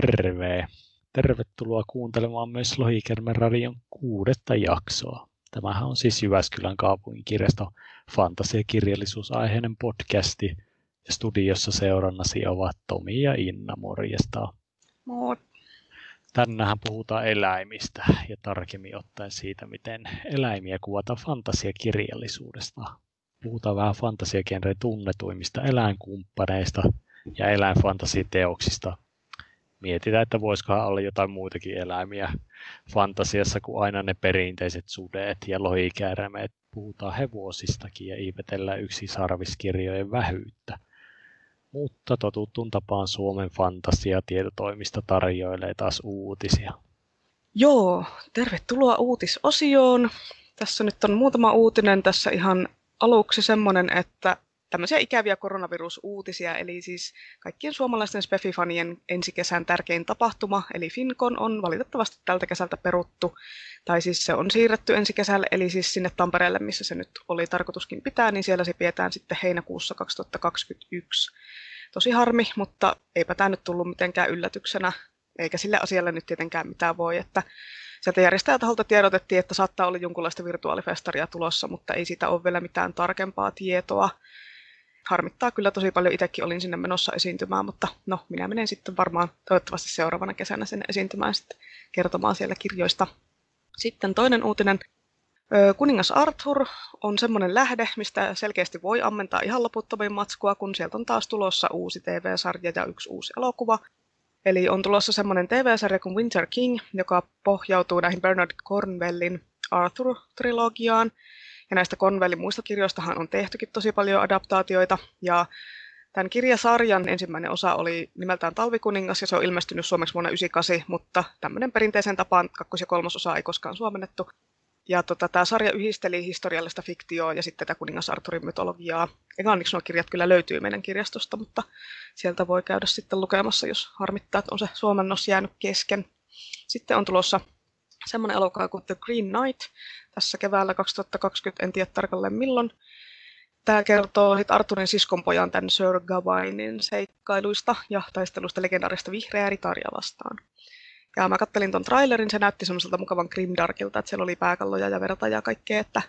terve! Tervetuloa kuuntelemaan myös Lohikermen radion kuudetta jaksoa. Tämähän on siis Jyväskylän kaupunkikirjasto fantasiakirjallisuusaiheinen podcasti. Ja studiossa seurannasi ovat Tomi ja Inna, morjesta. Moi. Tänään puhutaan eläimistä ja tarkemmin ottaen siitä, miten eläimiä kuvataan fantasiakirjallisuudesta. Puhutaan vähän fantasiagenren tunnetuimmista eläinkumppaneista ja eläinfantasiteoksista. Mietitään, että voisikohan olla jotain muitakin eläimiä fantasiassa kuin aina ne perinteiset sudet ja lohikäärmeet. Puhutaan hevosistakin ja ihmetellään yksi sarviskirjojen vähyyttä. Mutta totuttuun tapaan Suomen fantasia-tietotoimista tarjoilee taas uutisia. Joo, tervetuloa uutisosioon. Tässä nyt on muutama uutinen tässä ihan aluksi semmoinen, että tämmöisiä ikäviä koronavirusuutisia, eli siis kaikkien suomalaisten Spefifanien ensi kesän tärkein tapahtuma, eli FinCon, on valitettavasti tältä kesältä peruttu, tai siis se on siirretty ensi kesälle, eli siis sinne Tampereelle, missä se nyt oli tarkoituskin pitää, niin siellä se pidetään sitten heinäkuussa 2021. Tosi harmi, mutta eipä tämä nyt tullut mitenkään yllätyksenä, eikä sille asialle nyt tietenkään mitään voi, että sieltä järjestäjätaholta tiedotettiin, että saattaa olla jonkunlaista virtuaalifestaria tulossa, mutta ei siitä ole vielä mitään tarkempaa tietoa harmittaa kyllä tosi paljon. Itsekin olin sinne menossa esiintymään, mutta no, minä menen sitten varmaan toivottavasti seuraavana kesänä sinne esiintymään sitten kertomaan siellä kirjoista. Sitten toinen uutinen. Kuningas Arthur on semmoinen lähde, mistä selkeästi voi ammentaa ihan loputtomiin matskua, kun sieltä on taas tulossa uusi TV-sarja ja yksi uusi elokuva. Eli on tulossa semmoinen TV-sarja kuin Winter King, joka pohjautuu näihin Bernard Cornwellin Arthur-trilogiaan. Ja näistä Conwellin muista kirjoistahan on tehtykin tosi paljon adaptaatioita. Ja tämän kirjasarjan ensimmäinen osa oli nimeltään Talvikuningas ja se on ilmestynyt suomeksi vuonna 1998, mutta tämmöinen perinteisen tapaan kakkos- ja kolmososa ei koskaan suomennettu. Ja tota, tämä sarja yhdisteli historiallista fiktioa ja sitten tätä kuningas Arturin mytologiaa. Englanniksi nuo kirjat kyllä löytyy meidän kirjastosta, mutta sieltä voi käydä sitten lukemassa, jos harmittaa, että on se suomennos jäänyt kesken. Sitten on tulossa semmoinen elokuva kuin The Green Knight tässä keväällä 2020, en tiedä tarkalleen milloin. Tämä kertoo sit Arturin siskonpojan tämän Sir Gawainin seikkailuista ja taistelusta legendaarista vihreää ritaria vastaan. Ja mä kattelin ton trailerin, se näytti semmoiselta mukavan grimdarkilta, että siellä oli pääkalloja ja verta ja kaikkea, että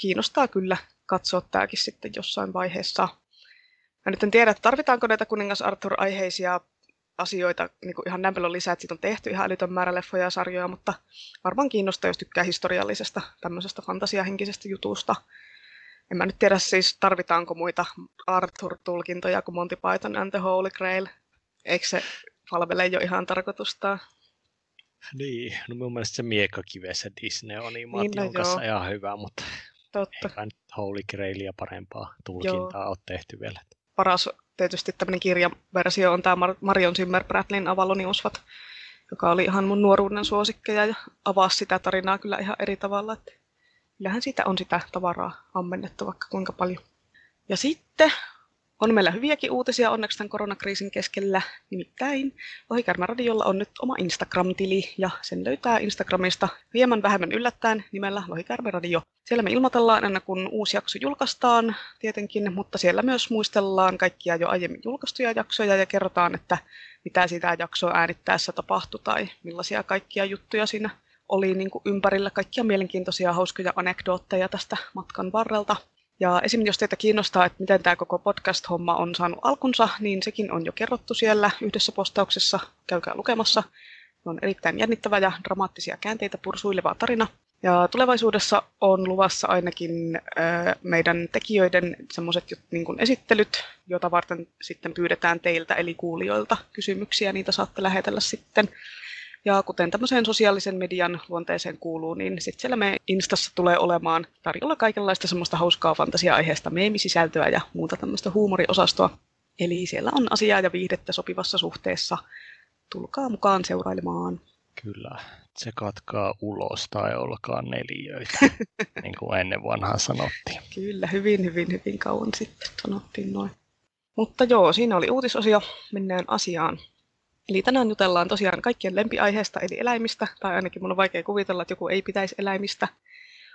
kiinnostaa kyllä katsoa tämäkin sitten jossain vaiheessa. Mä nyt en tiedä, tarvitaanko näitä kuningas Arthur-aiheisia asioita niin kuin ihan nämpelön lisää, että siitä on tehty ihan älytön määrä leffoja ja sarjoja, mutta varmaan kiinnostaa, jos tykkää historiallisesta tämmöisestä fantasiahenkisestä jutusta. En mä nyt tiedä siis, tarvitaanko muita Arthur-tulkintoja kuin Monty Python and the Holy Grail. Eikö se palvele jo ihan tarkoitusta? Niin, no mun mielestä se miekkakivessä Disney-animaation niin, no kanssa ihan hyvä, mutta Totta. nyt Holy Grailia parempaa tulkintaa joo. ole tehty vielä. Paras tietysti tämmöinen kirjaversio on tämä Marion Zimmer Bradleyn Avaloni Osvat, joka oli ihan mun nuoruuden suosikkeja ja avasi sitä tarinaa kyllä ihan eri tavalla. Että kyllähän siitä on sitä tavaraa ammennettu vaikka kuinka paljon. Ja sitten on meillä hyviäkin uutisia onneksi tämän koronakriisin keskellä. Nimittäin Lohikärmä Radiolla on nyt oma Instagram-tili ja sen löytää Instagramista hieman vähemmän yllättäen nimellä Lohikärmä Radio. Siellä me ilmoitellaan aina kun uusi jakso julkaistaan tietenkin, mutta siellä myös muistellaan kaikkia jo aiemmin julkaistuja jaksoja ja kerrotaan, että mitä sitä jaksoa äänittäessä tapahtui tai millaisia kaikkia juttuja siinä oli niin kuin ympärillä. Kaikkia mielenkiintoisia hauskoja anekdootteja tästä matkan varrelta. Ja esimerkiksi jos teitä kiinnostaa, että miten tämä koko podcast-homma on saanut alkunsa, niin sekin on jo kerrottu siellä yhdessä postauksessa. Käykää lukemassa. Se on erittäin jännittävä ja dramaattisia käänteitä pursuileva tarina. Ja tulevaisuudessa on luvassa ainakin meidän tekijöiden semmoiset niin esittelyt, joita varten sitten pyydetään teiltä eli kuulijoilta kysymyksiä. Niitä saatte lähetellä sitten. Ja kuten tämmöiseen sosiaalisen median luonteeseen kuuluu, niin sitten siellä me Instassa tulee olemaan tarjolla kaikenlaista semmoista hauskaa fantasia-aiheesta meemisisältöä ja muuta tämmöistä huumoriosastoa. Eli siellä on asiaa ja viihdettä sopivassa suhteessa. Tulkaa mukaan seurailemaan. Kyllä, se katkaa ulos tai olkaa neliöitä, niin kuin ennen vanhaa sanottiin. Kyllä, hyvin, hyvin, hyvin kauan sitten sanottiin noin. Mutta joo, siinä oli uutisosio. Mennään asiaan. Eli tänään jutellaan tosiaan kaikkien lempiaiheesta, eli eläimistä, tai ainakin mun on vaikea kuvitella, että joku ei pitäisi eläimistä.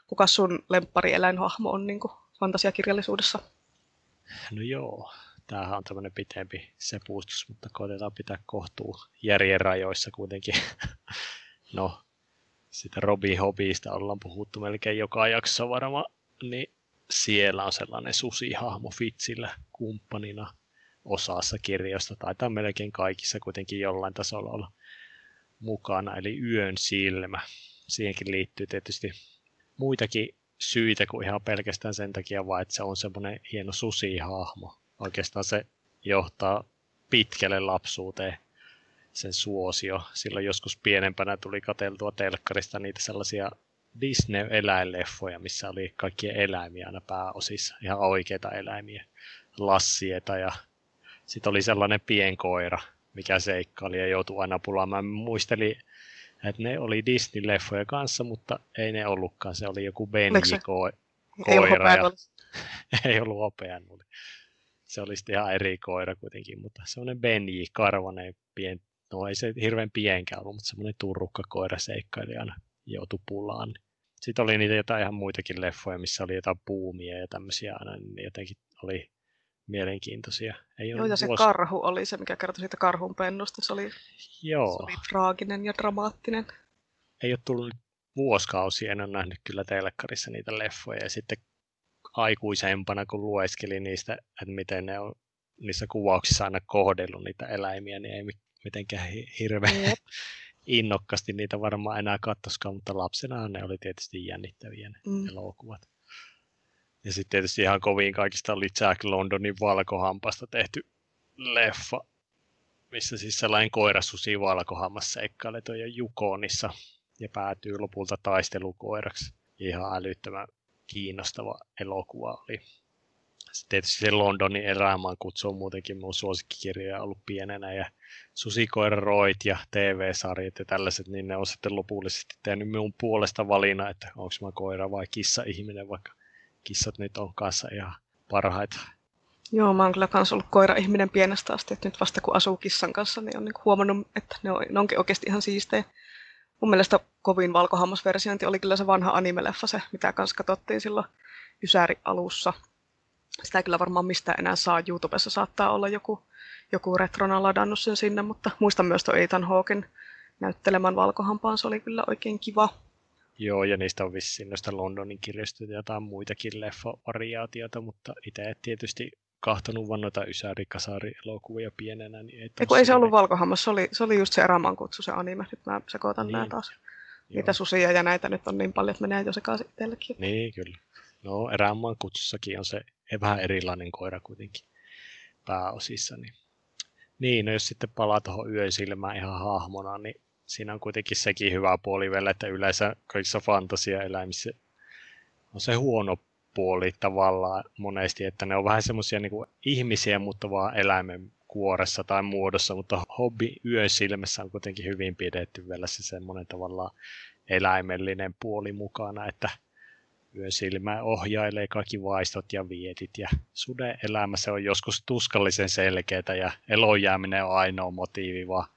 Kuka sun lemppari eläinhahmo on niin kuin fantasiakirjallisuudessa? No joo, tämähän on tämmöinen pitempi sepustus, mutta koitetaan pitää kohtuu järjen rajoissa kuitenkin. no, sitä Robin Hobbista ollaan puhuttu melkein joka jakso varmaan, niin siellä on sellainen susihahmo Fitsillä kumppanina osassa kirjoista. Taitaa melkein kaikissa kuitenkin jollain tasolla olla mukana, eli Yön silmä. Siihenkin liittyy tietysti muitakin syitä kuin ihan pelkästään sen takia, vaan että se on semmoinen hieno susihahmo. Oikeastaan se johtaa pitkälle lapsuuteen sen suosio. Silloin joskus pienempänä tuli kateltua telkkarista niitä sellaisia Disney-eläinleffoja, missä oli kaikkia eläimiä aina pääosissa, ihan oikeita eläimiä, lassieta ja sitten oli sellainen pienkoira, mikä seikkaili ja joutui aina pulaamaan. Mä muistelin, että ne oli Disney-leffoja kanssa, mutta ei ne ollutkaan. Se oli joku Benji ko- Ei ollut ei ollut hopeanuli. Se oli sitten ihan eri koira kuitenkin, mutta semmoinen Benji, karvanen, pien, no ei se hirveän pienkään ollut, mutta semmoinen turrukka koira seikkaili aina joutui pulaan. Sitten oli niitä jotain ihan muitakin leffoja, missä oli jotain puumia ja tämmöisiä aina, niin jotenkin oli mielenkiintoisia. Ei Joo, ja se vuosi- karhu oli se, mikä kertoi siitä karhun pennusta. Se oli, Joo. se oli traaginen ja dramaattinen. ei ole tullut vuosikausia, en ole nähnyt kyllä telkkarissa niitä leffoja. Ja sitten aikuisempana, kun lueskelin niistä, että miten ne on niissä kuvauksissa aina kohdellut niitä eläimiä, niin ei mi- mitenkään hi- hirveän Jep. innokkaasti niitä varmaan enää katsoskaan, mutta lapsena ne oli tietysti jännittäviä ne Mm. elokuvat. Ja sitten tietysti ihan kovin kaikista oli Jack Londonin valkohampasta tehty leffa, missä siis sellainen koirasusi valkohammas seikkailee tuolla Jukonissa ja päätyy lopulta taistelukoiraksi. Ihan älyttömän kiinnostava elokuva oli. Sitten tietysti se Londonin erämaan kutsu on muutenkin mun suosikkikirjoja ollut pienenä ja Susikoira Roit ja TV-sarjat ja tällaiset, niin ne on sitten lopullisesti tehnyt minun puolesta valinnan, että onko mä koira vai kissa-ihminen, vaikka kissat nyt on kanssa ihan parhaita. Joo, mä oon kyllä kans ollut koira-ihminen pienestä asti, että nyt vasta kun asuu kissan kanssa, niin on niinku huomannut, että ne, on, ne onkin oikeasti ihan siistejä. Mun mielestä kovin valkohammasversiointi oli kyllä se vanha anime-leffa, se mitä kanssa katsottiin silloin Ysäri alussa. Sitä kyllä varmaan mistään enää saa. YouTubessa saattaa olla joku, joku retrona ladannut sen sinne, mutta muistan myös tuon Ethan Hawken näyttelemän valkohampaan. Se oli kyllä oikein kiva. Joo, ja niistä on vissiin noista Londonin kirjoista ja jotain muitakin leffa-variaatioita, mutta itse tietysti kahtonut vaan noita Ysäri-kasari-elokuvia pienenä, niin ei, Ei, ei se ollut valkohammas, se oli, se oli just se Eraman kutsu, se anime. Nyt mä sekoitan niin. nämä taas. Joo. Niitä susia ja näitä nyt on niin paljon, että menee jo sekaisin itsellekin. Niin, kyllä. No, eräänmaan kutsussakin on se vähän erilainen koira kuitenkin pääosissa. Niin, niin no jos sitten palaa tuohon yön silmään ihan hahmona, niin siinä on kuitenkin sekin hyvä puoli vielä, että yleensä kaikissa fantasiaeläimissä on se huono puoli tavallaan monesti, että ne on vähän semmoisia niin ihmisiä, mutta vaan eläimen kuoressa tai muodossa, mutta hobby yön silmässä on kuitenkin hyvin pidetty vielä se semmoinen tavallaan eläimellinen puoli mukana, että yön silmä ohjailee kaikki vaistot ja vietit ja suden elämä se on joskus tuskallisen selkeää ja elonjääminen on ainoa motiivi vaan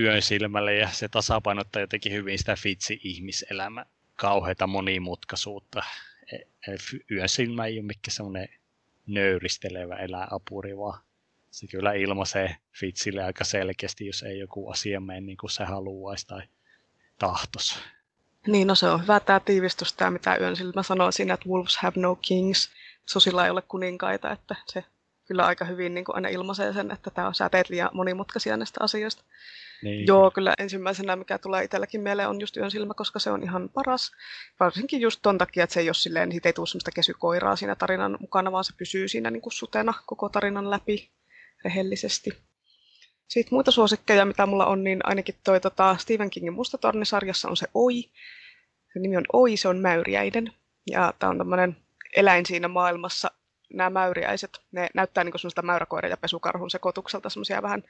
yön silmälle ja se tasapainottaa jotenkin hyvin sitä fitsi-ihmiselämän kauheita monimutkaisuutta. E- e- Yön silmä ei ole mikään semmoinen nöyristelevä eläinapuri, vaan se kyllä ilmaisee fitsille aika selkeästi, jos ei joku asia mene niin kuin se haluaisi tai tahtos. Niin, no se on hyvä tämä tiivistys, tämä mitä Yön silmä sanoo siinä, että wolves have no kings. Susilla ei ole kuninkaita, että se kyllä aika hyvin niin kuin aina ilmaisee sen, että tämä on, sä teet liian monimutkaisia näistä asioista. Niin, Joo, kyllä ensimmäisenä, mikä tulee itselläkin mieleen, on just Yön silmä, koska se on ihan paras. Varsinkin just ton takia, että se ei ole silleen, niin ei tule semmoista kesykoiraa siinä tarinan mukana, vaan se pysyy siinä niin kuin sutena koko tarinan läpi rehellisesti. Sitten muita suosikkeja, mitä mulla on, niin ainakin toi tota, Stephen Kingin Mustatorni-sarjassa on se Oi. Se nimi on Oi, se on mäyriäinen. Ja tämä on tämmöinen eläin siinä maailmassa. Nämä mäyriäiset, ne näyttää niin semmoista mäyräkoiran ja pesukarhun sekoitukselta, semmoisia vähän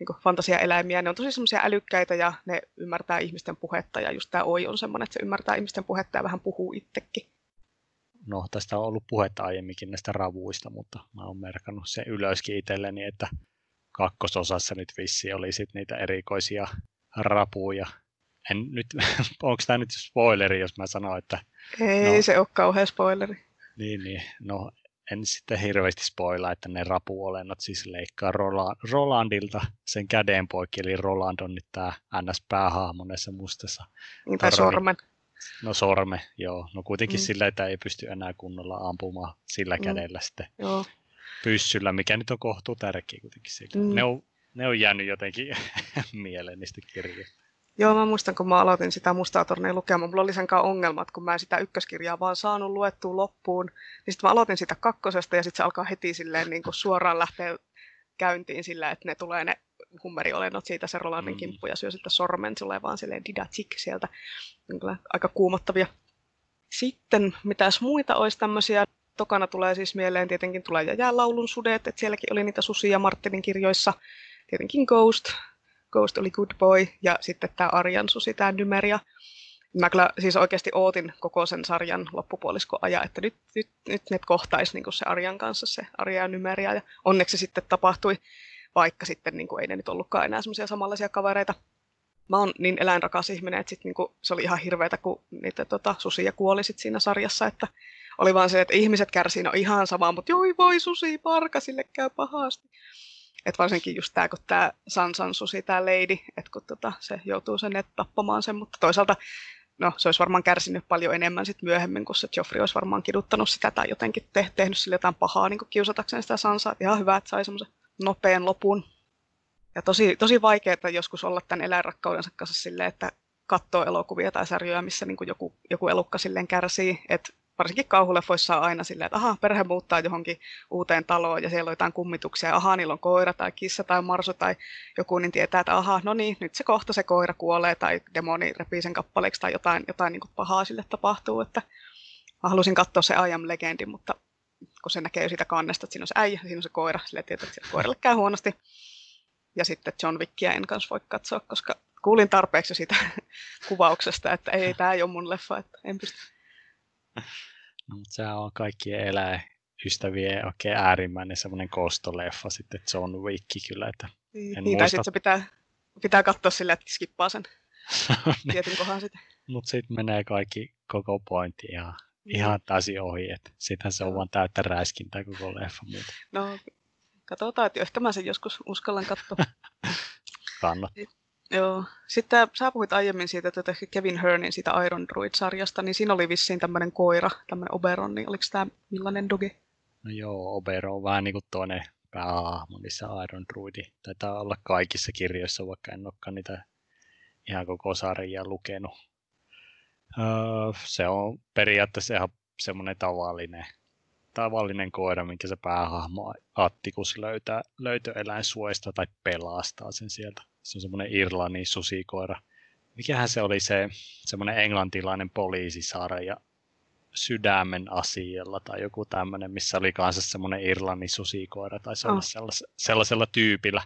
niin fantasiaeläimiä. Ne on tosi semmoisia älykkäitä ja ne ymmärtää ihmisten puhetta. Ja just tämä Oi on semmoinen, että se ymmärtää ihmisten puhetta ja vähän puhuu itsekin. no tästä on ollut puhetta aiemminkin näistä ravuista, mutta mä oon merkannut sen ylöskin itselleni, että kakkososassa nyt vissi oli sit niitä erikoisia rapuja. En nyt, onko tämä nyt spoileri, jos mä sanon, että Ei No. se ole kauhea spoileri. niin, niin, no en sitten hirveästi spoila, että ne rapuolennot siis leikkaa Rolandilta sen käden poikki, eli Roland on nyt tämä NS-päähahmo näissä mustassa. Niin, tai sormen. No sorme, joo. No kuitenkin mm. sillä, että ei pysty enää kunnolla ampumaan sillä mm. kädellä sitten joo. pyssyllä, mikä nyt on kohtuu tärkeä kuitenkin sillä. Mm. Ne, on, ne on jäänyt jotenkin mieleen niistä kirjoista. Joo, mä muistan, kun mä aloitin sitä mustaa torneja lukemaan, mulla oli senkaan ongelmat, kun mä sitä ykköskirjaa vaan saanut luettua loppuun. Niin sitten mä aloitin sitä kakkosesta ja sitten se alkaa heti silleen niin kuin suoraan lähteä käyntiin sillä, että ne tulee ne hummeriolennot siitä se Rolandin mm. kimppu ja syö sitten sormen, tulee vaan silleen didatik sieltä. Kyllä aika kuumottavia. Sitten mitäs muita olisi tämmöisiä, tokana tulee siis mieleen tietenkin tulee ja laulun sudet, että sielläkin oli niitä susia Martinin kirjoissa. Tietenkin Ghost, Ghost oli Good Boy ja sitten tämä Arjan susi, tämä Nymeria. Mä kyllä siis oikeasti ootin koko sen sarjan loppupuolisko aja, että nyt, nyt, nyt ne kohtaisi niin se Arjan kanssa, se Arja ja Nymeria. Ja onneksi se sitten tapahtui, vaikka sitten niin ei ne nyt ollutkaan enää semmoisia samanlaisia kavereita. Mä oon niin eläinrakas ihminen, että sit, niin se oli ihan hirveätä, kun niitä tota, susia kuoli sit siinä sarjassa, että oli vaan se, että ihmiset kärsii, no ihan sama, mutta joi voi susi, parka, sille käy pahasti. Et varsinkin just tämä, kun tämä Sansan susi, tämä lady, että kun tota, se joutuu sen tappamaan sen, mutta toisaalta no, se olisi varmaan kärsinyt paljon enemmän sit myöhemmin, kun se Joffrey olisi varmaan kiduttanut sitä tai jotenkin te- tehnyt sille jotain pahaa niin kiusatakseen sitä Sansaa. Ihan hyvä, että sai semmoisen nopean lopun. Ja tosi, tosi vaikeaa joskus olla tämän eläinrakkaudensa kanssa silleen, että katsoo elokuvia tai sarjoja, missä niin joku, joku elukka silleen kärsii. Että varsinkin kauhuleffoissa on aina silleen, että aha, perhe muuttaa johonkin uuteen taloon ja siellä on jotain kummituksia, aha, niillä on koira tai kissa tai marsu tai joku, niin tietää, että aha, no niin, nyt se kohta se koira kuolee tai demoni repii sen kappaleeksi tai jotain, jotain niin pahaa sille tapahtuu, että mä halusin katsoa se I Am Legendin, mutta kun se näkee jo siitä kannesta, että siinä on se äijä, siinä on se koira, sille tietää, että koiralle käy huonosti. Ja sitten John Wickia en kanssa voi katsoa, koska kuulin tarpeeksi siitä kuvauksesta, että ei, tämä ei ole mun leffa, että en pysty. No, mutta sehän on kaikkien eläinystävien oikein äärimmäinen semmoinen kostoleffa sitten John Wick kyllä. Että niin, en niin muista... sitten se pitää, pitää katsoa sillä, että skippaa sen niin. tietyn kohan sitten. Mutta sitten menee kaikki koko pointti ihan, niin. ihan täysin ohi, että sittenhän se on vaan täyttä räiskintää koko leffa muuta. No, katsotaan, että ehkä mä sen joskus uskallan katsoa. Kannattaa. Joo. Sitten sä puhuit aiemmin siitä että Kevin Hernin siitä Iron Druid-sarjasta, niin siinä oli vissiin tämmöinen koira, tämmöinen Oberon, niin oliko tämä millainen dogi? No joo, Oberon on vähän niin kuin toinen päähahmo niissä Iron Druidi. Taitaa olla kaikissa kirjoissa, vaikka en olekaan niitä ihan koko sarjaa lukenut. Öö, se on periaatteessa ihan semmoinen tavallinen, tavallinen koira, minkä se päähahmo Attikus löytää löytöeläinsuojasta tai pelastaa sen sieltä se on semmoinen Irlannin susikoira. Mikähän se oli se semmoinen englantilainen poliisisarja sydämen asialla tai joku tämmöinen, missä oli kanssa semmoinen Irlannin susikoira tai se oh. sellaisella, sellaisella tyypillä.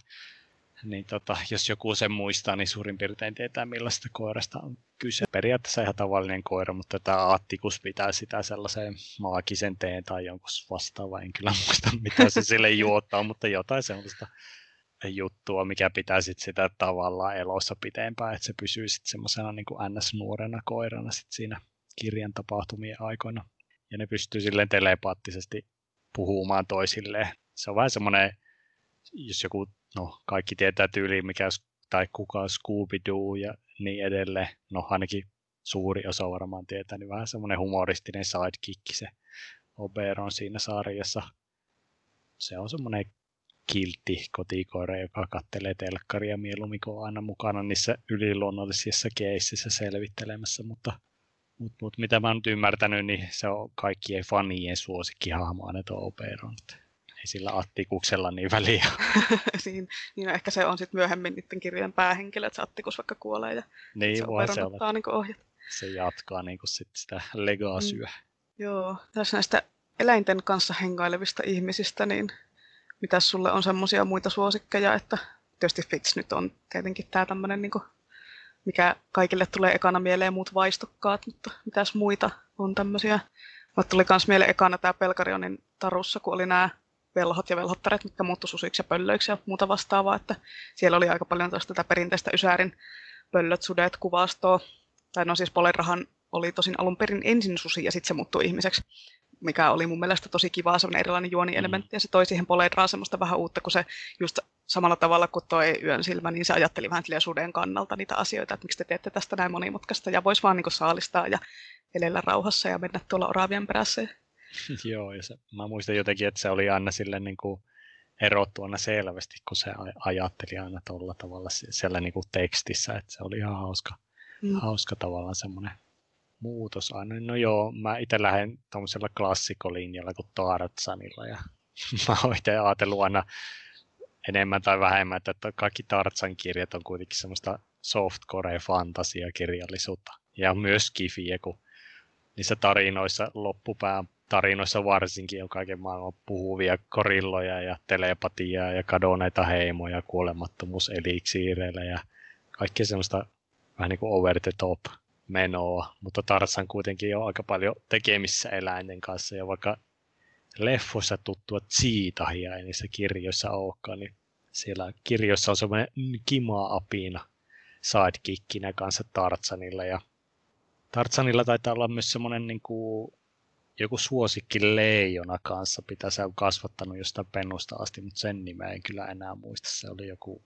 Niin tota, jos joku sen muistaa, niin suurin piirtein tietää millaista koirasta on kyse. Periaatteessa ihan tavallinen koira, mutta tämä Attikus pitää sitä sellaiseen maagisen teen tai jonkun vastaava. En kyllä muista, mitä se sille juottaa, mutta jotain sellaista juttua, mikä pitää sit sitä tavallaan elossa pitempään, että se pysyy sitten semmoisena niin NS-nuorena koirana sit siinä kirjan tapahtumien aikoina. Ja ne pystyy silleen telepaattisesti puhumaan toisilleen. Se on vähän semmoinen, jos joku, no kaikki tietää tyyli, mikä tai kuka on Scooby-Doo ja niin edelleen. No ainakin suuri osa varmaan tietää, niin vähän semmoinen humoristinen sidekick se Oberon siinä sarjassa. Se on semmoinen kiltti kotikoira, joka kattelee telkkaria mieluummin kuin aina mukana niissä yliluonnollisissa keississä selvittelemässä, mutta mut, mut, mitä mä oon nyt ymmärtänyt, niin se on kaikkien fanien suosikkihahmo aina tuo Oberon. Ei sillä Attikuksella niin väliä. niin, niin, ehkä se on sitten myöhemmin niiden kirjojen päähenkilö, että se Attikus vaikka kuolee ja niin, se voi se olla. Niin ohjat. Se jatkaa niin kuin sit sitä legasyä. Mm. Joo, tässä näistä eläinten kanssa hengailevista ihmisistä, niin mitä sulle on semmoisia muita suosikkeja, että tietysti Fitz nyt on tietenkin tämä tämmöinen, niin mikä kaikille tulee ekana mieleen muut vaistokkaat, mutta mitäs muita on tämmöisiä. Mulle tuli myös mieleen ekana tämä Pelkarionin tarussa, kun oli nämä velhot ja velhottaret, mitkä muuttu susiksi ja pöllöiksi ja muuta vastaavaa, että siellä oli aika paljon tästä perinteistä Ysäärin pöllöt, sudet, kuvastoa. Tai no siis Polenrahan oli tosin alun perin ensin susi ja sitten se muuttui ihmiseksi. Mikä oli mun mielestä tosi kiva, semmoinen erilainen juonielementti, mm. ja se toi siihen Poledraan semmoista vähän uutta, kun se just samalla tavalla kuin toi Yön silmä, niin se ajatteli vähän suden kannalta niitä asioita, että miksi te teette tästä näin monimutkaista, ja voisi vaan niin saalistaa ja elellä rauhassa ja mennä tuolla oravien perässä. Joo, ja se, mä muistan jotenkin, että se oli aina sille niin kuin erottu aina selvästi, kun se ajatteli aina tuolla tavalla siellä niin kuin tekstissä, että se oli ihan hauska, mm. hauska tavallaan semmoinen muutos aina. No joo, mä itse lähden tuollaisella klassikolinjalla kuin Tarzanilla ja mä oon itse ajatellut aina enemmän tai vähemmän, että kaikki Tarzan kirjat on kuitenkin semmoista softcore fantasiakirjallisuutta ja myös kifiä, kun niissä tarinoissa loppupään tarinoissa varsinkin on kaiken maailman puhuvia korilloja ja telepatiaa ja kadonneita heimoja, kuolemattomuuseliksiireillä ja kaikki semmoista vähän niin kuin over the top menoa, mutta Tarsan kuitenkin on aika paljon tekemissä eläinten kanssa ja vaikka leffoissa tuttua Cheetahia ei niissä kirjoissa olekaan, niin siellä kirjoissa on semmoinen Kima-apina sidekickinä kanssa Tartsanilla ja Tartsanilla taitaa olla myös semmoinen niin kuin joku suosikki leijona kanssa, mitä se on kasvattanut jostain pennusta asti, mutta sen nimeä en kyllä enää muista. Se oli joku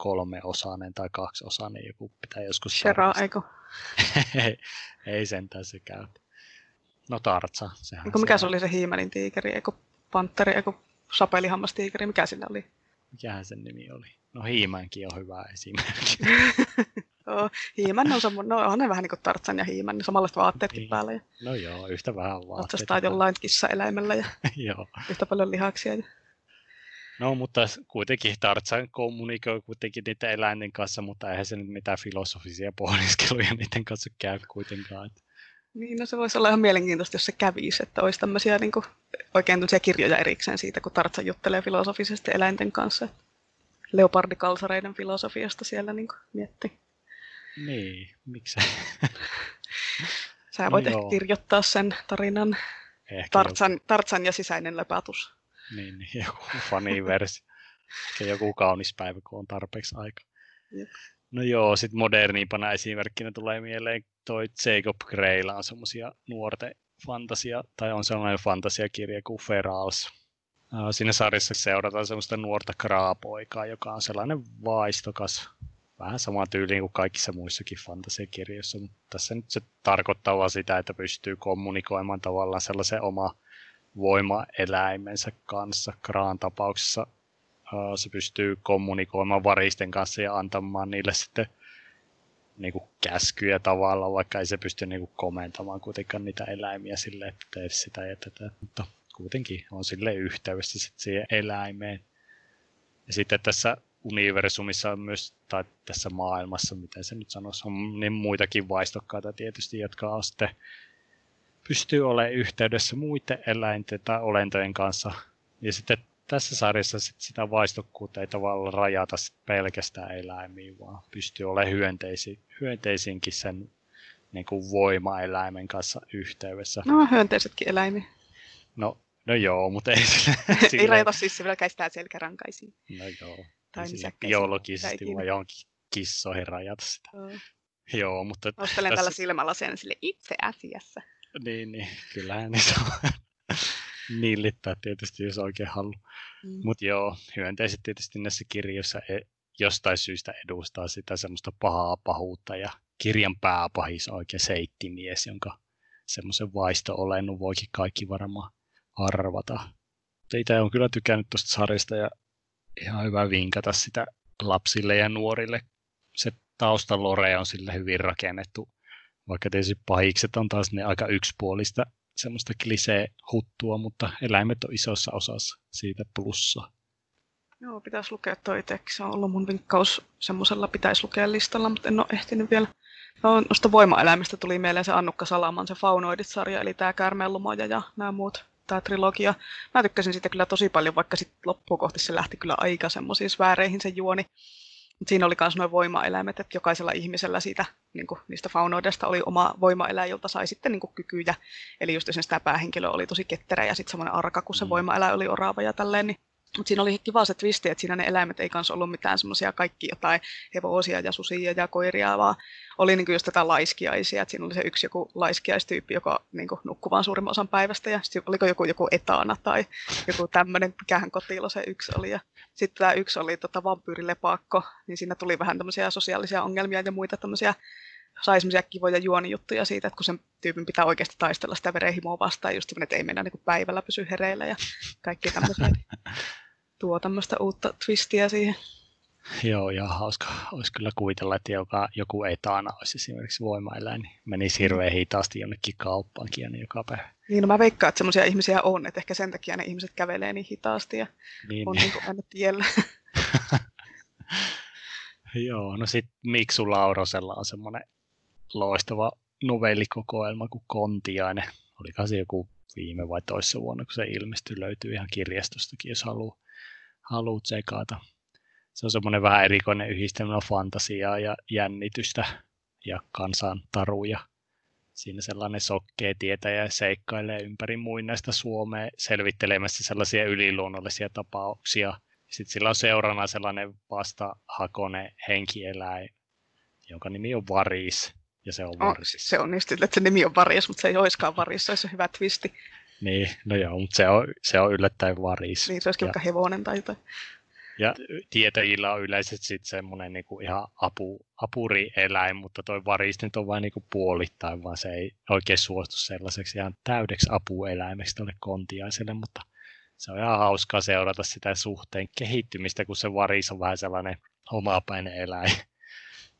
kolmeosainen tai kaksiosainen, joku pitää joskus Shera, eikö? ei, ei sentään se käy. No Tartsa. Sehän eikö, mikä se oli se hiimelin tiikeri, eikö panteri, eikö sapelihammastiikeri, mikä sillä oli? Mikähän sen nimi oli? No Hiimänkin on hyvä esimerkki. Joo, Hiimän on, semmo, no, on ne vähän niin kuin Tartsan ja Hiimän, niin samanlaiset vaatteetkin niin. päällä. Ja no joo, yhtä vähän vaatteita. Otsastaa jollain kissaeläimellä ja joo. yhtä paljon lihaksia. Ja... No, mutta kuitenkin Tartsan kommunikoi kuitenkin niiden eläinten kanssa, mutta eihän se nyt mitään filosofisia pohdiskeluja niiden kanssa käy kuitenkaan. Niin, no se voisi olla ihan mielenkiintoista, jos se kävisi, että olisi tämmöisiä niin kuin, oikein kirjoja erikseen siitä, kun Tartsa juttelee filosofisesti eläinten kanssa. Leopardikalsareiden filosofiasta siellä niin kuin, miettii. Niin, miksi? Sä voit no, ehkä joo. kirjoittaa sen tarinan Tartsan. Tartsan ja sisäinen lepätus. Niin, niin joku faniversi. Ehkä joku kaunis päivä, kun on tarpeeksi aika. Jep. No joo, sitten moderniimpana esimerkkinä tulee mieleen toi Jacob Graylla on semmoisia nuorten fantasia, tai on sellainen fantasiakirja kuin Ferals. Siinä sarjassa seurataan semmoista nuorta kraapoikaa, joka on sellainen vaistokas vähän sama tyyliin kuin kaikissa muissakin fantasiakirjoissa, mutta tässä nyt se tarkoittaa vaan sitä, että pystyy kommunikoimaan tavallaan sellaisen oma voimaeläimensä kanssa. Kraan tapauksessa se pystyy kommunikoimaan varisten kanssa ja antamaan niille sitten niin kuin käskyjä tavallaan, vaikka ei se pysty niin kuin komentamaan kuitenkaan niitä eläimiä sille, että tee sitä ja tätä, mutta kuitenkin on sille yhteydessä sitten siihen eläimeen. Ja sitten tässä universumissa on myös, tai tässä maailmassa, miten se nyt sanoisi, on niin muitakin vaistokkaita tietysti, jotka on sitten pystyy olemaan yhteydessä muiden eläinten tai olentojen kanssa. Ja sitten tässä sarjassa sit sitä vaistokkuutta ei tavallaan rajata sit pelkästään eläimiin, vaan pystyy olemaan hyönteisi, hyönteisinkin sen niin kuin voimaeläimen kanssa yhteydessä. No hyönteisetkin eläimiä. No, no joo, mutta ei sille, Ei rajata siis sillä käistää selkärankaisiin. No joo. Tai biologisesti vai johonkin kissoihin rajata sitä. Oh. Joo, mutta... Nostelen tässä... tällä silmällä sen sille itse asiassa. Niin, niin. Kyllähän niitä on nillittää tietysti, jos oikein haluaa. Mm. Mutta joo, hyönteiset tietysti näissä kirjoissa e- jostain syystä edustaa sitä semmoista pahaa pahuutta ja kirjan pääpahis on oikein seittimies, jonka semmoisen vaisto-olennut voikin kaikki varmaan arvata. Itse on kyllä tykännyt tuosta sarjasta ja ihan hyvä vinkata sitä lapsille ja nuorille. Se taustalore on sille hyvin rakennettu, vaikka tietysti pahikset on taas ne aika yksipuolista semmoista klisee-huttua, mutta eläimet on isossa osassa siitä plussa. Joo, pitäisi lukea toi teksti. Se on ollut mun vinkkaus semmoisella pitäisi lukea listalla, mutta en ole ehtinyt vielä. No, noista voimaeläimistä tuli mieleen se Annukka Salaman, se Faunoidit-sarja, eli tämä Käärmeenlumoja ja nämä muut tämä trilogia. Mä tykkäsin sitä kyllä tosi paljon, vaikka sitten loppuun kohti se lähti kyllä aika semmoisiin sfääreihin se juoni. Siinä oli myös nuo voimaeläimet, että jokaisella ihmisellä siitä, niin kuin, niistä faunoidesta oli oma voimaeläin, jolta sai sitten niin kuin, kykyjä. Eli just esimerkiksi tämä päähenkilö oli tosi ketterä ja sitten semmoinen arka, kun se mm. voimaeläin oli orava ja tälleen, niin mutta siinä oli kiva se twisti, että siinä ne eläimet ei kanssa ollut mitään semmoisia kaikki jotain hevosia ja susia ja koiria, vaan oli niin just tätä laiskiaisia. Että siinä oli se yksi joku laiskiaistyyppi, joka niin nukkui vaan suurimman osan päivästä. Ja sitten oliko joku, joku etana tai joku tämmöinen, mikähän kotilo se yksi oli. Ja sitten tämä yksi oli tota, vampyyrilepakko, niin siinä tuli vähän tämmöisiä sosiaalisia ongelmia ja muita tämmöisiä sai semmoisia kivoja juonijuttuja siitä, että kun sen tyypin pitää oikeasti taistella sitä verenhimoa vastaan, just että ei mennä niin päivällä pysy hereillä ja kaikki tämmöisiä. Niin tuo tämmöistä uutta twistiä siihen. Joo, ja hauska olisi kyllä kuvitella, että joka, joku etana olisi esimerkiksi voimaeläin, niin menisi hirveän hitaasti jonnekin kauppaankin ja niin joka päivä. Niin, no mä veikkaan, että semmoisia ihmisiä on, että ehkä sen takia ne ihmiset kävelee niin hitaasti ja niin. on niin kuin aina tiellä. Joo, no sitten Miksu Laurosella on semmoinen loistava novellikokoelma kuin Kontiainen. Olikohan se joku viime vai toissa vuonna, kun se ilmestyi, löytyy ihan kirjastostakin, jos haluaa, haluaa tsekata. Se on semmoinen vähän erikoinen yhdistelmä fantasiaa ja jännitystä ja kansan taruja. Siinä sellainen sokkee tietäjä seikkailee ympäri muinaista Suomea selvittelemässä sellaisia yliluonnollisia tapauksia. Sitten sillä on seurana sellainen vastahakone henkieläin, jonka nimi on Varis ja se on Varis. Se on niin, että se nimi on Varis, mutta se ei olisikaan Varis, se olisi hyvä twisti. Niin, no joo, mutta se on, se on yllättäen Varis. Niin, se olisikin vaikka hevonen tai jotain. Ja tietäjillä on yleisesti sitten semmoinen niinku ihan apu, apurieläin, mutta toi varis nyt on vain niinku puolittain, vaan se ei oikein suostu sellaiseksi ihan täydeksi apueläimeksi tuolle kontiaiselle, mutta se on ihan hauskaa seurata sitä suhteen kehittymistä, kun se varis on vähän sellainen omapäinen eläin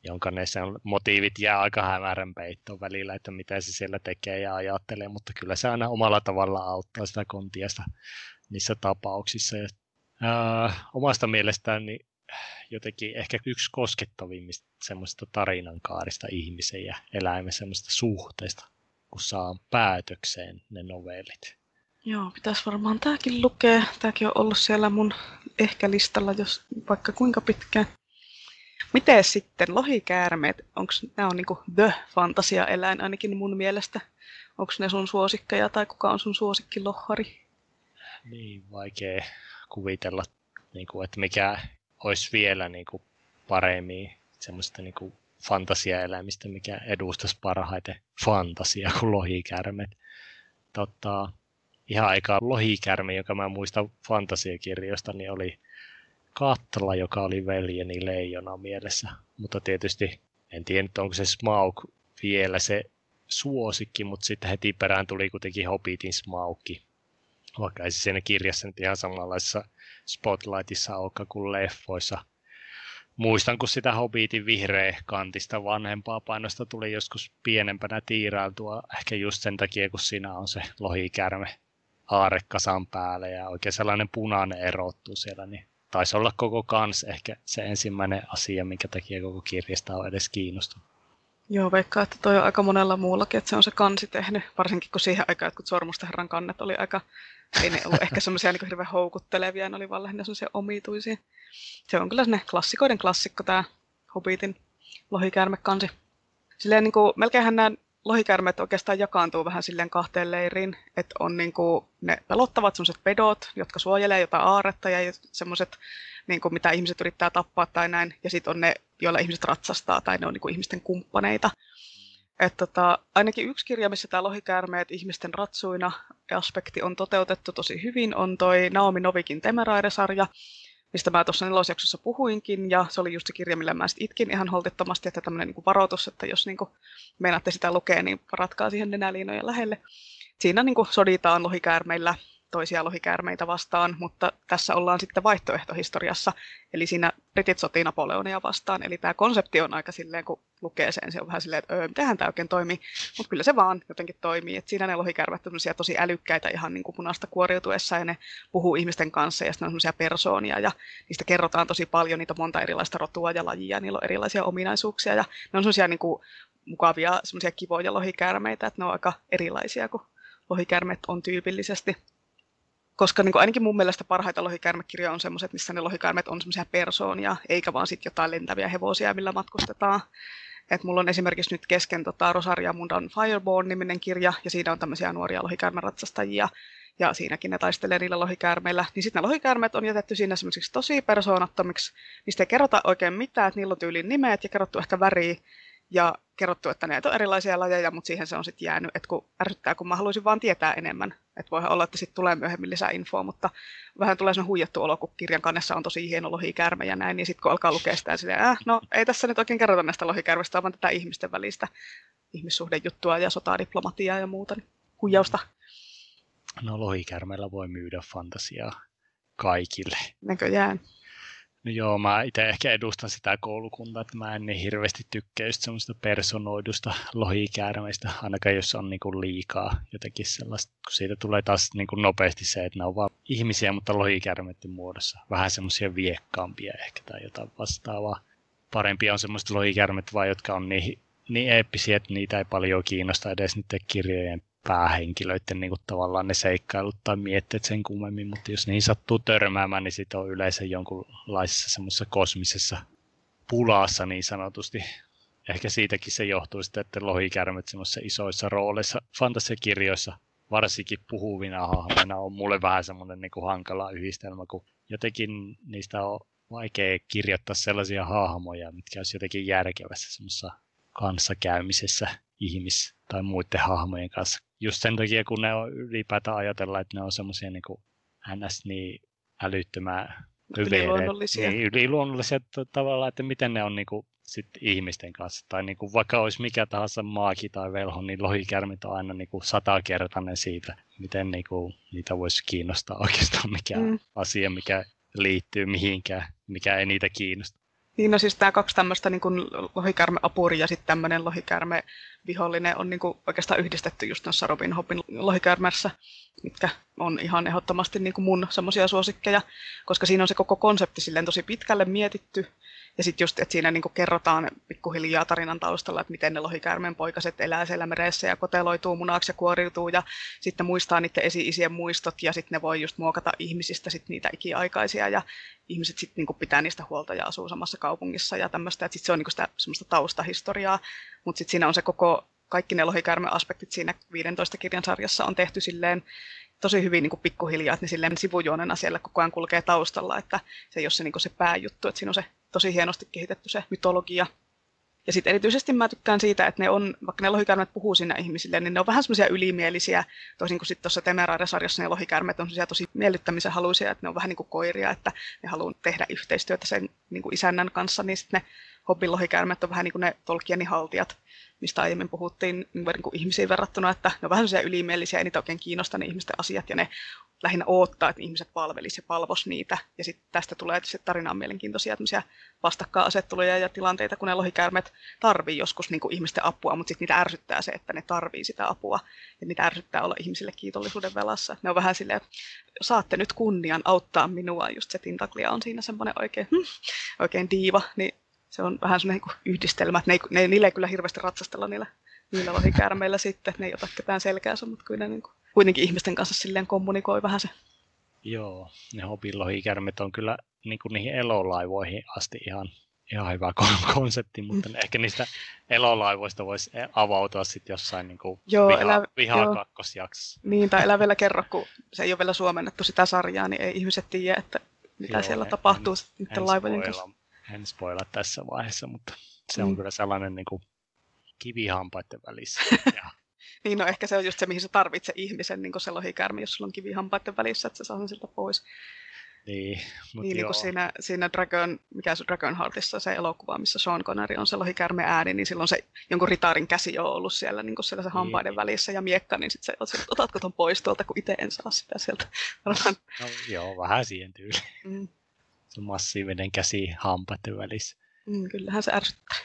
jonka ne sen motiivit jää aika hämärän peittoon välillä, että mitä se siellä tekee ja ajattelee, mutta kyllä se aina omalla tavalla auttaa sitä kontiasta niissä tapauksissa. Ja, ää, omasta mielestäni niin jotenkin ehkä yksi koskettavimmista semmoista tarinankaarista ihmisen ja eläimen semmoista suhteesta, kun saa päätökseen ne novellit. Joo, pitäisi varmaan tämäkin lukea. Tämäkin on ollut siellä mun ehkä listalla, jos vaikka kuinka pitkään. Miten sitten lohikäärmeet, onko nämä on niinku the fantasia-eläin ainakin mun mielestä? Onko ne sun suosikkeja tai kuka on sun suosikki lohari? Niin, vaikea kuvitella, niin kuin, että mikä olisi vielä niin kuin, paremmin semmoista niin fantasiaeläimistä, mikä edustaisi parhaiten fantasia kuin lohikäärmeet. Totta, ihan aika lohikärme, joka mä muistan fantasiakirjoista, niin oli Katla, joka oli veljeni leijona mielessä. Mutta tietysti en tiedä, onko se Smaug vielä se suosikki, mutta sitten heti perään tuli kuitenkin Hobbitin Smaugki. Vaikka ei se siinä kirjassa nyt ihan samanlaisessa spotlightissa olekaan kuin leffoissa. Muistan, kun sitä Hobbitin vihreä kantista vanhempaa painosta tuli joskus pienempänä tiirailtua, ehkä just sen takia, kun siinä on se lohikärme aarekasan päälle ja oikein sellainen punainen erottuu siellä, niin taisi olla koko kans ehkä se ensimmäinen asia, minkä takia koko kirjasta on edes kiinnostunut. Joo, vaikka että toi on aika monella muullakin, että se on se kansi tehnyt, varsinkin kun siihen aikaan jotkut Sormusten kannet oli aika, ei ne ollut ehkä semmoisia niin hirveän houkuttelevia, ne oli vaan lähinnä semmoisia omituisia. Se on kyllä sinne klassikoiden klassikko tämä Hobbitin lohikäärmekansi. Silleen niin kuin, melkeinhän nämä lohikäärmeet oikeastaan jakaantuu vähän silleen kahteen leiriin, että on niin kuin ne pelottavat sellaiset pedot, jotka suojelee jotain aaretta ja semmoiset, niin kuin mitä ihmiset yrittää tappaa tai näin, ja sitten on ne, joilla ihmiset ratsastaa tai ne on niin kuin ihmisten kumppaneita. Et tota, ainakin yksi kirja, missä tämä lohikäärmeet ihmisten ratsuina aspekti on toteutettu tosi hyvin, on toi Naomi Novikin Temeraire-sarja, mistä mä tuossa nelosjaksossa puhuinkin, ja se oli just se kirja, millä mä itkin ihan holtittomasti, että tämmöinen niin varoitus, että jos niin meinaatte sitä lukea, niin varatkaa siihen nenäliinojen lähelle. Siinä niin soditaan lohikäärmeillä toisia lohikäärmeitä vastaan, mutta tässä ollaan sitten vaihtoehtohistoriassa, eli siinä britit sotii Napoleonia vastaan, eli tämä konsepti on aika silleen, kun lukee sen, se on vähän silleen, että öö, tämä oikein toimii, mutta kyllä se vaan jotenkin toimii, että siinä ne lohikärvet on tosi älykkäitä ihan niin kuin punasta kuoriutuessa, ja ne puhuu ihmisten kanssa, ja sitten on semmoisia persoonia, ja niistä kerrotaan tosi paljon, niitä on monta erilaista rotua ja lajia, niillä on erilaisia ominaisuuksia, ja ne on semmoisia niin kuin mukavia, semmoisia kivoja lohikäärmeitä, että ne on aika erilaisia kuin lohikärmet on tyypillisesti koska niin kuin ainakin mun mielestä parhaita lohikärmekirjoja on semmoiset, missä ne lohikärmet on semmoisia persoonia, eikä vaan sitten jotain lentäviä hevosia, millä matkustetaan. Et mulla on esimerkiksi nyt kesken tota Rosaria Mundan Fireborn-niminen kirja, ja siinä on tämmöisiä nuoria lohikärmeratsastajia. ja siinäkin ne taistelee niillä lohikäärmeillä, niin sitten ne lohikäärmeet on jätetty siinä semmoisiksi tosi persoonattomiksi, mistä ei kerrota oikein mitään, että niillä on tyyliin nimet ja kerrottu ehkä väriä, ja kerrottu, että ne on erilaisia lajeja, mutta siihen se on sitten jäänyt, että kun ärsyttää, kun mä haluaisin vaan tietää enemmän. Että voihan olla, että sitten tulee myöhemmin lisää infoa, mutta vähän tulee sellainen huijattu olo, kun kirjan kannessa on tosi hieno lohikäärme ja näin, niin sitten kun alkaa lukea sitä, niin äh, no ei tässä nyt oikein kerrota näistä lohikäärmeistä, vaan tätä ihmisten välistä ihmissuhdejuttua ja sotadiplomatiaa ja muuta, niin huijausta. No lohikärmeillä voi myydä fantasiaa kaikille. Näköjään. No joo, mä itse ehkä edustan sitä koulukuntaa, että mä en niin hirveästi tykkää just semmoista personoidusta lohikäärmeistä, ainakaan jos on niinku liikaa jotenkin sellaista, kun siitä tulee taas niinku nopeasti se, että ne on vaan ihmisiä, mutta lohikäärmeiden muodossa. Vähän semmoisia viekkaampia ehkä tai jotain vastaavaa. Parempi on semmoista lohikäärmet vaan, jotka on niin, niin eeppisiä, että niitä ei paljon kiinnosta edes niiden kirjojen päähenkilöiden niin kuin tavallaan ne seikkailut tai mietteet sen kummemmin, mutta jos niin sattuu törmäämään, niin sitten on yleensä jonkunlaisessa semmoisessa kosmisessa pulassa niin sanotusti. Ehkä siitäkin se johtuu sitten, että lohikärmet semmoisissa isoissa rooleissa fantasiakirjoissa, varsinkin puhuvina hahmoina, on mulle vähän semmoinen niin kuin hankala yhdistelmä, kun jotenkin niistä on vaikea kirjoittaa sellaisia hahmoja, mitkä olisi jotenkin järkevässä semmoisessa kanssakäymisessä ihmis- tai muiden hahmojen kanssa just sen takia, kun ne on ylipäätään ajatella, että ne on semmoisia niin ns. niin älyttömän yliluonnollisia. Niin, yliluonnollisia tavallaan, että miten ne on niin kuin, sit ihmisten kanssa. Tai niin kuin, vaikka olisi mikä tahansa maaki tai velho, niin lohikärmit on aina niin kuin satakertainen siitä, miten niin kuin, niitä voisi kiinnostaa oikeastaan mikä mm. asia, mikä liittyy mihinkään, mikä ei niitä kiinnosta. Niin, no siis tämä kaksi tämmöistä niin lohikärme-apuri ja sitten tämmöinen lohikärme-vihollinen on niin kuin oikeastaan yhdistetty just noissa Robin Hoodin lohikäärmässä, mitkä on ihan ehdottomasti niin kuin mun semmoisia suosikkeja, koska siinä on se koko konsepti silleen tosi pitkälle mietitty ja sitten just, että siinä niinku kerrotaan pikkuhiljaa tarinan taustalla, että miten ne lohikäärmeen poikaset elää siellä meressä ja koteloituu munaksi ja kuoriutuu ja sitten muistaa niiden esi-isien muistot ja sitten ne voi just muokata ihmisistä sit niitä ikiaikaisia ja ihmiset sitten niinku pitää niistä huolta ja asuu samassa kaupungissa ja tämmöistä, sitten se on niinku sitä semmoista taustahistoriaa, mutta sitten siinä on se koko kaikki ne lohikäärme-aspektit siinä 15 kirjan sarjassa on tehty silleen tosi hyvin niin kuin pikkuhiljaa, että ne silleen sivujuonena siellä koko ajan kulkee taustalla, että se ei ole se, niin kuin se pääjuttu, että siinä on se tosi hienosti kehitetty se mytologia. Ja sitten erityisesti mä tykkään siitä, että ne on, vaikka ne lohikäärmet puhuu sinne ihmisille, niin ne on vähän semmoisia ylimielisiä, toisin kuin sitten tuossa Temeraire-sarjassa ne lohikäärmet on tosi miellyttämisen haluisia, että ne on vähän niin kuin koiria, että ne haluaa tehdä yhteistyötä sen niin kuin isännän kanssa, niin sitten ne Hobbin lohikäärmet on vähän niin kuin ne Tolkienin haltijat, mistä aiemmin puhuttiin niin kuin ihmisiin verrattuna, että ne on vähän sellaisia ylimielisiä, ei niitä oikein kiinnosta ne ihmisten asiat, ja ne lähinnä odottaa, että ihmiset palvelisi ja palvos niitä. Ja sitten tästä tulee se tarinaan mielenkiintoisia vastakkainasetteluja ja tilanteita, kun ne lohikäärmet tarvii joskus niin kuin ihmisten apua, mutta sitten niitä ärsyttää se, että ne tarvii sitä apua. Ja niitä ärsyttää olla ihmisille kiitollisuuden velassa. Ne on vähän silleen, saatte nyt kunnian auttaa minua, just se Tintaklia on siinä semmoinen oikein, hmm, oikein diiva, niin se on vähän semmoinen niin yhdistelmä, että ne, ne, niillä ei kyllä hirveästi ratsastella niillä, niillä lohikäärmeillä sitten, ne ei ota ketään selkäänsä, mutta kyllä ne niin kuin, kuitenkin ihmisten kanssa silleen kommunikoi vähän se. Joo, ne hobilohikärmet on kyllä niin kuin niihin elolaivoihin asti ihan, ihan hyvä konsepti, mutta mm. ehkä niistä elolaivoista voisi avautua sitten jossain niin kuin joo, viha, elä, viha joo. kakkosjaksossa. Niin, tai älä vielä kerro, kun se ei ole vielä suomennettu sitä sarjaa, niin ei ihmiset tiedä, että mitä joo, siellä en, tapahtuu en, niiden laivojen kanssa en spoila tässä vaiheessa, mutta se on mm. kyllä sellainen niin kuin kivihampaiden välissä. Niin, no ehkä se on just se, mihin sä tarvitset ihmisen, niin kuin se lohikärmi, jos sulla on kivihampaiden välissä, että se saa sen siltä pois. Niin, mutta niin, niin kuin siinä, siinä Dragon, mikä se Dragon Heartissa se elokuva, missä Sean Connery on se lohikärme ääni, niin silloin se jonkun ritarin käsi on ollut siellä, niin kuin siellä se hampaiden niin. välissä ja miekka, niin sitten se, että otatko ton pois tuolta, kun itse en saa sitä sieltä. no, joo, vähän siihen tyyliin. Mm se massiivinen käsi hampaiden välissä. Mm, kyllähän se ärsyttää.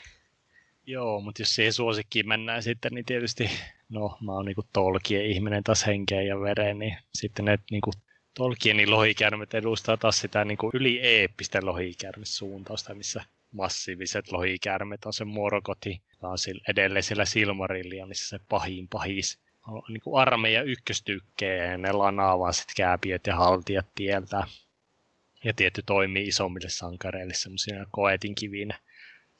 Joo, mutta jos siihen suosikkiin mennään sitten, niin tietysti, no mä oon niinku Tolkien ihminen taas henkeen ja vereen, niin sitten ne niinku Tolkienin lohikärmet edustaa taas sitä niinku yli-eeppistä lohikärmesuuntausta, missä massiiviset lohikärmet on se Morgoti, on edelleen siellä se pahin pahis. On niin kuin armeija ykköstykkeen ja ne lanaa vaan sit kääpiöt ja haltijat tieltä ja tietty toimii isommille sankareille semmoisina koetinkivinä.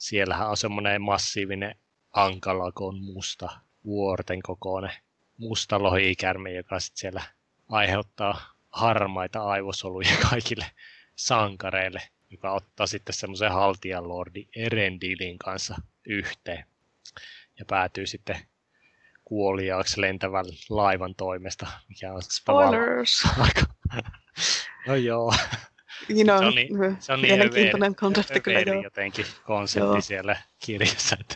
Siellähän on semmoinen massiivinen ankalakon musta vuorten kokoinen musta lohikärme, joka sitten siellä aiheuttaa harmaita aivosoluja kaikille sankareille, joka ottaa sitten semmoisen haltijan lordi Erendilin kanssa yhteen ja päätyy sitten kuoliaaksi lentävän laivan toimesta, mikä on Spoilers! Aika... no joo. You know, se on niin, se on niin överi, konsepti kyllä joo. jotenkin konsepti joo. siellä kirjassa, että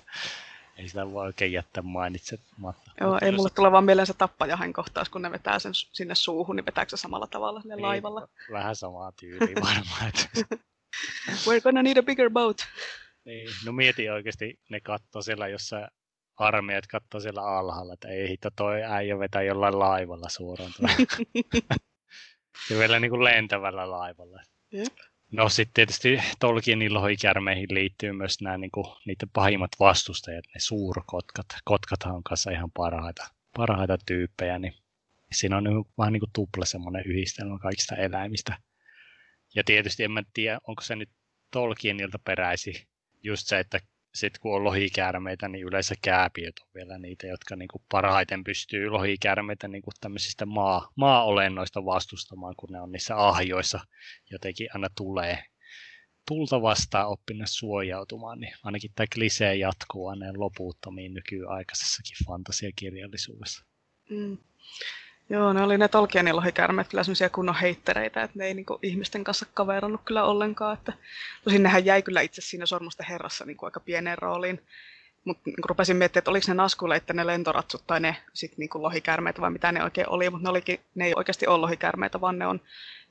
ei sitä voi oikein jättää mainitsematta. Joo, ei mulle tule vaan mieleen se tappajahan kohtaus, kun ne vetää sen sinne suuhun, niin vetääkö se samalla tavalla sinne niin, laivalla? Vähän samaa tyyliä varmaan. We're gonna need a bigger boat. Niin, no mieti oikeasti, ne katsoo siellä jossain armeijat katsoo siellä alhaalla, että ei hito toi äijä vetää jollain laivalla suoraan. ja vielä niin kuin lentävällä laivalla. Jep. No sitten tietysti Tolkienin lohikärmeihin liittyy myös nämä niin kuin, niiden pahimmat vastustajat, ne suurkotkat. Kotkathan on kanssa ihan parhaita, parhaita tyyppejä, niin siinä on niin, vähän niin kuin tupla semmoinen yhdistelmä kaikista eläimistä. Ja tietysti en mä tiedä, onko se nyt Tolkienilta peräisi just se, että sitten kun on lohikäärmeitä, niin yleensä kääpiöt on vielä niitä, jotka niin kuin parhaiten pystyy lohikäärmeitä niin kuin tämmöisistä maa, maa-olennoista vastustamaan, kun ne on niissä ahjoissa jotenkin aina tulee tulta vastaan oppinut suojautumaan, niin ainakin tämä klisee jatkuu aina loputtomiin nykyaikaisessakin fantasiakirjallisuudessa. Mm. Joo, ne oli ne Tolkienin lohikärmet kyllä sellaisia kunnon heittereitä, että ne ei niinku ihmisten kanssa kaverannut kyllä ollenkaan. Että, tosin nehän jäi kyllä itse siinä Sormusten herrassa niinku aika pieneen rooliin. Mutta niinku rupesin miettimään, että oliko ne naskuleitte ne lentoratsut tai ne sit niinku lohikärmeitä vai mitä ne oikein oli. Mutta ne, ne ei oikeasti ole lohikärmeitä, vaan ne on,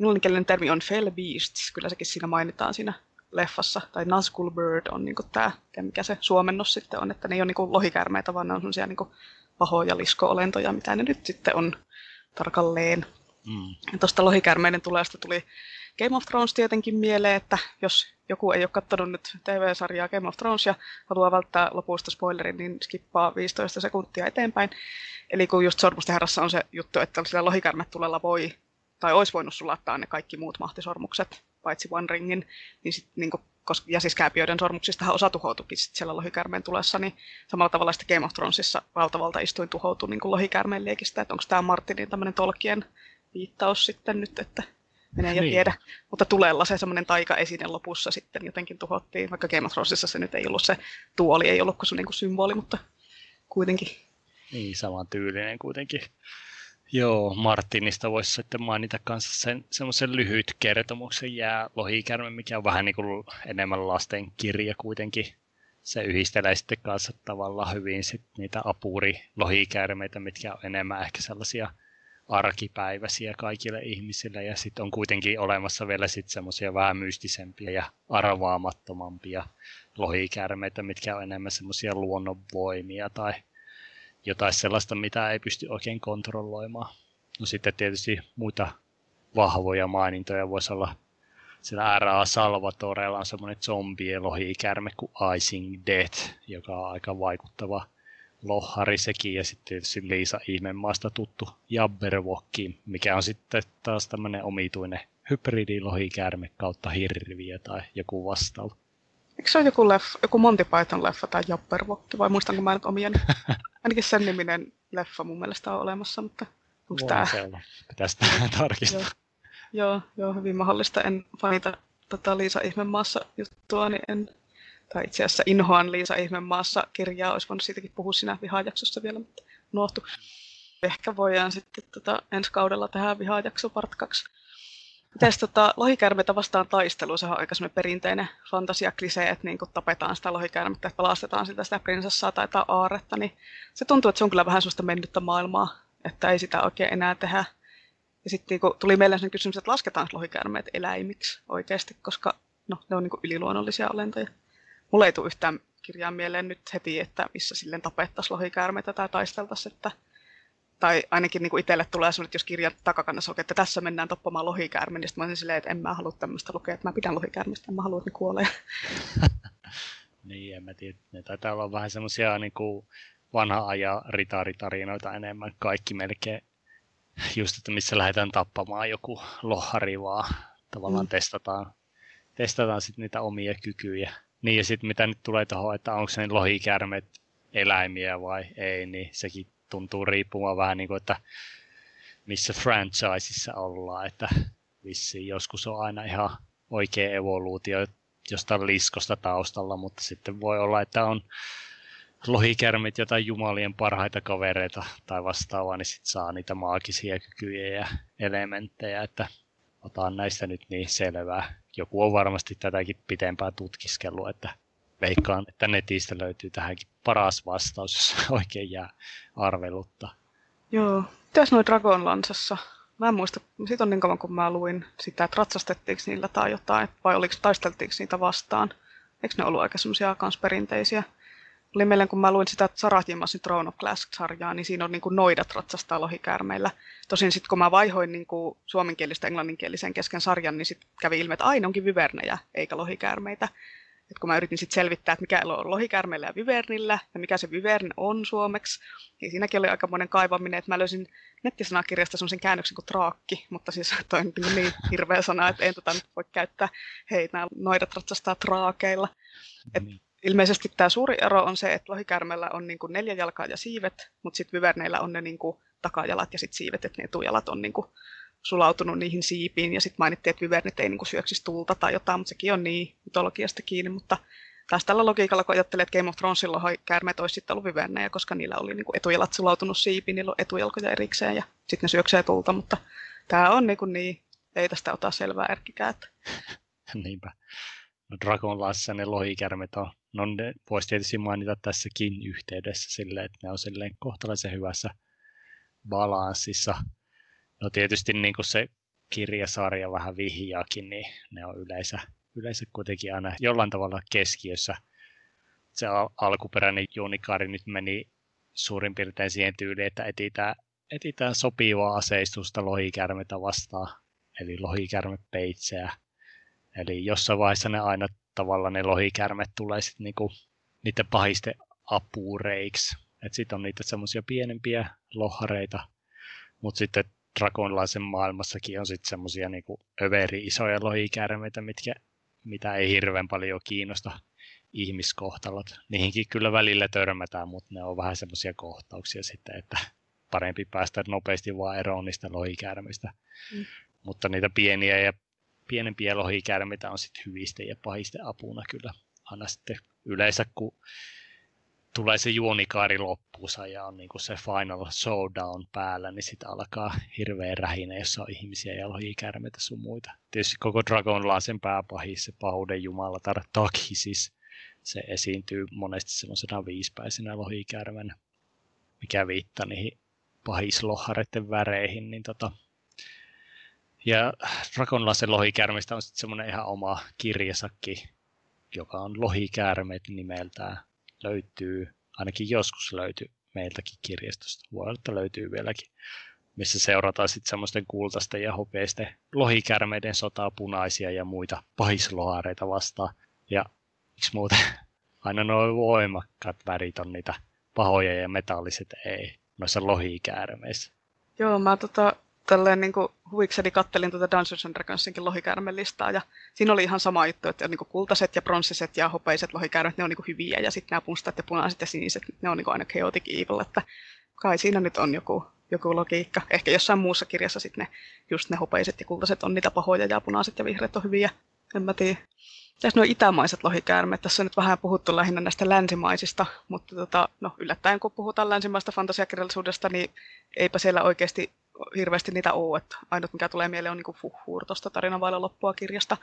englanninkielinen termi on fell beasts. Kyllä sekin siinä mainitaan siinä leffassa. Tai Nazgul Bird on niinku tämä, mikä se suomennos sitten on. Että ne ei ole niinku lohikärmeitä, vaan ne on sellaisia niinku pahoja lisko-olentoja, mitä ne nyt sitten on tarkalleen. Mm. Tuosta lohikärmeiden tuleesta tuli Game of Thrones tietenkin mieleen, että jos joku ei ole katsonut nyt TV-sarjaa Game of Thrones ja haluaa välttää lopuista spoilerin, niin skippaa 15 sekuntia eteenpäin. Eli kun just Sormusten herrassa on se juttu, että sillä lohikärmetulella voi, tai olisi voinut sulattaa ne kaikki muut mahtisormukset, paitsi One Ringin, niin sit, niin kuin, ja siis kääpiöiden sormuksistahan osa tuhoutuikin sit siellä lohikärmeen tulessa, niin samalla tavalla sitten Game of Thronesissa valtavalta istuin tuhoutui niin lohikärmeen liekistä, että onko tämä Martinin tämmöinen Tolkien viittaus sitten nyt, että menee jo niin. tiedä. Mutta tulella se semmoinen taika-esine lopussa sitten jotenkin tuhottiin, vaikka Game of Thronesissa se nyt ei ollut se tuoli, ei ollut kuin se niin kuin symboli, mutta kuitenkin. Niin, saman tyylinen kuitenkin. Joo, Martinista voisi sitten mainita kanssa sen semmoisen lyhyt kertomuksen jää lohikärme, mikä on vähän niin kuin enemmän lasten kirja kuitenkin. Se yhdistelee sitten kanssa tavallaan hyvin sit niitä apuri lohikärmeitä, mitkä on enemmän ehkä sellaisia arkipäiväisiä kaikille ihmisille. Ja sitten on kuitenkin olemassa vielä sitten semmoisia vähän mystisempiä ja arvaamattomampia lohikärmeitä, mitkä on enemmän semmoisia luonnonvoimia tai jotain sellaista, mitä ei pysty oikein kontrolloimaan. No sitten tietysti muita vahvoja mainintoja voisi olla sillä R.A. Salvatorella on semmoinen zombie lohikärme kuin Icing Death, joka on aika vaikuttava lohari sekin, ja sitten tietysti Liisa Ihmenmaasta tuttu Jabberwocki, mikä on sitten taas tämmöinen omituinen hybridilohikärme kautta hirviö tai joku vastaava. Eikö se ole joku, leffa, joku Monty Python leffa tai Jabberwocky, vai muistanko mä nyt omien? Ainakin sen niminen leffa mun mielestä on olemassa, mutta onko tämä... Pitäisi tarkistaa. joo, joo, joo, hyvin mahdollista. En fanita tota Liisa Ihmemaassa juttua, niin en... Tai itse asiassa inhoan Liisa Ihmemaassa kirjaa, olisi voinut siitäkin puhua siinä vihajaksossa vielä, mutta unohtu. Ehkä voidaan sitten tota, ensi kaudella tehdä vihajakso part 2. Mites tota, lohikärmeitä vastaan taistelu, se on aika perinteinen fantasiaklisee, että niin tapetaan sitä lohikärmettä, että pelastetaan sitä, sitä prinsessaa tai jotain aaretta, niin se tuntuu, että se on kyllä vähän sellaista mennyttä maailmaa, että ei sitä oikein enää tehdä. Ja sitten niin tuli meille sen kysymys, että lasketaan lohikärmeet eläimiksi oikeasti, koska no, ne on niin yliluonnollisia olentoja. Mulle ei tule yhtään kirjaa mieleen nyt heti, että missä silleen tapettaisiin lohikäärmeitä tai taisteltaisiin, että tai ainakin niin kuin itselle tulee sellainen, että jos kirjan takakannassa on, että tässä mennään tappamaan lohikäärme, niin sitten mä olisin silleen, että en mä halua tämmöistä lukea, että mä pidän lohikäärmestä, en mä halua, että ne kuolee. niin, en mä tiedä. Ne taitaa olla vähän semmoisia niin vanha ajan ritaritarinoita enemmän, kaikki melkein. Just, että missä lähdetään tappamaan joku lohari vaan. Tavallaan mm. testataan, testataan sitten niitä omia kykyjä. Niin ja sitten mitä nyt tulee tuohon, että onko ne lohikäärmeet eläimiä vai ei, niin sekin tuntuu riippumaan vähän niin kuin, että missä franchisissa ollaan, että vissiin joskus on aina ihan oikea evoluutio jostain liskosta taustalla, mutta sitten voi olla, että on lohikärmit jotain jumalien parhaita kavereita tai vastaavaa, niin sitten saa niitä maagisia kykyjä ja elementtejä, että otan näistä nyt niin selvää. Joku on varmasti tätäkin pitempään tutkiskellut, että veikkaan, että netistä löytyy tähänkin paras vastaus, jos oikein jää arvelutta. Joo. Mitäs noin Dragonlansassa? Mä en muista, siitä on niin kauan kun mä luin sitä, että ratsastettiinko niillä tai jotain, vai oliko taisteltiinko niitä vastaan. Eikö ne ollut aika semmoisia kans perinteisiä? Oli meillä, kun mä luin sitä Saratimasin Throne of Glass-sarjaa, niin siinä on niin kuin noidat ratsastaa lohikäärmeillä. Tosin sitten kun mä vaihoin niin kuin suomenkielistä englanninkielisen kesken sarjan, niin sitten kävi ilmi, että aina onkin vyvernejä eikä lohikäärmeitä. Et kun mä yritin sitten selvittää, että mikä on lohikäärmeillä ja vyvernillä ja mikä se vyvern on suomeksi, niin siinäkin oli aika monen kaivaminen, että mä löysin nettisanakirjasta sellaisen käännöksen kuin traakki, mutta siis toi on niin, niin hirveä sana, että en tota nyt voi käyttää, hei, nämä noidat ratsastaa traakeilla. Et niin. Ilmeisesti tämä suuri ero on se, että lohikäärmeellä on niin kuin neljä jalkaa ja siivet, mutta sitten vyverneillä on ne niin kuin takajalat ja sitten siivet, että ne etujalat on niin kuin sulautunut niihin siipiin. Ja sitten mainittiin, että vyvernit ei niin kuin syöksisi tulta tai jotain, mutta sekin on niin mytologiasta kiinni. Mutta taas tällä logiikalla, kun ajattelee, että Game of Thronesin lohikäärmeet olisi sitten ollut vyvernejä, koska niillä oli niin kuin etujalat sulautunut siipiin, niillä on etujalkoja erikseen ja sitten ne syöksee tulta. Mutta tämä on niin, kuin niin ei tästä ota selvää erkkikään. Niinpä. No Dragon Lassa ne lohikärmet on No ne voisi tietysti mainita tässäkin yhteydessä silleen, että ne on silleen kohtalaisen hyvässä balanssissa. No tietysti niin kuin se kirjasarja vähän vihjaakin, niin ne on yleensä, yleensä kuitenkin aina jollain tavalla keskiössä. Se al- alkuperäinen juonikaari nyt meni suurin piirtein siihen tyyliin, että etitään, etitään sopivaa aseistusta lohikärmetä vastaan, eli lohikärmepeitseä. Eli jossain vaiheessa ne aina tavalla ne lohikärmet tulee sitten niinku niiden pahiste apureiksi. Sitten on niitä semmoisia pienempiä lohareita, mutta sitten Dragonlaisen maailmassakin on sitten semmoisia niinku överi isoja lohikärmeitä, mitkä, mitä ei hirveän paljon kiinnosta ihmiskohtalot. Niihinkin kyllä välillä törmätään, mutta ne on vähän semmoisia kohtauksia sitten, että parempi päästä nopeasti vaan eroon niistä lohikäärmistä. Mm. Mutta niitä pieniä ja pienempiä lohikärmeitä on sitten hyvistä ja pahisten apuna kyllä aina sitten yleensä, kun tulee se juonikaari loppuunsa ja on niin kuin se final showdown päällä, niin sitten alkaa hirveä rähinä, jossa on ihmisiä ja lohikärmeitä sun muita. Tietysti koko Dragonlaasen pääpahis, se pahuuden jumala, Takhisis, se esiintyy monesti semmoisena viispäisenä lohikärmenä, mikä viittaa niihin pahislohareiden väreihin, niin tota, ja Dragonlasen lohikärmistä on sitten semmoinen ihan oma kirjasakki, joka on lohikäärmeet nimeltään. Löytyy, ainakin joskus löytyy meiltäkin kirjastosta. Voi olla, että löytyy vieläkin missä seurataan sitten semmoisten kultaisten ja hopeisten lohikärmeiden sotaa punaisia ja muita pahislohaareita vastaan. Ja miksi muuten aina nuo voimakkaat värit on niitä pahoja ja metalliset ei noissa lohikäärmeissä. Joo, mä tota, tälleen niin huvikseni kattelin tuota Dungeons and Dragonsinkin lohikäärmelistaa ja siinä oli ihan sama juttu, että niin kultaiset ja pronssiset ja hopeiset lohikäärmet, ne on niin hyviä ja sitten nämä mustat ja punaiset ja siniset, ne on niin aina chaotic evil, että kai siinä nyt on joku, joku logiikka. Ehkä jossain muussa kirjassa sitten ne, just ne hopeiset ja kultaiset on niitä pahoja ja punaiset ja vihreät on hyviä, en mä tiedä. Tässä nuo itämaiset lohikäärmeet, tässä on nyt vähän puhuttu lähinnä näistä länsimaisista, mutta tota, no, yllättäen kun puhutaan länsimaista fantasiakirjallisuudesta, niin eipä siellä oikeasti hirveästi niitä ole. Että ainut mikä tulee mieleen on niin fuhhuur tuosta tarinan vailla loppua kirjasta.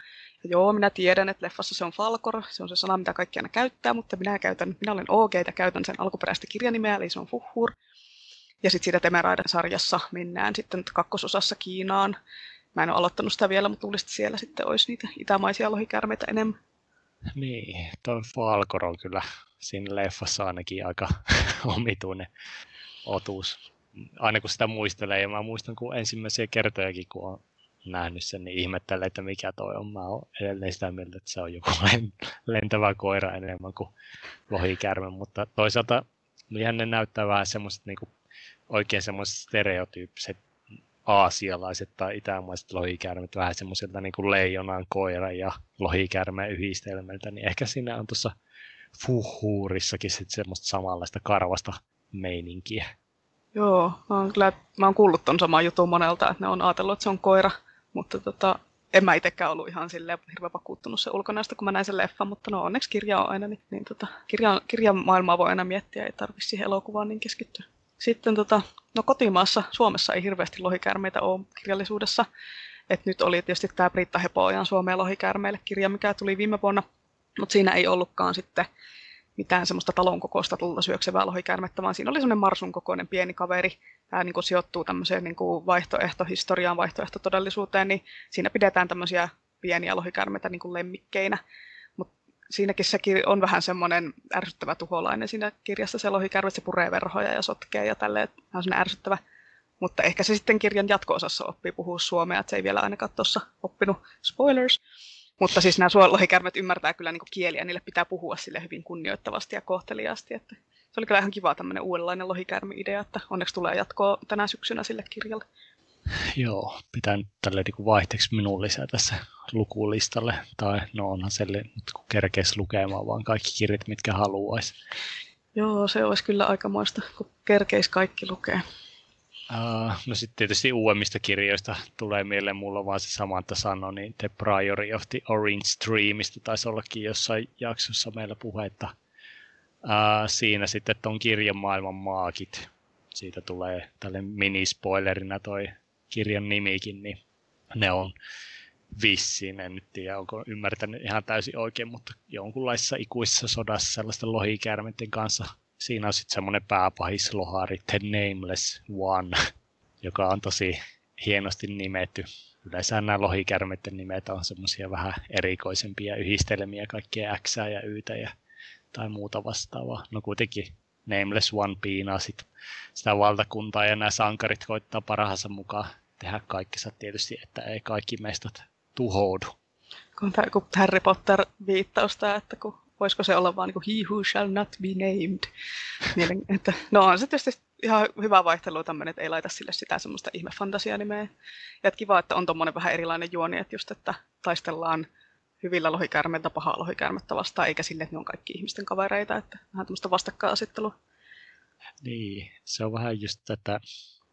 Ja joo, minä tiedän, että leffassa se on Falkor, se on se sana, mitä kaikki aina käyttää, mutta minä käytän, minä olen OG ja käytän sen alkuperäistä kirjanimeä, eli se on fuhhuur. Ja sitten siitä Temeraiden sarjassa mennään sitten kakkososassa Kiinaan. Mä en ole aloittanut sitä vielä, mutta luulisin, että siellä sitten olisi niitä itämaisia lohikärmeitä enemmän. Niin, tuo Falkor on kyllä siinä leffassa ainakin aika omituinen otus aina kun sitä muistelee, ja mä muistan kun ensimmäisiä kertojakin, kun on nähnyt sen, niin ihmettelee, että mikä toi on. Mä oon edelleen sitä mieltä, että se on joku lentävä koira enemmän kuin lohikärme, mutta toisaalta ihan ne näyttää vähän semmoiset niin oikein semmoiset stereotyyppiset aasialaiset tai itämaiset lohikärmet, vähän semmoiselta niin kuin leijonan koira ja lohikärmeen yhdistelmältä, niin ehkä siinä on tuossa fuhuurissakin sitten semmoista samanlaista karvasta meininkiä. Joo, mä oon, kyllä, mä oon kuullut ton saman jutun monelta, että ne on ajatellut, että se on koira, mutta tota, en mä itsekään ollut ihan silleen hirveän vakuuttunut se ulkonäöstä, kun mä näin sen leffan, mutta no onneksi kirja on aina, niin, niin tota, kirjan, kirjan maailmaa voi aina miettiä, ei tarvitse siihen elokuvaan niin keskittyä. Sitten tota, no kotimaassa, Suomessa ei hirveästi lohikäärmeitä ole kirjallisuudessa. Et nyt oli tietysti tämä Britta Hepoojan Suomeen lohikäärmeille kirja, mikä tuli viime vuonna, mutta siinä ei ollutkaan sitten mitään semmoista talon kokoista tulta syöksevää lohikäärmettä, vaan siinä oli semmoinen marsun kokoinen pieni kaveri. Tämä niin kuin sijoittuu tämmöiseen niin kuin vaihtoehtohistoriaan, vaihtoehtotodellisuuteen, niin siinä pidetään tämmöisiä pieniä lohikäärmeitä niin kuin lemmikkeinä. Mutta siinäkin se on vähän semmoinen ärsyttävä tuholainen siinä kirjassa. Se lohikäärme, se puree verhoja ja sotkee ja tälleen, vähän semmoinen ärsyttävä. Mutta ehkä se sitten kirjan jatko-osassa oppii puhua suomea, että se ei vielä ainakaan tuossa oppinut. Spoilers! Mutta siis nämä lohikärmet ymmärtää kyllä niin kieliä, niille pitää puhua sille hyvin kunnioittavasti ja kohteliaasti. Että se oli kyllä ihan kiva tämmöinen uudenlainen lohikärmi-idea, että onneksi tulee jatkoa tänä syksynä sille kirjalle. Joo, pitää nyt tälle niin vaihteeksi minun lisää tässä lukulistalle. Tai no onhan selle nyt kun kerkeisi lukemaan vaan kaikki kirjat, mitkä haluaisi. Joo, se olisi kyllä aikamoista, kun kerkeisi kaikki lukea. Uh, no sitten tietysti uudemmista kirjoista tulee mieleen, mulla vaan se Samantha sanoi, niin The Priory of the Orange Streamista taisi ollakin jossain jaksossa meillä puhetta. Uh, siinä sitten on kirjan maailman maakit. Siitä tulee tälle minispoilerina toi kirjan nimikin, niin ne on vissiin, en nyt tiedä, onko ymmärtänyt ihan täysin oikein, mutta jonkunlaisessa ikuisessa sodassa sellaisten lohikäärmeiden kanssa siinä on sitten semmoinen pääpahislohari, The Nameless One, joka on tosi hienosti nimetty. Yleensä nämä lohikärmeiden nimet on semmoisia vähän erikoisempia yhdistelmiä, kaikkia X ja Y ja, tai muuta vastaavaa. No kuitenkin Nameless One piinaa sit sitä valtakuntaa ja nämä sankarit koittaa parhaansa mukaan tehdä kaikkensa tietysti, että ei kaikki meistä tuhoudu. Kun tämä Harry Potter viittausta, että kun voisiko se olla vaan niin he who shall not be named. Mielen, että, no on se tietysti ihan hyvä vaihtelu tämmöinen, että ei laita sille sitä semmoista ihme fantasianimeä. Ja että kiva, että on tuommoinen vähän erilainen juoni, että just, että taistellaan hyvillä lohikärmeiltä pahaa lohikärmettä vastaan, eikä sille, että ne on kaikki ihmisten kavereita, että vähän tämmöistä vastakkainasettelua. Niin, se on vähän just että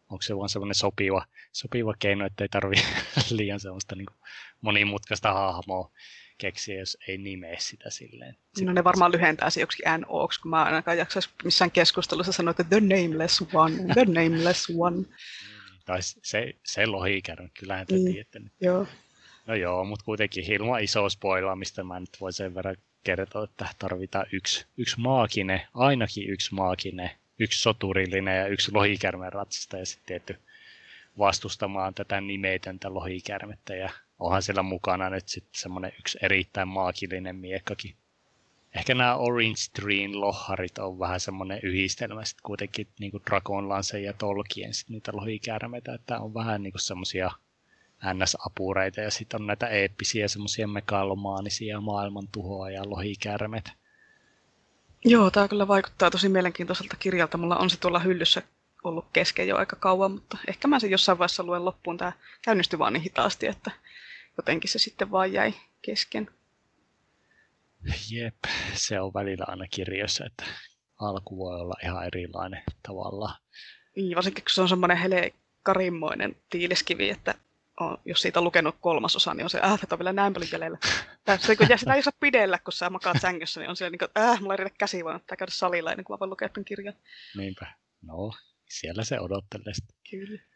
onko se vaan semmoinen sopiva, sopiva keino, että ei tarvi liian semmoista niin monimutkaista hahmoa keksiä, jos ei nimeä sitä silleen. No ne varmaan lyhentää se joksikin NO, kun mä ainakaan jaksaisi missään keskustelussa sanoa, että the nameless one, the nameless one. Mm, tai se, se lohikärme, kyllähän te niin, tiedätte. Joo. No joo, mutta kuitenkin ilman isoa spoilaamista mä nyt voin sen verran kertoa, että tarvitaan yksi, yksi maakine, ainakin yksi maakine, yksi soturillinen ja yksi lohikärmen ratsasta ja sitten tietty vastustamaan tätä nimetöntä lohikärmettä ja onhan siellä mukana nyt sitten semmoinen yksi erittäin maakillinen miekkakin. Ehkä nämä Orange Dream loharit on vähän semmoinen yhdistelmä sitten kuitenkin niin kuin Dragonlance ja Tolkien sit niitä lohikäärmeitä, että on vähän niin kuin semmoisia NS-apureita ja sitten on näitä eeppisiä semmoisia megalomaanisia maailman tuhoa ja lohikäärmeitä. Joo, tämä kyllä vaikuttaa tosi mielenkiintoiselta kirjalta. Mulla on se tuolla hyllyssä ollut kesken jo aika kauan, mutta ehkä mä sen jossain vaiheessa luen loppuun. Tämä käynnistyi vaan niin hitaasti, että jotenkin se sitten vaan jäi kesken. Jep, se on välillä aina kirjoissa, että alku voi olla ihan erilainen tavallaan. Niin, varsinkin kun se on semmoinen helekarimmoinen tiiliskivi, että on, jos siitä on lukenut kolmasosa, niin on se, äh, että on vielä näin paljon jäljellä. Se, kun sitä ei saa pidellä, kun sä makaat sängyssä, niin on siellä niin kuin, äh, mulla ei riitä käsi, vaan pitää käydä salilla ennen kuin mä voin lukea tämän kirjan. Niinpä. No, siellä se odottelee sitä. Kyllä.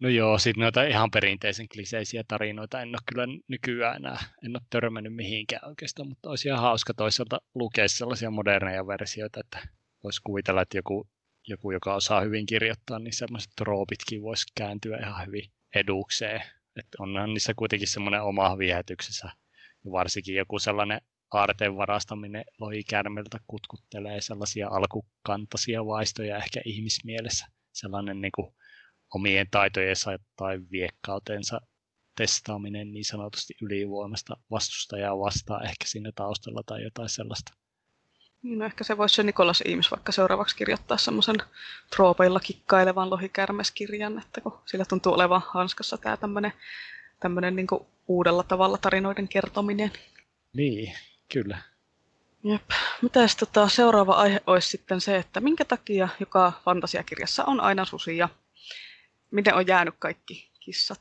No joo, sitten noita ihan perinteisen kliseisiä tarinoita en ole kyllä nykyään enää, en ole törmännyt mihinkään oikeastaan, mutta olisi ihan hauska toisaalta lukea sellaisia moderneja versioita, että voisi kuvitella, että joku, joku joka osaa hyvin kirjoittaa, niin sellaiset troopitkin voisi kääntyä ihan hyvin edukseen. Että onhan niissä kuitenkin semmoinen oma viehätyksessä. Ja varsinkin joku sellainen aarteen varastaminen lohikärmeltä kutkuttelee sellaisia alkukantaisia vaistoja ehkä ihmismielessä. Sellainen niin kuin omien taitojensa tai viekkautensa testaaminen niin sanotusti ylivoimasta vastustajaa vastaan ehkä siinä taustalla tai jotain sellaista. Niin, no ehkä se voisi se Nikolas Iims vaikka seuraavaksi kirjoittaa semmoisen troopeilla kikkailevan lohikärmeskirjan, että kun sillä tuntuu olevan hanskassa tämä tämmöinen tämmöinen niin uudella tavalla tarinoiden kertominen. Niin, kyllä. Jep. Mitäs tota, seuraava aihe olisi sitten se, että minkä takia joka fantasiakirjassa on aina susia? Miten on jäänyt kaikki kissat?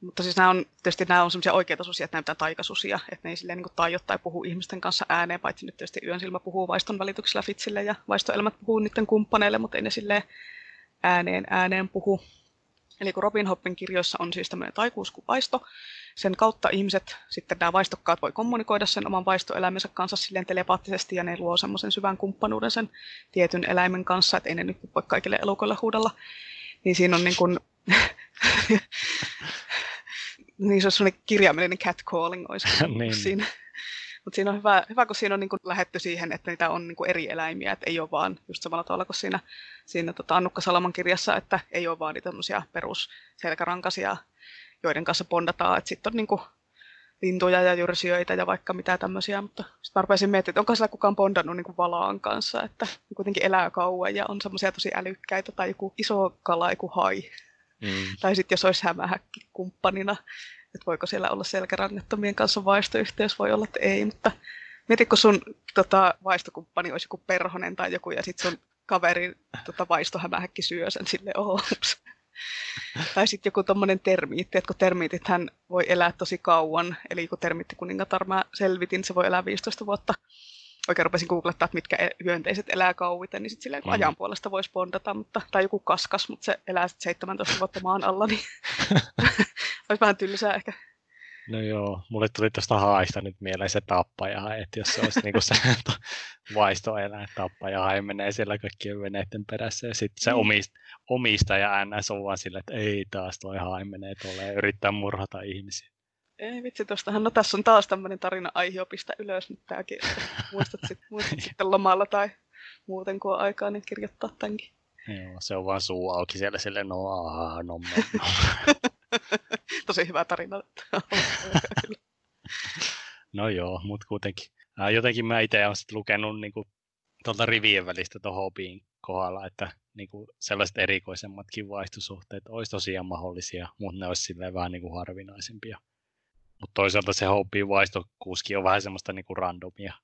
Mutta siis nämä on, tietysti nämä on sellaisia oikeita susia, että näyttää taikasusia, että ne ei silleen niin taio tai puhu ihmisten kanssa ääneen, paitsi nyt tietysti yön silmä puhuu vaiston välityksellä Fitsille ja vaistoelämät puhuu niiden kumppaneille, mutta ei ne silleen ääneen ääneen puhu. Eli kun Robin Hoppin kirjoissa on siis tämmöinen taikuus kuin vaisto, sen kautta ihmiset, sitten nämä vaistokkaat voi kommunikoida sen oman vaistoeläimensä kanssa silleen telepaattisesti ja ne luo semmoisen syvän kumppanuuden sen tietyn eläimen kanssa, että ei ne nyt voi kaikille elukoille huudella. Niin siinä on niin kuin niin se on semmoinen kirjaimellinen catcalling olisi niin. siinä. Mutta siinä on hyvä, hyvä, kun siinä on niin lähetty siihen, että niitä on niin eri eläimiä, että ei ole vaan just samalla tavalla kuin siinä, siinä tota Annukka Salaman kirjassa, että ei ole vaan niitä perusselkärankaisia, joiden kanssa bondataan, että sitten on niin kuin lintuja ja jyrsijöitä ja vaikka mitä tämmöisiä, mutta sitten mä rupesin miettimään, että onko siellä kukaan bondannut niin kuin valaan kanssa, että kuitenkin elää kauan ja on semmoisia tosi älykkäitä tai joku iso kala, joku hai. Mm. Tai sitten jos olisi hämähäkki kumppanina, että voiko siellä olla selkärannettomien kanssa vaistoyhteys, voi olla, että ei, mutta mieti, kun sun tota, vaistokumppani olisi joku perhonen tai joku, ja sitten sun kaveri tota, vaistohämähäkki syö sen sille ops. tai sitten joku tommonen termiitti, että kun termiitithän voi elää tosi kauan, eli kun termiittikuningatar mä selvitin, se voi elää 15 vuotta, oikein rupesin googlettaa, että mitkä e- hyönteiset elää kauiten, niin sitten silleen mm. ajan puolesta voisi bondata, mutta, tai joku kaskas, mutta se elää sitten 17 vuotta maan alla, niin olisi vähän tylsää ehkä. No joo, mulle tuli tuosta haista nyt mieleen se tappaja, että jos se olisi niinku se vaistoeläin tappaja, ja menee siellä kaikkien veneiden perässä, ja sitten se mm. omist, omistaja NS on vaan sillä, että ei taas toi hain menee tuolle ja yrittää murhata ihmisiä. Ei vitsi, tuostahan, no tässä on taas tämmöinen tarina aihe pistä ylös nyt tämäkin, muistat, sit, muistat sitten lomalla tai muuten kun on aikaa, niin kirjoittaa tämänkin. Joo, se on vaan suu auki siellä silleen, no aah, no, no. Tosi hyvä tarina. no joo, mutta kuitenkin. Jotenkin mä itse olen sitten lukenut niin kuin, tuolta rivien välistä tuohon hobiin kohdalla, että niin kuin sellaiset erikoisemmatkin vaihtosuhteet olisi tosiaan mahdollisia, mutta ne olisi silleen vähän niin kuin harvinaisempia. Mutta toisaalta se hobby vaistokuski on vähän semmoista niinku randomia.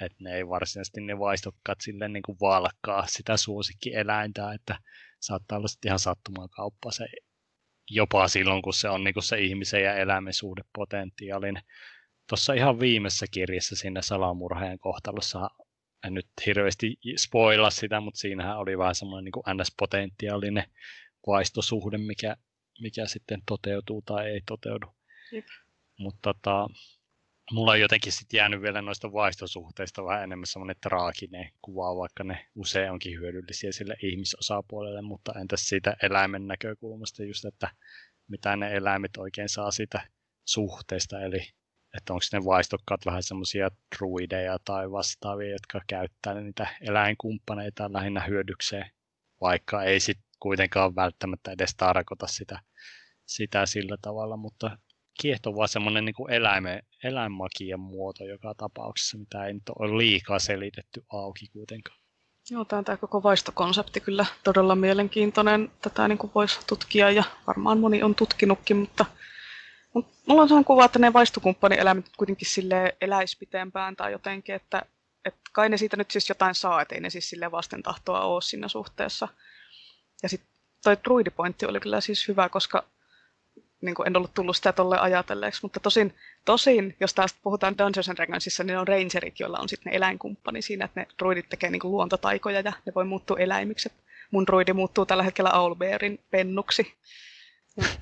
Että ne ei varsinaisesti ne vaistokkaat silleen niinku valkkaa sitä suosikkieläintä, että saattaa olla sitten ihan sattumaan kauppa se jopa silloin, kun se on niinku se ihmisen ja eläimen suhde potentiaalinen. Tuossa ihan viimeisessä kirjassa siinä salamurheen kohtalossa, en nyt hirveästi spoilla sitä, mutta siinähän oli vähän semmoinen niin NS-potentiaalinen vaistosuhde, mikä, mikä sitten toteutuu tai ei toteudu. Jep. Mutta tota, mulla on jotenkin sitten jäänyt vielä noista vaistosuhteista vähän enemmän semmoinen traaginen kuva, vaikka ne usein onkin hyödyllisiä sille ihmisosapuolelle, mutta entäs siitä eläimen näkökulmasta just, että mitä ne eläimet oikein saa siitä suhteesta, eli että onko ne vaistokkaat vähän semmoisia druideja tai vastaavia, jotka käyttää niitä eläinkumppaneita lähinnä hyödykseen, vaikka ei sitten kuitenkaan välttämättä edes tarkoita sitä, sitä sillä tavalla, mutta kiehtova semmoinen niin eläime, eläinmakian muoto joka tapauksessa, mitä ei nyt ole liikaa selitetty auki kuitenkaan. Joo, tämä, tämä koko vaistokonsepti kyllä todella mielenkiintoinen. Tätä niin kuin voisi tutkia ja varmaan moni on tutkinutkin, mutta, mutta mulla on sellainen kuva, että ne vaistokumppanieläimet kuitenkin sille eläisi pitempään tai jotenkin, että, että kai ne siitä nyt siis jotain saa, ettei ne siis sille vasten tahtoa ole siinä suhteessa. Ja sitten toi druidipointti oli kyllä siis hyvä, koska niin kuin en ollut tullut sitä tolle ajatelleeksi, mutta tosin, tosin jos taas puhutaan Dungeons and Dragonsissa, niin on rangerit, joilla on sitten ne eläinkumppani siinä, että ne druidit tekee niin kuin luontotaikoja ja ne voi muuttua eläimiksi. Mun druidi muuttuu tällä hetkellä Owlbearin pennuksi.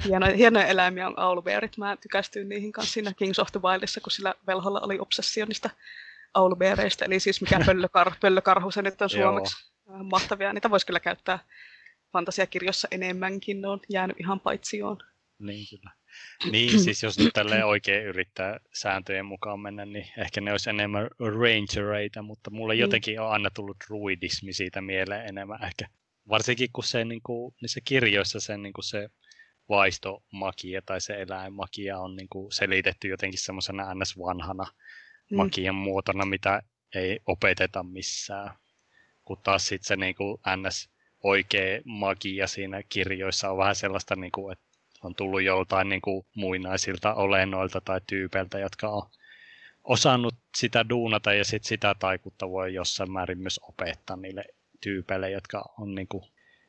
hienoja, hienoja eläimiä on Owlbearit. Mä tykästyin niihin kanssa siinä Kings of the Wildissa, kun sillä velholla oli obsessionista Owlbeareista, eli siis mikä pöllökar, pöllökarhu se nyt on suomeksi. Mahtavia, niitä voisi kyllä käyttää fantasiakirjossa enemmänkin, ne on jäänyt ihan paitsioon. Niin kyllä. Niin, siis jos nyt tälleen oikein yrittää sääntöjen mukaan mennä, niin ehkä ne olisi enemmän rangereita, mutta mulle mm. jotenkin on aina tullut druidismi siitä mieleen enemmän ehkä. Varsinkin kun se niin kuin, niissä kirjoissa se, niin kuin se vaistomakia tai se eläinmakia on niin kuin selitetty jotenkin semmoisena ns. vanhana mm. makian muotona, mitä ei opeteta missään. Kun taas sitten se niin kuin ns. oikea magia siinä kirjoissa on vähän sellaista, niin kuin, että on tullut joltain niin kuin muinaisilta olennoilta tai tyypeiltä, jotka on osannut sitä duunata ja sit sitä taikuutta voi jossain määrin myös opettaa niille tyypeille, jotka on niin kuin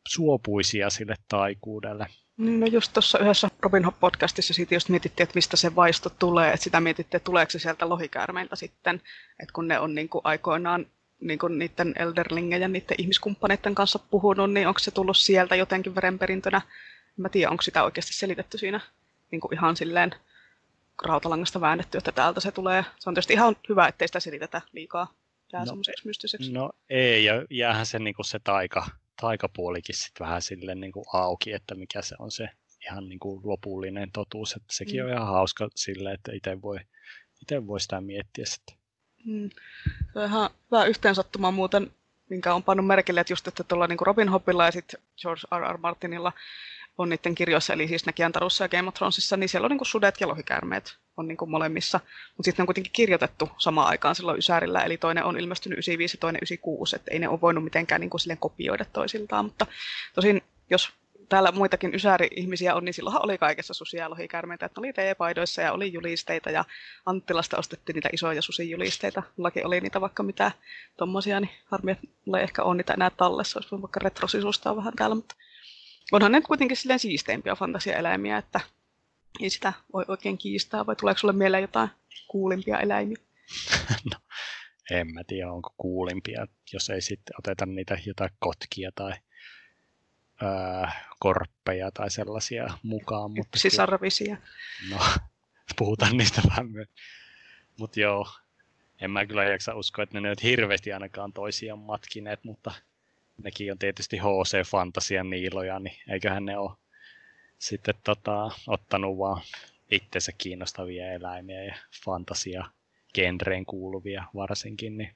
suopuisia sille taikuudelle. No just tuossa yhdessä Robin Hood-podcastissa siitä just mietittiin, että mistä se vaisto tulee, että sitä mietittiin, että tuleeko se sieltä lohikäärmeiltä sitten, että kun ne on niin kuin aikoinaan niin kuin niiden elderlingejä ja niiden ihmiskumppaneiden kanssa puhunut, niin onko se tullut sieltä jotenkin verenperintönä? Mä tiedä, onko sitä oikeasti selitetty siinä niin kuin ihan silleen rautalangasta väännetty, että täältä se tulee. Se on tietysti ihan hyvä, ettei sitä selitetä liikaa jää no, semmoiseksi mystiseksi. No ei, ja jäähän se, niin kuin se taika, taikapuolikin sitten vähän silleen niin kuin auki, että mikä se on se ihan niin kuin lopullinen totuus. Että sekin mm. on ihan hauska sille, että itse voi, itse voi sitä miettiä sitten. Mm. Se on ihan hyvä yhteensattuma muuten, minkä on pannut merkille, että just että tuolla niin Robin Hobbilla ja sitten George R. R. Martinilla on niiden kirjoissa, eli siis Näkijäntarussa ja Game of Thronesissa, niin siellä on niin kuin sudet ja lohikäärmeet on niin kuin molemmissa. Mutta sitten ne on kuitenkin kirjoitettu samaan aikaan silloin Ysärillä, eli toinen on ilmestynyt 95 ja toinen 96, että ei ne ole voinut mitenkään niin kuin silleen kopioida toisiltaan. Mutta tosin, jos täällä muitakin Ysäri-ihmisiä on, niin silloinhan oli kaikessa susia ja lohikäärmeitä, että oli teepaidoissa ja oli julisteita ja Anttilasta ostettiin niitä isoja susijulisteita. Mullakin oli niitä vaikka mitä tommosia, niin harmi, että mulla ei ehkä ole niitä enää tallessa, olisi vaikka retrosisustaa vähän täällä, mutta onhan ne kuitenkin silleen siisteimpiä fantasiaeläimiä, että ei sitä voi oikein kiistää, vai tuleeko sulle mieleen jotain kuulimpia eläimiä? no, en mä tiedä, onko kuulimpia, jos ei sitten oteta niitä jotain kotkia tai öö, korppeja tai sellaisia mukaan. Mutta Sisarvisia. No, puhutaan niistä vähän myös. Mutta joo, en mä kyllä jaksa uskoa, että ne nyt hirveästi ainakaan toisiaan matkineet, mutta nekin on tietysti HC-fantasian niiloja, niin eiköhän ne ole sitten tota, ottanut vaan itsensä kiinnostavia eläimiä ja fantasia genreen kuuluvia varsinkin. Niin.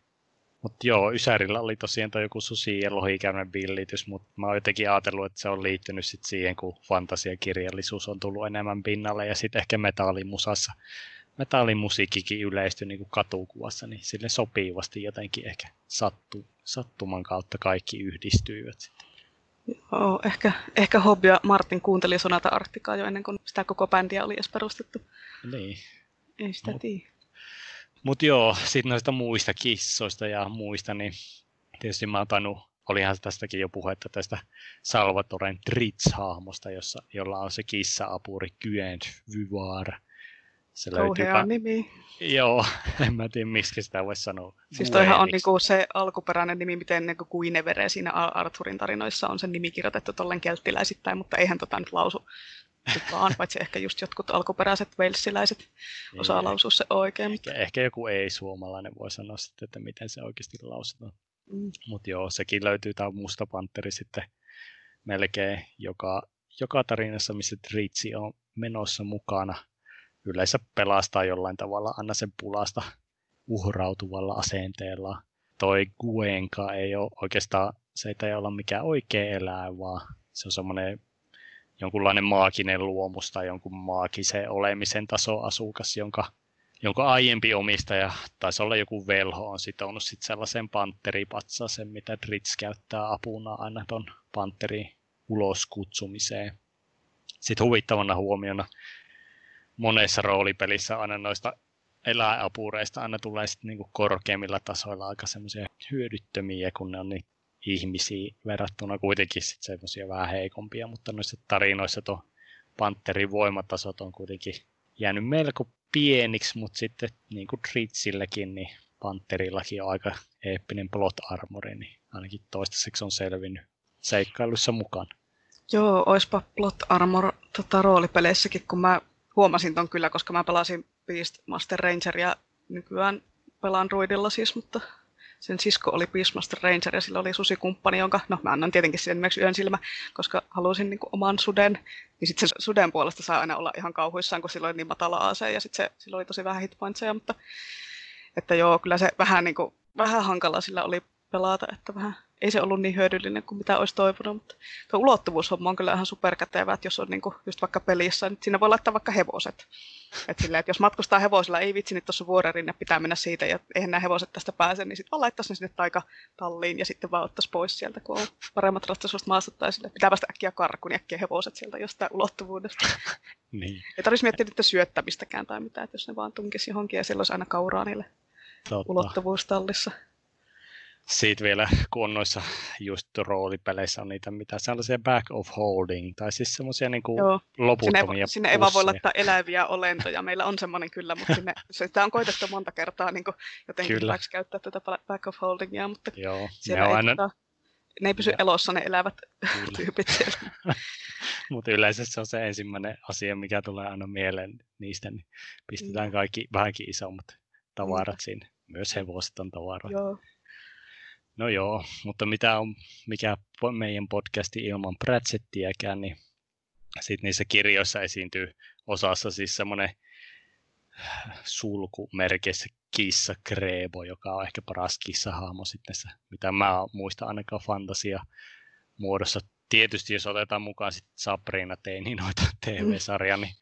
Mutta joo, Ysärillä oli tosiaan joku susi ja lohikäärmen villitys, mutta mä oon jotenkin ajatellut, että se on liittynyt sit siihen, kun fantasiakirjallisuus on tullut enemmän pinnalle ja sitten ehkä metallimusassa metallimusiikkikin yleistyi niin katukuvassa, niin sille sopivasti jotenkin ehkä sattu, sattuman kautta kaikki yhdistyivät sitten. Joo, ehkä, ehkä Hobby ja Martin kuunteli Sonata Arktikaa jo ennen kuin sitä koko bändiä oli edes perustettu. Niin. Ei sitä Mut, tiedä. Mutta joo, sitten noista muista kissoista ja muista, niin tietysti mä oon tainnut, olihan tästäkin jo puhetta tästä Salvatoren Trits-hahmosta, jossa, jolla on se kissa-apuri Kyent Vyvar – se Kauhea löytyy... nimi. Joo, en mä tiedä, miksi sitä voisi sanoa. Siis toihan on niinku se alkuperäinen nimi, miten niinku Guinevere siinä Arthurin tarinoissa on sen nimi kirjoitettu tollen kelttiläisittäin, mutta eihän tota nyt lausu kukaan, paitsi ehkä just jotkut alkuperäiset walesiläiset osaa niin. lausua se oikein. Ehkä, ehkä joku ei-suomalainen voi sanoa sitten, että miten se oikeasti lausutaan. Mm. Mutta joo, sekin löytyy tämä Musta Panteri sitten melkein joka, joka tarinassa, missä Tritsi on menossa mukana – yleensä pelastaa jollain tavalla aina sen pulasta uhrautuvalla asenteella. Toi Guenka ei ole oikeastaan, se ei olla mikään oikea eläin, vaan se on semmoinen jonkunlainen maaginen luomus tai jonkun maagisen olemisen tasoasukas, jonka, jonka aiempi omistaja, taisi olla joku velho, on sitonut sit sellaisen panteripatsaseen, mitä Dritz käyttää apuna aina ton panterin ulos kutsumiseen. Sitten huvittavana huomiona monessa roolipelissä aina noista eläinapureista aina tulee sitten niinku korkeimmilla tasoilla aika semmoisia hyödyttömiä, kun ne on niin ihmisiä verrattuna kuitenkin sitten semmoisia vähän heikompia, mutta noissa tarinoissa tuo Panterin voimatasot on kuitenkin jäänyt melko pieniksi, mutta sitten niin kuin Tritzilläkin, niin Panterillakin on aika eeppinen plot armori, niin ainakin toistaiseksi on selvinnyt seikkailussa mukaan. Joo, oispa plot armor tota, roolipeleissäkin, kun mä huomasin ton kyllä, koska mä pelasin Beastmaster Rangeria nykyään pelaan Druidilla siis, mutta sen sisko oli Beastmaster Ranger ja sillä oli susikumppani, jonka, no mä annan tietenkin sen nimeksi Yön silmä, koska halusin niin oman suden, niin sitten sen suden puolesta saa aina olla ihan kauhuissaan, kun sillä oli niin matala ase ja sitten sillä oli tosi vähän hitpointseja, mutta että joo, kyllä se vähän, niin kuin, vähän hankala sillä oli pelata, että vähän ei se ollut niin hyödyllinen kuin mitä olisi toivonut, mutta tuo ulottuvuushomma on kyllä ihan superkätevä, että jos on niin kuin just vaikka pelissä, niin siinä voi laittaa vaikka hevoset. Että silleen, että jos matkustaa hevosilla, ei vitsi, niin tuossa vuorerin pitää mennä siitä, ja eihän nämä hevoset tästä pääse, niin sitten vaan laittaisi ne sinne taikatalliin ja sitten vaan ottaisi pois sieltä, kun on paremmat ratsaisuudet maasta tai sille. Pitää päästä äkkiä karkuun niin äkkiä hevoset sieltä jostain ulottuvuudesta. niin. Ei tarvitsisi miettiä niitä syöttämistäkään tai mitään, että jos ne vaan tunkisi johonkin ja silloin olisi aina kauraa niille Totta. ulottuvuustallissa siitä vielä, kun on noissa just roolipeleissä on niitä mitä sellaisia back of holding, tai siis semmoisia niin kuin loputtomia Sinne, sinne ei vaan voi laittaa eläviä olentoja. Meillä on semmoinen kyllä, mutta sinne, sitä on koitettu monta kertaa niin kuin jotenkin kyllä. käyttää tätä back of holdingia, mutta Joo, siellä ei, aina... tota, ne ei pysy ja. elossa ne elävät tyypit siellä. mutta yleensä se on se ensimmäinen asia, mikä tulee aina mieleen niistä, niin pistetään mm. kaikki vähänkin isommat tavarat mm. sinne. Myös hevoset on tavaroita. Joo. No joo, mutta mitä on, mikä meidän podcasti ilman Pratchettiäkään, niin sitten niissä kirjoissa esiintyy osassa siis semmoinen sulkumerkissä kissa Krebo, joka on ehkä paras kissahahmo sitten se, mitä mä muistan ainakaan fantasia muodossa. Tietysti jos otetaan mukaan sitten Sabrina Teini noita TV-sarja, niin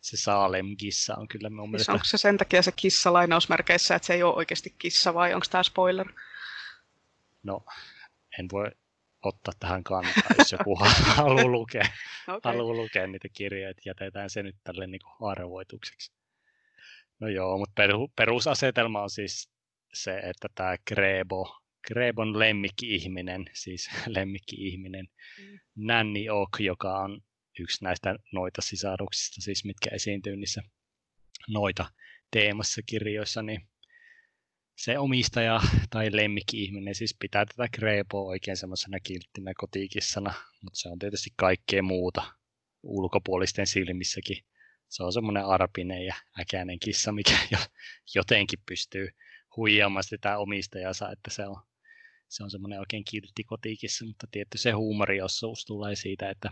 se Salem-kissa on kyllä mun siis mielestä... Onko se sen takia se kissa lainausmerkeissä, että se ei ole oikeasti kissa vai onko tämä spoiler? No, en voi ottaa tähän kantaa, jos joku haluaa lukea, okay. haluaa lukea niitä kirjoja, että jätetään se nyt tälle niin arvoitukseksi. No joo, mutta perusasetelma on siis se, että tämä Grebo, Grebon lemmikki-ihminen, siis lemmikki-ihminen, mm. Nanny Oak, joka on yksi näistä noita sisaruksista, siis mitkä esiintyy niissä noita teemassa kirjoissa, niin se omistaja tai lemmikki-ihminen siis pitää tätä Grepoa oikein semmoisena kilttinä kotikissana, mutta se on tietysti kaikkea muuta ulkopuolisten silmissäkin. Se on semmoinen arpinen ja äkäinen kissa, mikä jo, jotenkin pystyy huijaamaan sitä omistajansa, että se on, se on semmoinen oikein kiltti kotikissa, mutta tietty se huumoriosuus tulee siitä, että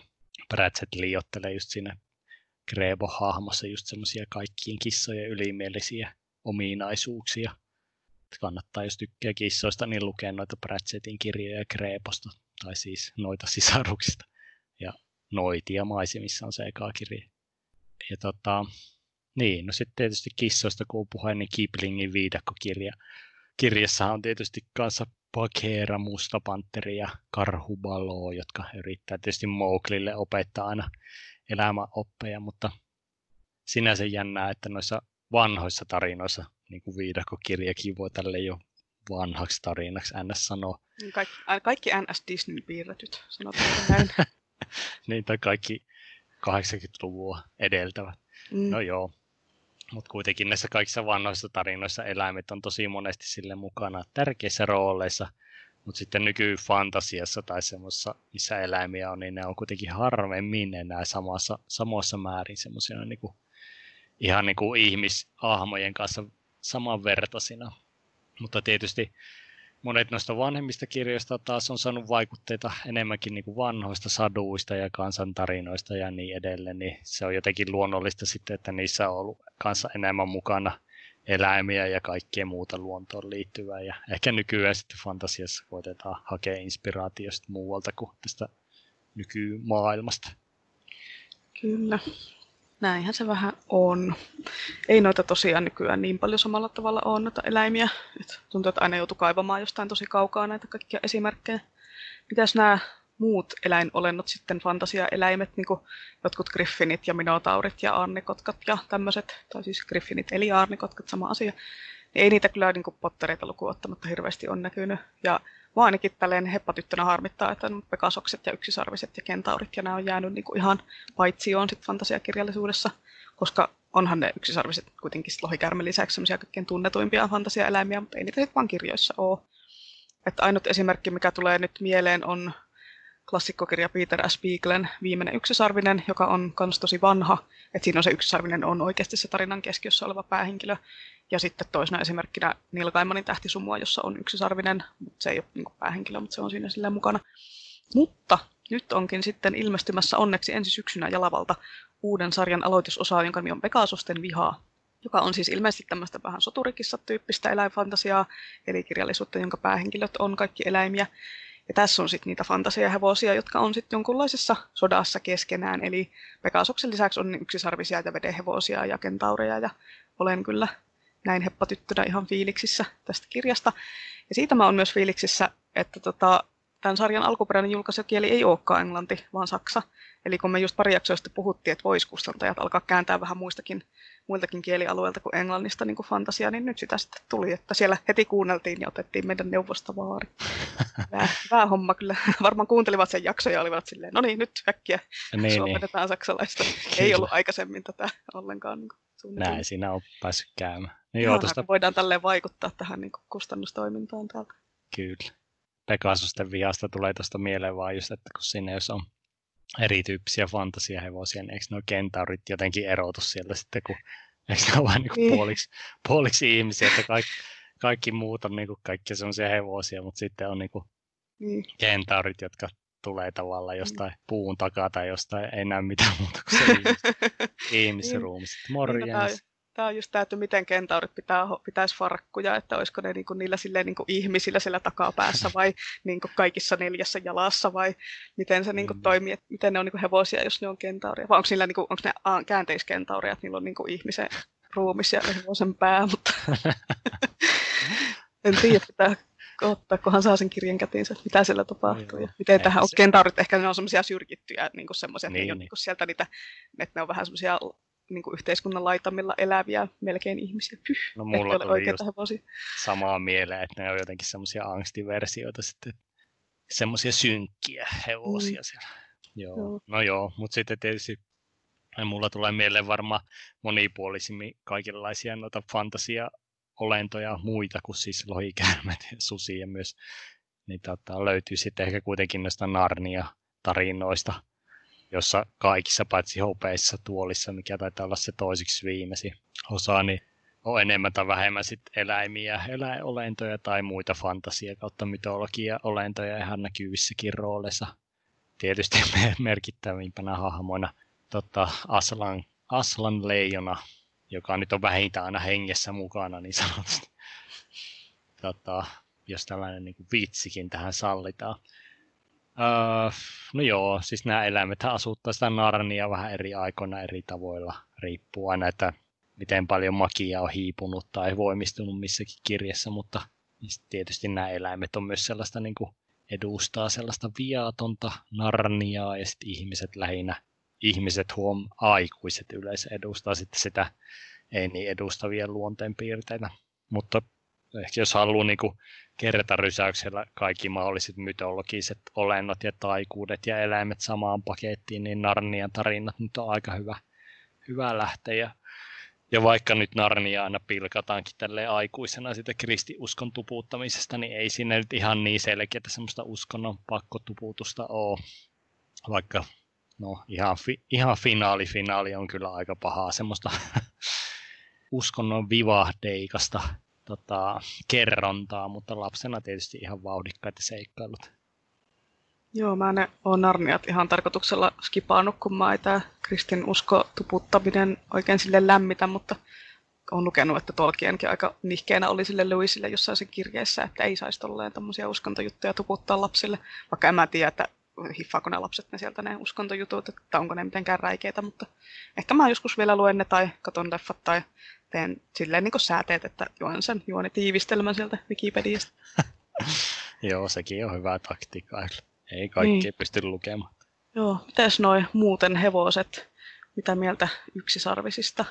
Pratchett liiottelee just siinä Grebo-hahmossa just semmoisia kaikkien kissojen ylimielisiä ominaisuuksia kannattaa, jos tykkää kissoista, niin lukea noita Pratchettin kirjoja Kreeposta, tai siis noita sisaruksista. Ja Noitia maisemissa on se eka kirja. Ja tota, niin, no sitten tietysti kissoista, kun puhuen, niin Kiplingin viidakkokirja. Kirjassa on tietysti kanssa Pakeera, Mustapanteri ja Karhubalo, jotka yrittää tietysti Mowglille opettaa aina elämäoppeja, mutta sinänsä jännää, että noissa vanhoissa tarinoissa niin kuin viidakkokirjakin voi tälle jo vanhaksi tarinaksi NS sanoa. Niin kaikki, kaikki NS Disney piirretyt, sanotaan näin. niin, tai kaikki 80-luvua edeltävät. Mm. No joo, mutta kuitenkin näissä kaikissa vanhoissa tarinoissa eläimet on tosi monesti sille mukana tärkeissä rooleissa, mutta sitten nykyfantasiassa tai semmoisessa, missä eläimiä on, niin ne on kuitenkin harvemmin enää samassa, samassa määrin semmoisia niin ihan niin kuin ihmisahmojen kanssa samanvertaisina. Mutta tietysti monet noista vanhemmista kirjoista taas on saanut vaikutteita enemmänkin niin kuin vanhoista saduista ja kansantarinoista ja niin edelleen, niin se on jotenkin luonnollista sitten, että niissä on ollut kanssa enemmän mukana eläimiä ja kaikkea muuta luontoon liittyvää. Ja ehkä nykyään sitten fantasiassa koitetaan hakea inspiraatiosta muualta kuin tästä nykymaailmasta. Kyllä. Näinhän se vähän on. Ei noita tosiaan nykyään niin paljon samalla tavalla ole noita eläimiä. Et tuntuu, että aina joutuu kaivamaan jostain tosi kaukaa näitä kaikkia esimerkkejä. Mitäs nämä muut eläinolennot sitten, fantasiaeläimet, niin kuin jotkut griffinit ja minotaurit ja aarnikotkat ja tämmöiset, tai siis griffinit eli aarnikotkat, sama asia. Niin ei niitä kyllä niin kuin pottereita lukuun ottamatta hirveästi on näkynyt. Ja Mua ainakin tälleen heppatyttönä harmittaa, että pekasokset ja yksisarviset ja kentaurit ja nämä on jäänyt niin kuin ihan paitsioon sit fantasiakirjallisuudessa, koska onhan ne yksisarviset kuitenkin lohikärmen lisäksi sellaisia kaikkein tunnetuimpia fantasiaeläimiä, mutta ei niitä sitten vaan kirjoissa ole. Että ainut esimerkki, mikä tulee nyt mieleen, on klassikkokirja Peter S. Beaglen Viimeinen yksisarvinen, joka on myös tosi vanha. Että siinä on se yksisarvinen on oikeasti se tarinan keskiössä oleva päähenkilö. Ja sitten toisena esimerkkinä Neil Gaimanin tähtisumua, jossa on yksisarvinen, mutta se ei ole niin päähenkilö, mutta se on siinä silleen mukana. Mutta nyt onkin sitten ilmestymässä onneksi ensi syksynä Jalavalta uuden sarjan aloitusosa, jonka nimi on Pekasusten vihaa. joka on siis ilmeisesti tämmöistä vähän soturikissa-tyyppistä eläinfantasiaa, eli kirjallisuutta, jonka päähenkilöt on kaikki eläimiä. Ja tässä on sitten niitä fantasiahevosia, jotka on sitten jonkunlaisessa sodassa keskenään, eli Pegasoksen lisäksi on yksisarvisia ja vedehevosia ja kentaureja, ja olen kyllä näin heppatyttönä ihan fiiliksissä tästä kirjasta. Ja siitä mä oon myös fiiliksissä, että tota, tämän sarjan alkuperäinen julkaisukieli ei olekaan englanti, vaan saksa. Eli kun me just pari jaksoa sitten puhuttiin, että vois kustantajat alkaa kääntää vähän muistakin, muiltakin kielialueilta kuin englannista niin kuin fantasia, niin nyt sitä sitten tuli, että siellä heti kuunneltiin ja otettiin meidän neuvosta vaari. Vähän homma kyllä. Varmaan kuuntelivat sen jakson ja olivat silleen, no niin, nyt äkkiä niin, suomennetaan niin. saksalaista. Ei ollut aikaisemmin tätä ollenkaan niin Näin siinä on päässyt käymään. No joo, tosta... Voidaan tälleen vaikuttaa tähän niin kuin kustannustoimintaan täältä. Kyllä. Pegasusten vihasta tulee tuosta mieleen vaan just, että kun sinne jos on erityyppisiä fantasiahevosia, niin eikö nuo kentaurit jotenkin erotu sieltä sitten, kun eikö ne ole vain niin niin. puoliksi, puoliksi ihmisiä, että kaikki, kaikki muut on niin kuin kaikki sellaisia hevosia, mutta sitten on niin kuin niin. kentaurit, jotka tulee tavallaan jostain mm. puun takaa tai jostain, ei näy mitään muuta kuin se ihmis, ihmisruumista. Niin. Morjens tämä on just tämä, että miten kentaurit pitää, pitäisi farkkuja, että olisiko ne niin kuin niillä silleen niin kuin ihmisillä siellä takapäässä vai niin kuin kaikissa neljässä jalassa vai miten se niin kuin mm. toimii, että miten ne on niin kuin hevosia, jos ne on kentauria. Vai onko, niillä, niin kuin, onko ne käänteiskentauria, että niillä on niin kuin ihmisen ruumis ja hevosen pää, mutta en tiedä, pitää ottaa, kunhan saa sen kirjan kätinsä, mitä siellä tapahtuu. Ja miten tähän on kentaurit, ehkä ne on semmoisia syrjittyjä, niin kuin semmoisia, niin, että niin. niin sieltä niitä, että ne on vähän semmoisia niin kuin yhteiskunnan laitamilla eläviä melkein ihmisiä. Pyh, no mulla tuli just samaa mieleen, että ne on jotenkin semmoisia angstiversioita sitten, semmoisia synkkiä hevosia mm. siellä. Joo. joo. No joo, mutta sitten tietysti mulla tulee mieleen varmaan monipuolisimmin kaikenlaisia noita fantasia olentoja muita kuin siis lohikäärmet ja susi ja myös niin tota, löytyy sitten ehkä kuitenkin noista Narnia tarinoista, jossa kaikissa paitsi hopeissa tuolissa, mikä taitaa olla se toisiksi viimeisin osa, niin on enemmän tai vähemmän sit eläimiä, eläinolentoja tai muita fantasia kautta mytologia olentoja ihan näkyvissäkin rooleissa. Tietysti merkittävimpänä hahmoina tota, Aslan, Aslan leijona, joka nyt on vähintään aina hengessä mukana niin sanotusti. Tota, jos tällainen niin kuin vitsikin tähän sallitaan. Öö, no joo, siis nämä eläimet asuttaa sitä Narnia vähän eri aikoina eri tavoilla, riippuu aina, että miten paljon makia on hiipunut tai voimistunut missäkin kirjassa, mutta tietysti nämä eläimet on myös sellaista niin kuin edustaa sellaista viatonta Narniaa ja sitten ihmiset lähinnä, ihmiset huom, aikuiset yleensä edustaa sitten sitä ei niin edustavia luonteenpiirteitä. Mutta ehkä jos haluaa niin kuin kertarysäyksellä kaikki mahdolliset mytologiset olennot ja taikuudet ja eläimet samaan pakettiin, niin Narnian tarinat nyt on aika hyvä, hyvä lähteä. Ja, vaikka nyt Narnia aina pilkataankin tälle aikuisena sitä kristiuskon tupuuttamisesta, niin ei sinne nyt ihan niin selkeää semmoista uskonnon pakkotuputusta ole. Vaikka no, ihan, fi, ihan finaali, finaali on kyllä aika pahaa semmoista uskonnon vivahdeikasta tota, kerrontaa, mutta lapsena tietysti ihan vauhdikkaita seikkailut. Joo, mä ne on Narniat ihan tarkoituksella skipaannut, kun mä tää kristin usko tuputtaminen oikein sille lämmitä, mutta on lukenut, että Tolkienkin aika nihkeänä oli sille Louisille jossain sen kirjeessä, että ei saisi tolleen tämmöisiä uskontojuttuja tuputtaa lapsille, vaikka en mä tiedä, että hiffaako ne lapset ne sieltä ne uskontojutut, että onko ne mitenkään räikeitä, mutta ehkä mä joskus vielä luen ne tai katon leffat tai teen silleen niin sääteet, että juon sen juonitiivistelmän sieltä Wikipediasta. Joo, sekin on hyvä taktiikka. Ei kaikki niin. pysty lukemaan. Joo, mitäs noin muuten hevoset, mitä mieltä yksisarvisista?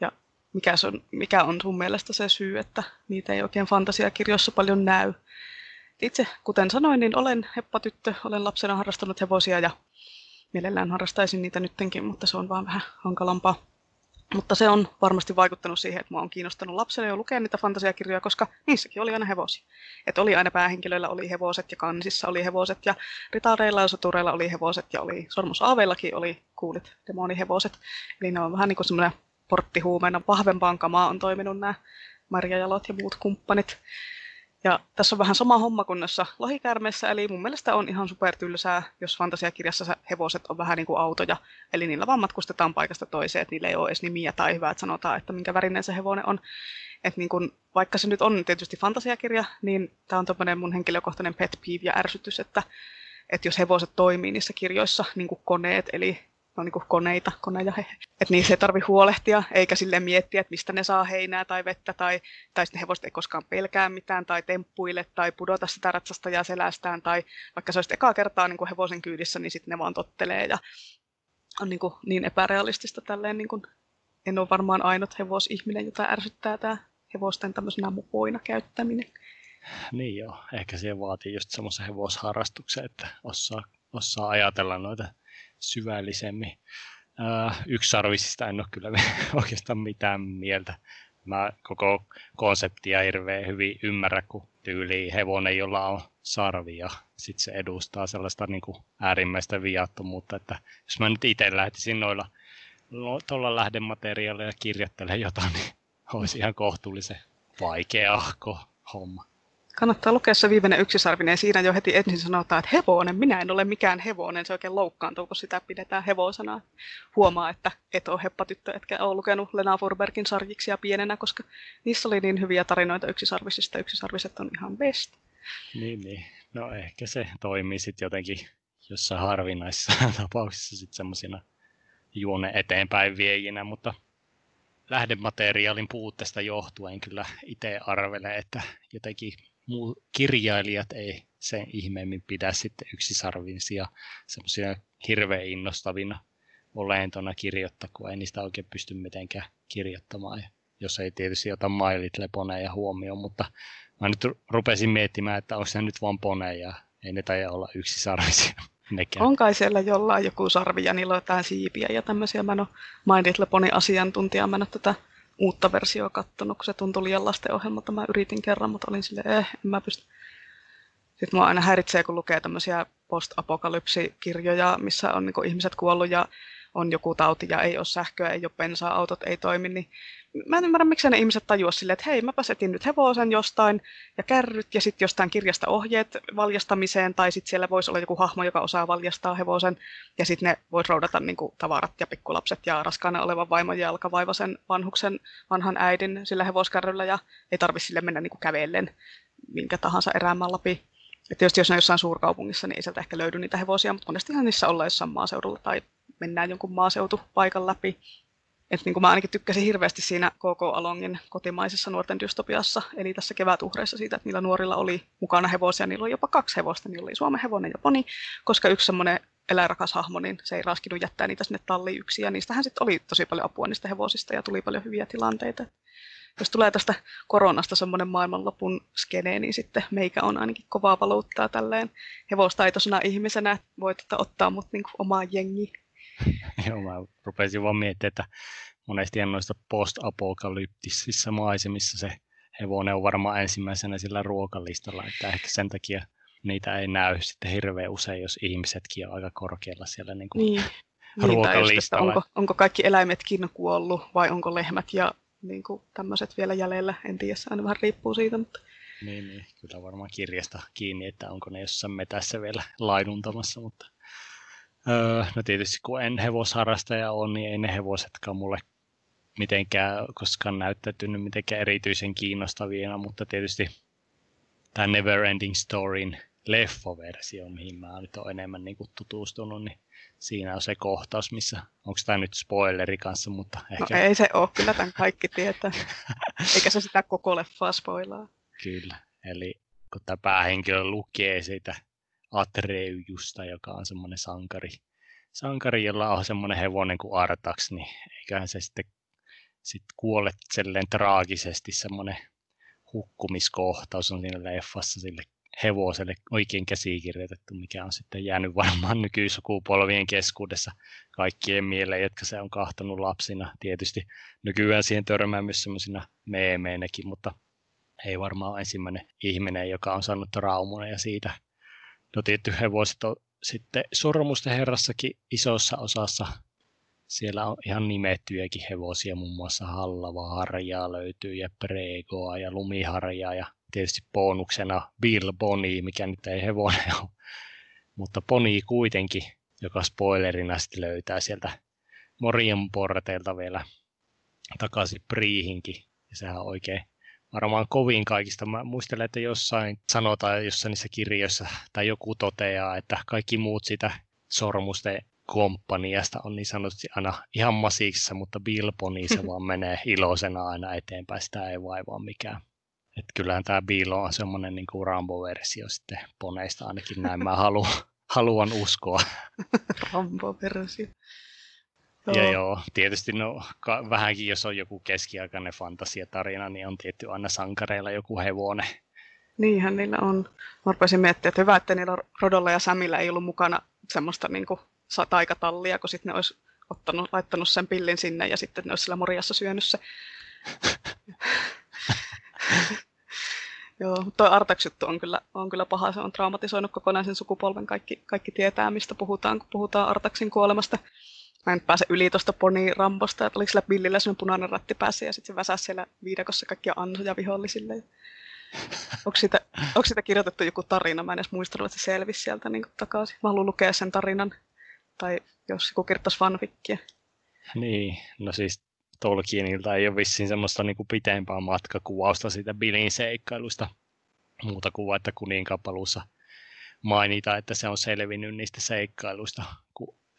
Ja mikä, on, mikä on sun mielestä se syy, että niitä ei oikein fantasiakirjoissa paljon näy? Itse, kuten sanoin, niin olen heppatyttö, olen lapsena harrastanut hevosia ja mielellään harrastaisin niitä nyttenkin, mutta se on vaan vähän hankalampaa. Mutta se on varmasti vaikuttanut siihen, että mua on kiinnostanut lapsena jo lukea niitä fantasiakirjoja, koska niissäkin oli aina hevosia. Että oli aina päähenkilöillä oli hevoset ja kansissa oli hevoset ja ritareilla ja sotureilla oli hevoset ja oli sormusaavellakin oli kuulit demonihevoset. Eli ne on vähän niin kuin semmoinen porttihuumeena vahvempaan kamaa on toiminut nämä marjajalot ja muut kumppanit. Ja tässä on vähän sama homma kuin noissa lohikärmeissä, eli mun mielestä on ihan supertylsää, jos fantasiakirjassa hevoset on vähän niin kuin autoja, eli niillä vaan matkustetaan paikasta toiseen, että niillä ei ole edes nimiä tai hyvä, että sanotaan, että minkä värinen se hevonen on. Et niin kun, vaikka se nyt on tietysti fantasiakirja, niin tämä on tämmöinen mun henkilökohtainen pet peeve ja ärsytys, että, että jos hevoset toimii niissä kirjoissa niin kuin koneet, eli no niin koneita, koneja. Että niissä ei tarvi huolehtia, eikä sille miettiä, että mistä ne saa heinää tai vettä, tai, tai sitten hevoset ei koskaan pelkää mitään, tai temppuille, tai pudota sitä ratsasta ja selästään, tai vaikka se olisi ekaa kertaa niin kuin hevosen kyydissä, niin sitten ne vaan tottelee, ja on niin, kuin niin epärealistista tälleen, niin kuin, en ole varmaan ainut hevosihminen, jota ärsyttää tämä hevosten tämmöisenä mupoina käyttäminen. Niin joo, ehkä siihen vaatii just semmoisen hevosharrastuksen, että osaa, osaa ajatella noita syvällisemmin. Äh, yksisarvisista en ole kyllä oikeastaan mitään mieltä. Mä koko konseptia hirveän hyvin ymmärrä, kun tyyli hevonen, jolla on sarvi ja sitten se edustaa sellaista niin kuin äärimmäistä viattomuutta, että jos mä nyt itse lähtisin noilla no, tuolla lähdemateriaaleilla kirjoittelemaan jotain, niin olisi ihan kohtuullisen vaikeahko homma. Kannattaa lukea se viimeinen yksisarvinen. Siinä jo heti ensin sanotaan, että hevonen, minä en ole mikään hevonen. Se oikein loukkaantuu, kun sitä pidetään hevosana. Huomaa, että et ole heppatyttö, etkä ole lukenut Lena Furbergin sarjiksia pienenä, koska niissä oli niin hyviä tarinoita yksisarvisista. Yksisarviset on ihan best. Niin, niin. No ehkä se toimii sitten jotenkin jossain harvinaisissa tapauksissa sitten semmoisina juone eteenpäin viejinä, mutta lähdemateriaalin puutteesta johtuen kyllä itse arvelen, että jotenkin muu, kirjailijat ei sen ihmeemmin pidä sitten yksisarvisia semmoisia hirveän innostavina olentona kirjoittaa, kun ei niistä oikein pysty mitenkään kirjoittamaan. Jos ei tietysti ota mailit leponeja huomioon, mutta mä nyt rupesin miettimään, että onko se nyt vaan poneja, ei ne taida olla yksisarvisia. Nekään. On kai siellä jollain joku sarvi ja niillä on jotain siipiä ja tämmöisiä. Mä en ole Little asiantuntija, mä en ole tätä uutta versioa kattonut, kun se tuntui liian lastenohjelmalta. Mä yritin kerran, mutta olin silleen, eh, en mä pysty. Sitten mua aina häiritsee, kun lukee tämmöisiä post-apokalypsikirjoja, missä on niin ihmiset kuollut ja on joku tauti ja ei ole sähköä, ei ole bensaa, autot ei toimi, niin mä en ymmärrä, miksi ne ihmiset tajua silleen, että hei, mäpä etin nyt hevosen jostain ja kärryt ja sitten jostain kirjasta ohjeet valjastamiseen, tai sitten siellä voisi olla joku hahmo, joka osaa valjastaa hevosen, ja sitten ne voisi roudata niin kuin, tavarat ja pikkulapset ja raskaana olevan vaimon jalkavaivasen vanhuksen vanhan äidin sillä hevoskärryllä, ja ei tarvitse sille mennä niin kuin kävellen minkä tahansa eräämään läpi. Ja tietysti jos ne on jossain suurkaupungissa, niin ei sieltä ehkä löydy niitä hevosia, mutta monestihan niissä ollaan jossain maaseudulla tai mennään jonkun maaseutupaikan läpi. Et niin kuin mä ainakin tykkäsin hirveästi siinä KK Alongin kotimaisessa nuorten dystopiassa, eli tässä kevätuhreissa siitä, että niillä nuorilla oli mukana hevosia, niillä oli jopa kaksi hevosta, niillä oli Suomen hevonen ja poni, koska yksi semmoinen eläinrakas hahmo, niin se ei raskinut jättää niitä sinne talliin yksin, ja niistähän sitten oli tosi paljon apua niistä hevosista, ja tuli paljon hyviä tilanteita. Jos tulee tästä koronasta semmoinen maailmanlopun skene, niin sitten meikä on ainakin kovaa valuuttaa tälleen hevostaitoisena ihmisenä, voit ottaa mut niin omaa jengi Joo, mä rupesin vaan miettimään, että monesti noista post-apokalyptisissa maisemissa se hevonen on varmaan ensimmäisenä sillä ruokalistalla, että ehkä sen takia niitä ei näy sitten hirveän usein, jos ihmisetkin on aika korkealla siellä niin kuin niin. ruokalistalla. Niin, onko, onko kaikki eläimetkin kuollut vai onko lehmät ja niin kuin tämmöiset vielä jäljellä, en tiedä, se aina vähän riippuu siitä. Mutta... Niin, niin, kyllä varmaan kirjasta kiinni, että onko ne jossain metässä vielä laiduntamassa, mutta Öö, no tietysti kun en hevosharrastaja on, niin ei ne hevosetkaan mulle mitenkään koskaan näyttäytynyt mitenkään erityisen kiinnostavina, mutta tietysti tämä Neverending Storyn leffoversio, mihin mä nyt olen enemmän niin kuin tutustunut, niin siinä on se kohtaus, missä, onko tämä nyt spoileri kanssa, mutta no ehkä... No ei se ole, kyllä tämän kaikki tietää. Eikä se sitä koko leffaa spoilaa. Kyllä, eli kun tämä päähenkilö lukee siitä Atreujusta, joka on semmoinen sankari, sankari, jolla on semmoinen hevonen kuin Artax, niin eiköhän se sitten sit kuole silleen traagisesti semmoinen hukkumiskohtaus on siinä leffassa sille hevoselle oikein käsikirjoitettu, mikä on sitten jäänyt varmaan nykysukupolvien keskuudessa kaikkien mieleen, jotka se on kahtanut lapsina. Tietysti nykyään siihen törmää myös semmoisina meemeinäkin, mutta ei varmaan ole ensimmäinen ihminen, joka on saanut ja siitä No tietty hevoset on sitten Sormusten herrassakin isossa osassa siellä on ihan nimettyjäkin hevosia, muun muassa Hallava Harjaa löytyy ja Pregoa ja Lumiharjaa ja tietysti bonuksena Bill Boni, mikä nyt ei hevonen ole, mutta Poni kuitenkin, joka spoilerina sitten löytää sieltä Morion porteilta vielä takaisin Priihinkin. Ja sehän on oikein varmaan kovin kaikista. Mä muistelen, että jossain sanotaan jossain niissä kirjoissa tai joku toteaa, että kaikki muut sitä sormusten komppaniasta on niin sanotusti aina ihan masiiksessa, mutta Bilboni se vaan menee iloisena aina eteenpäin, sitä ei vaivaa mikään. Että kyllähän tämä Bilo on semmoinen niin kuin Rambo-versio sitten poneista ainakin näin mä haluan, haluan uskoa. Rambo-versio. Joo. Ja joo, tietysti no, ka- vähänkin jos on joku keskiaikainen fantasiatarina, niin on tietty aina sankareilla joku hevonen. Niinhän niillä on. Mä rupesin miettimään, että hyvä, että niillä Rodolla ja Samilla ei ollut mukana semmoista niin kuin, taikatallia, kun sitten ne olisi ottanut, laittanut sen pillin sinne ja sitten ne olisi sillä Moriassa syönyt se. Joo, mutta tuo artax on kyllä, on kyllä paha. Se on traumatisoinut kokonaisen sukupolven. Kaikki, kaikki tietää, mistä puhutaan, kun puhutaan Artaksin kuolemasta. Mä en pääse yli tuosta Poni Rambosta, että oliko sillä Billillä sellainen punainen ratti päässä ja sitten se väsäsi siellä viidakossa kaikkia ansoja vihollisille. Onko siitä, onko siitä kirjoitettu joku tarina? Mä en edes muistanut, että se selvisi sieltä niin takaisin. Mä haluan lukea sen tarinan. Tai jos joku kirjoittaisi fanfikkiä. Niin, no siis Tolkienilta ei ole vissiin semmoista niin kuin pitempää matkakuvausta siitä Billin seikkailusta. Muuta kuin että kuninkapalussa mainita, että se on selvinnyt niistä seikkailuista,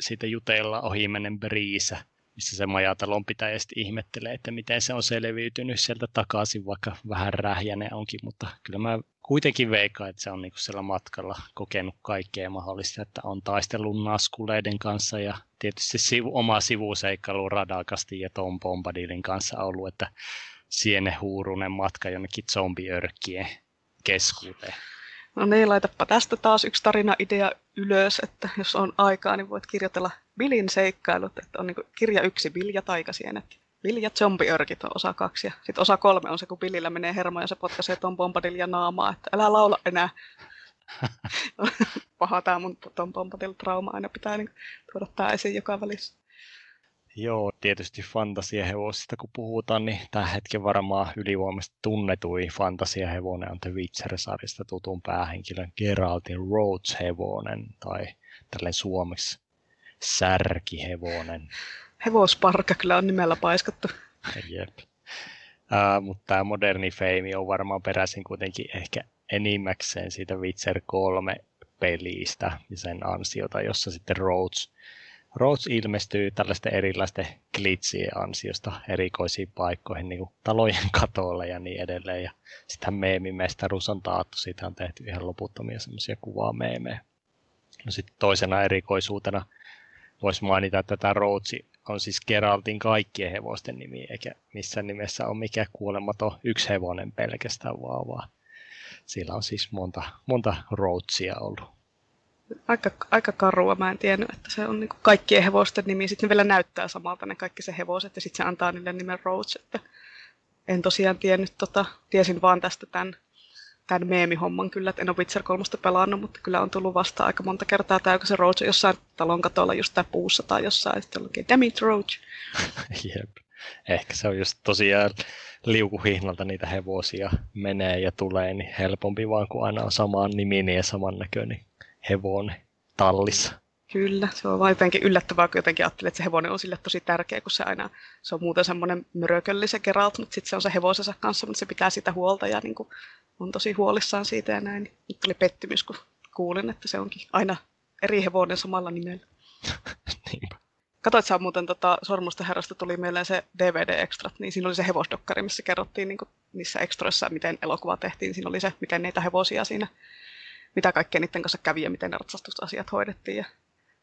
siitä jutellaan ohimennen Briisa, missä se majatalon pitäjä sitten ihmettelee, että miten se on selviytynyt sieltä takaisin, vaikka vähän rähjäne onkin, mutta kyllä mä kuitenkin veikkaan, että se on niinku siellä matkalla kokenut kaikkea mahdollista, että on taistellut naskuleiden kanssa ja tietysti sivu, oma sivuseikkailu Radakasti ja Tom Bombadilin kanssa ollut, että siene huurunen matka jonnekin zombiörkkien keskuuteen. No niin, laitapa tästä taas yksi tarina-idea ylös, että jos on aikaa, niin voit kirjoitella Billin seikkailut, että on niin kirja yksi, Bill ja taikasienet. Bill ja zombiörkit on osa kaksi, ja sitten osa kolme on se, kun Billillä menee hermo ja se potkaisee Tom Bombadillia naamaa, että älä laula enää. Paha tämä mun Tom Bombadil trauma aina pitää niin tuoda tämä esiin joka välissä. Joo, tietysti fantasiahevosista kun puhutaan, niin tämän hetken varmaan ylivoimaisesti tunnetui fantasiahevonen on The Witcher-sarjasta tutun päähenkilön Geraltin Rhodes-hevonen tai tällainen suomeksi särkihevonen. Hevosparka kyllä on nimellä paiskattu. Jep. Uh, mutta tämä moderni feimi on varmaan peräisin kuitenkin ehkä enimmäkseen siitä Witcher 3 pelistä ja sen ansiota, jossa sitten Rhodes Rhodes ilmestyy tällaisten erilaisten glitsien ansiosta erikoisiin paikkoihin, niin kuin talojen katoille ja niin edelleen. Ja sitten meemimestaruus on taattu, siitä on tehty ihan loputtomia semmoisia kuvaa meemejä. No sitten toisena erikoisuutena voisi mainita, että tämä Rhodes on siis Geraltin kaikkien hevosten nimi, eikä missään nimessä ole mikään kuolematon yksi hevonen pelkästään vaan, vaan sillä on siis monta, monta Rhodesia ollut aika, aika karua. Mä en tiennyt, että se on niin kaikkien hevosten nimi. Sitten ne vielä näyttää samalta ne kaikki se hevoset ja sitten se antaa niille nimen Roach. Että en tosiaan tiennyt, tota, tiesin vaan tästä tämän, tämän meemihomman kyllä, että en ole Witcher 3 pelannut, mutta kyllä on tullut vasta aika monta kertaa tämä, se Roach jossain talon katolla just tää puussa tai jossain, sitten lukee Damn it, Roach. Jep. Ehkä se on just tosiaan liukuhihnalta niitä hevosia menee ja tulee, niin helpompi vaan, kun aina on samaan niminen ja samannäköinen hevonen tallissa. Kyllä, se on vain jotenkin yllättävää, kun jotenkin ajattelee, että se hevonen on sille tosi tärkeä, kun se aina, se on muuten semmoinen mörökölli se Geralt, mutta sitten se on se hevosensa kanssa, mutta se pitää sitä huolta ja niin kuin, on tosi huolissaan siitä ja näin. Nyt tuli pettymys, kun kuulin, että se onkin aina eri hevonen samalla nimellä. Niinpä. Katoit sä muuten tota, Sormusten herrasta tuli mieleen se DVD-ekstrat, niin siinä oli se hevosdokkari, missä kerrottiin niin kuin, niissä ekstroissa, miten elokuva tehtiin. Siinä oli se, miten niitä hevosia siinä mitä kaikkea niiden kanssa kävi ja miten ne ratsastusasiat hoidettiin. Ja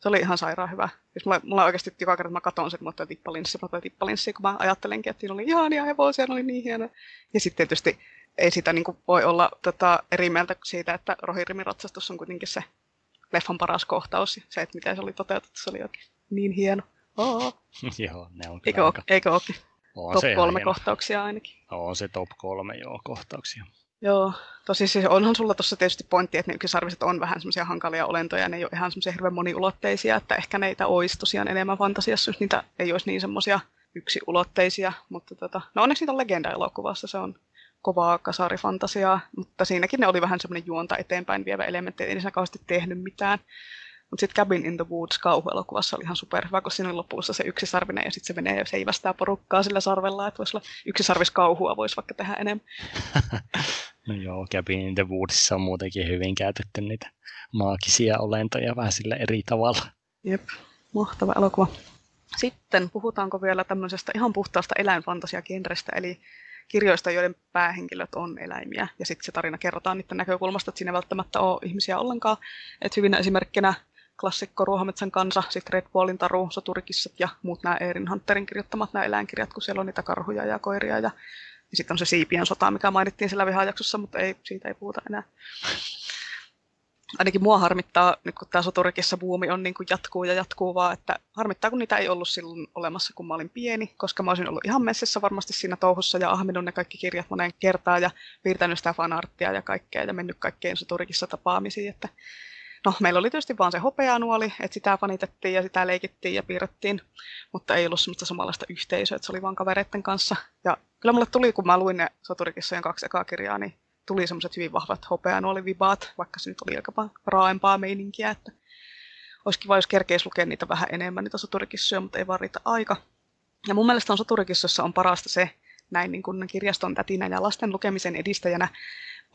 se oli ihan sairaan hyvä. Siis mulla, mulla oikeasti joka kerta, mä katson sen, mutta tippalinssi, mutta tippalinssi, kun mä ajattelenkin, että siinä oli ihania hevosia, ne oli niin hienoja. Ja sitten tietysti ei sitä niin kuin voi olla tota, eri mieltä siitä, että Rohirimin ratsastus on kuitenkin se leffan paras kohtaus. Se, että miten se oli toteutettu, se oli oikein niin hieno. Joo, ne on eikö, aika... eikö ookin? On top kolme hieno. kohtauksia ainakin. On se top kolme, joo, kohtauksia. Joo, tosi siis onhan sulla tuossa tietysti pointti, että ne ykkösarviset on vähän semmoisia hankalia olentoja, ne ei ole ihan semmoisia hirveän moniulotteisia, että ehkä neitä olisi tosiaan enemmän fantasiassa, jos niitä ei olisi niin semmoisia yksiulotteisia, mutta tota, no onneksi niitä on legenda-elokuvassa, se on kovaa kasarifantasiaa, mutta siinäkin ne oli vähän semmoinen juonta eteenpäin vievä elementti, ei siinä kauheasti tehnyt mitään. Mutta sitten Cabin in the Woods kauhuelokuvassa oli ihan superhyvä, kun siinä oli lopussa se yksisarvinen ja sitten se menee ja seivästää porukkaa sillä sarvella, että voisi olla yksisarviskauhua voisi vaikka tehdä enemmän. no joo, Cabin in the Woodsissa on muutenkin hyvin käytetty niitä maagisia olentoja vähän sillä eri tavalla. Jep, mahtava elokuva. Sitten puhutaanko vielä tämmöisestä ihan puhtaasta eläinfantasiagenrestä, eli kirjoista, joiden päähenkilöt on eläimiä. Ja sitten se tarina kerrotaan niiden näkökulmasta, että siinä ei välttämättä ole ihmisiä ollenkaan. Et hyvinä esimerkkinä klassikko Ruohometsän kansa, sitten Red Bullin taru, soturikissat ja muut nämä Eerin Hunterin kirjoittamat nämä eläinkirjat, kun siellä on niitä karhuja ja koiria ja, ja sitten on se siipien sota, mikä mainittiin sillä vihajaksossa, mutta ei, siitä ei puhuta enää. Ainakin mua harmittaa, nyt kun tämä Soturikissa buumi on niin kuin jatkuu ja jatkuu vaan, että harmittaa, kun niitä ei ollut silloin olemassa, kun mä olin pieni, koska mä olisin ollut ihan messissä varmasti siinä touhussa ja ahminut ne kaikki kirjat moneen kertaan ja piirtänyt sitä fanarttia ja kaikkea ja mennyt kaikkeen Soturikissa tapaamisiin, että No, meillä oli tietysti vaan se hopeanuoli, että sitä fanitettiin ja sitä leikittiin ja piirrettiin, mutta ei ollut semmoista samanlaista yhteisöä, että se oli vaan kavereiden kanssa. Ja kyllä mulle tuli, kun mä luin ne Soturikissojen kaksi ekaa kirjaa, niin tuli semmoiset hyvin vahvat hopeanuolivibaat, vaikka se nyt oli aika raaempaa meininkiä, että olisi kiva, jos kerkeisi lukea niitä vähän enemmän, niitä soturikissoja, mutta ei vaan riitä aika. Ja mun mielestä on soturikissossa on parasta se, näin niin kuin kirjaston tätinä ja lasten lukemisen edistäjänä,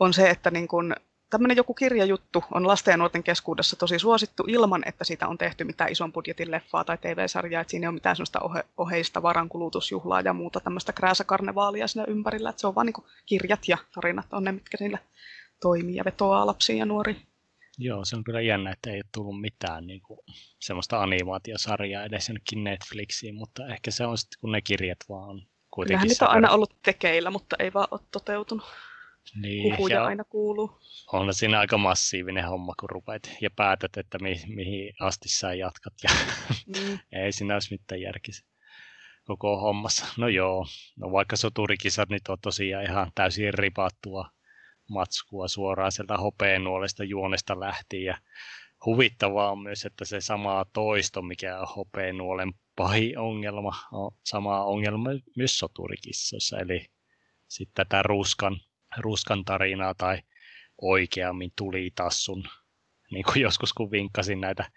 on se, että niin kuin tämmöinen joku kirjajuttu on lasten ja nuorten keskuudessa tosi suosittu ilman, että siitä on tehty mitään ison budjetin leffaa tai TV-sarjaa, että siinä ei ole mitään sellaista ohe, oheista varankulutusjuhlaa ja muuta tämmöistä krääsäkarnevaalia siinä ympärillä, että se on vaan niin kirjat ja tarinat on ne, mitkä niillä toimii ja vetoaa lapsiin ja nuoriin. Joo, se on kyllä jännä, että ei ole tullut mitään niin kuin, semmoista animaatiosarjaa edes jonnekin Netflixiin, mutta ehkä se on sitten, kun ne kirjat vaan on kuitenkin... Kyllähän niitä on aina ollut tekeillä, mutta ei vaan ole toteutunut. Niin, Huhuja aina kuuluu. On siinä aika massiivinen homma, kun rupeat ja päätät, että mi- mihin asti sä jatkat. Ja mm. ei siinä olisi mitään järkisi koko hommassa. No joo, no vaikka soturikisat nyt on tosiaan ihan täysin ripattua matskua suoraan sieltä hopeenuolesta juonesta lähtien. Ja huvittavaa on myös, että se sama toisto, mikä on hopeenuolen pahin ongelma, on sama ongelma myös soturikissoissa. Eli sitten tätä ruskan ruskan tarinaa tai oikeammin tulitassun. Niin kuin joskus kun vinkkasin näitä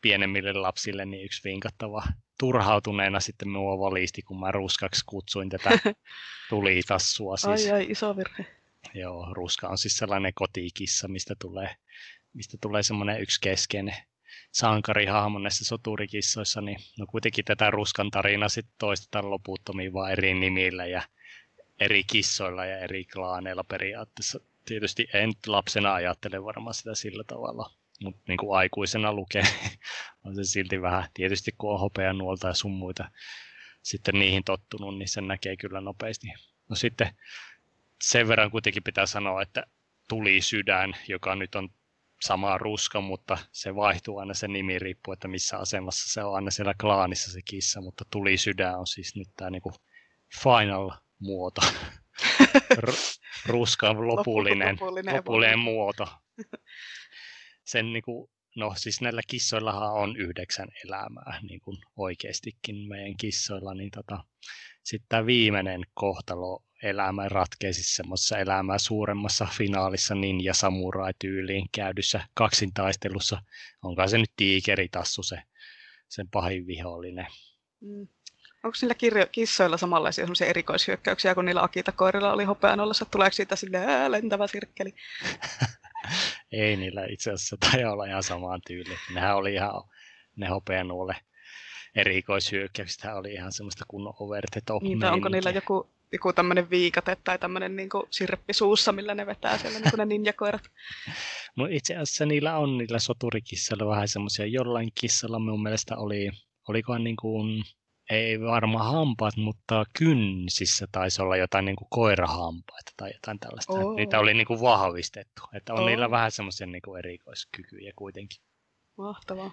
pienemmille lapsille, niin yksi vinkattava turhautuneena sitten mua valisti, kun mä ruskaksi kutsuin tätä tulitassua. Siis. Ai ai, iso virhe. Joo, ruska on siis sellainen kotikissa, mistä tulee, mistä tulee semmoinen yksi keskeinen sankarihahmo näissä soturikissoissa, niin no kuitenkin tätä ruskan tarinaa sitten toistetaan loputtomiin vaan eri nimillä ja eri kissoilla ja eri klaaneilla periaatteessa. Tietysti en lapsena ajattele varmaan sitä sillä tavalla, mutta niin kuin aikuisena lukee, on se silti vähän, tietysti kun on hopea nuolta ja sun muita sitten niihin tottunut, niin sen näkee kyllä nopeasti. No sitten sen verran kuitenkin pitää sanoa, että tuli sydän, joka nyt on sama ruska, mutta se vaihtuu aina se nimi riippuu, että missä asemassa se on aina siellä klaanissa se kissa, mutta tuli sydän on siis nyt tämä niinku final muoto. Ruskan lopullinen, lopullinen, lopullinen muoto. Sen niin kuin, no siis näillä kissoillahan on yhdeksän elämää niin kuin oikeastikin meidän kissoilla, niin tota, sitten tämä viimeinen kohtalo elämä ratkeisi semmoisessa elämää suuremmassa finaalissa ninja samurai tyyliin käydyssä kaksintaistelussa. Onkaan se nyt tiikeritassu se sen pahin vihollinen. Mm. Onko niillä kirjo- kissoilla samanlaisia erikoishyökkäyksiä kuin niillä Akita-koirilla oli hopean ollessa? Tuleeko siitä sille lentävä sirkkeli? Ei niillä itse asiassa tai olla ihan samaan tyyliin. Nehän oli ihan, ne hopeanuolle erikoishyökkäykset oli ihan semmoista kunnon over the top niin, onko niillä joku, joku tämmöinen viikate tai tämmöinen niin sirppi suussa, millä ne vetää siellä niin ne ninjakoirat? No itse asiassa niillä on niillä soturikissalla vähän semmoisia, jollain kissalla mun mielestä oli, olikohan niin kuin ei varmaan hampaat, mutta kynsissä taisi olla jotain niin kuin koirahampaita tai jotain tällaista. Oh. Niitä oli niin kuin vahvistettu. Että on oh. niillä vähän semmoisia niin kuin erikoiskykyjä kuitenkin. Mahtavaa.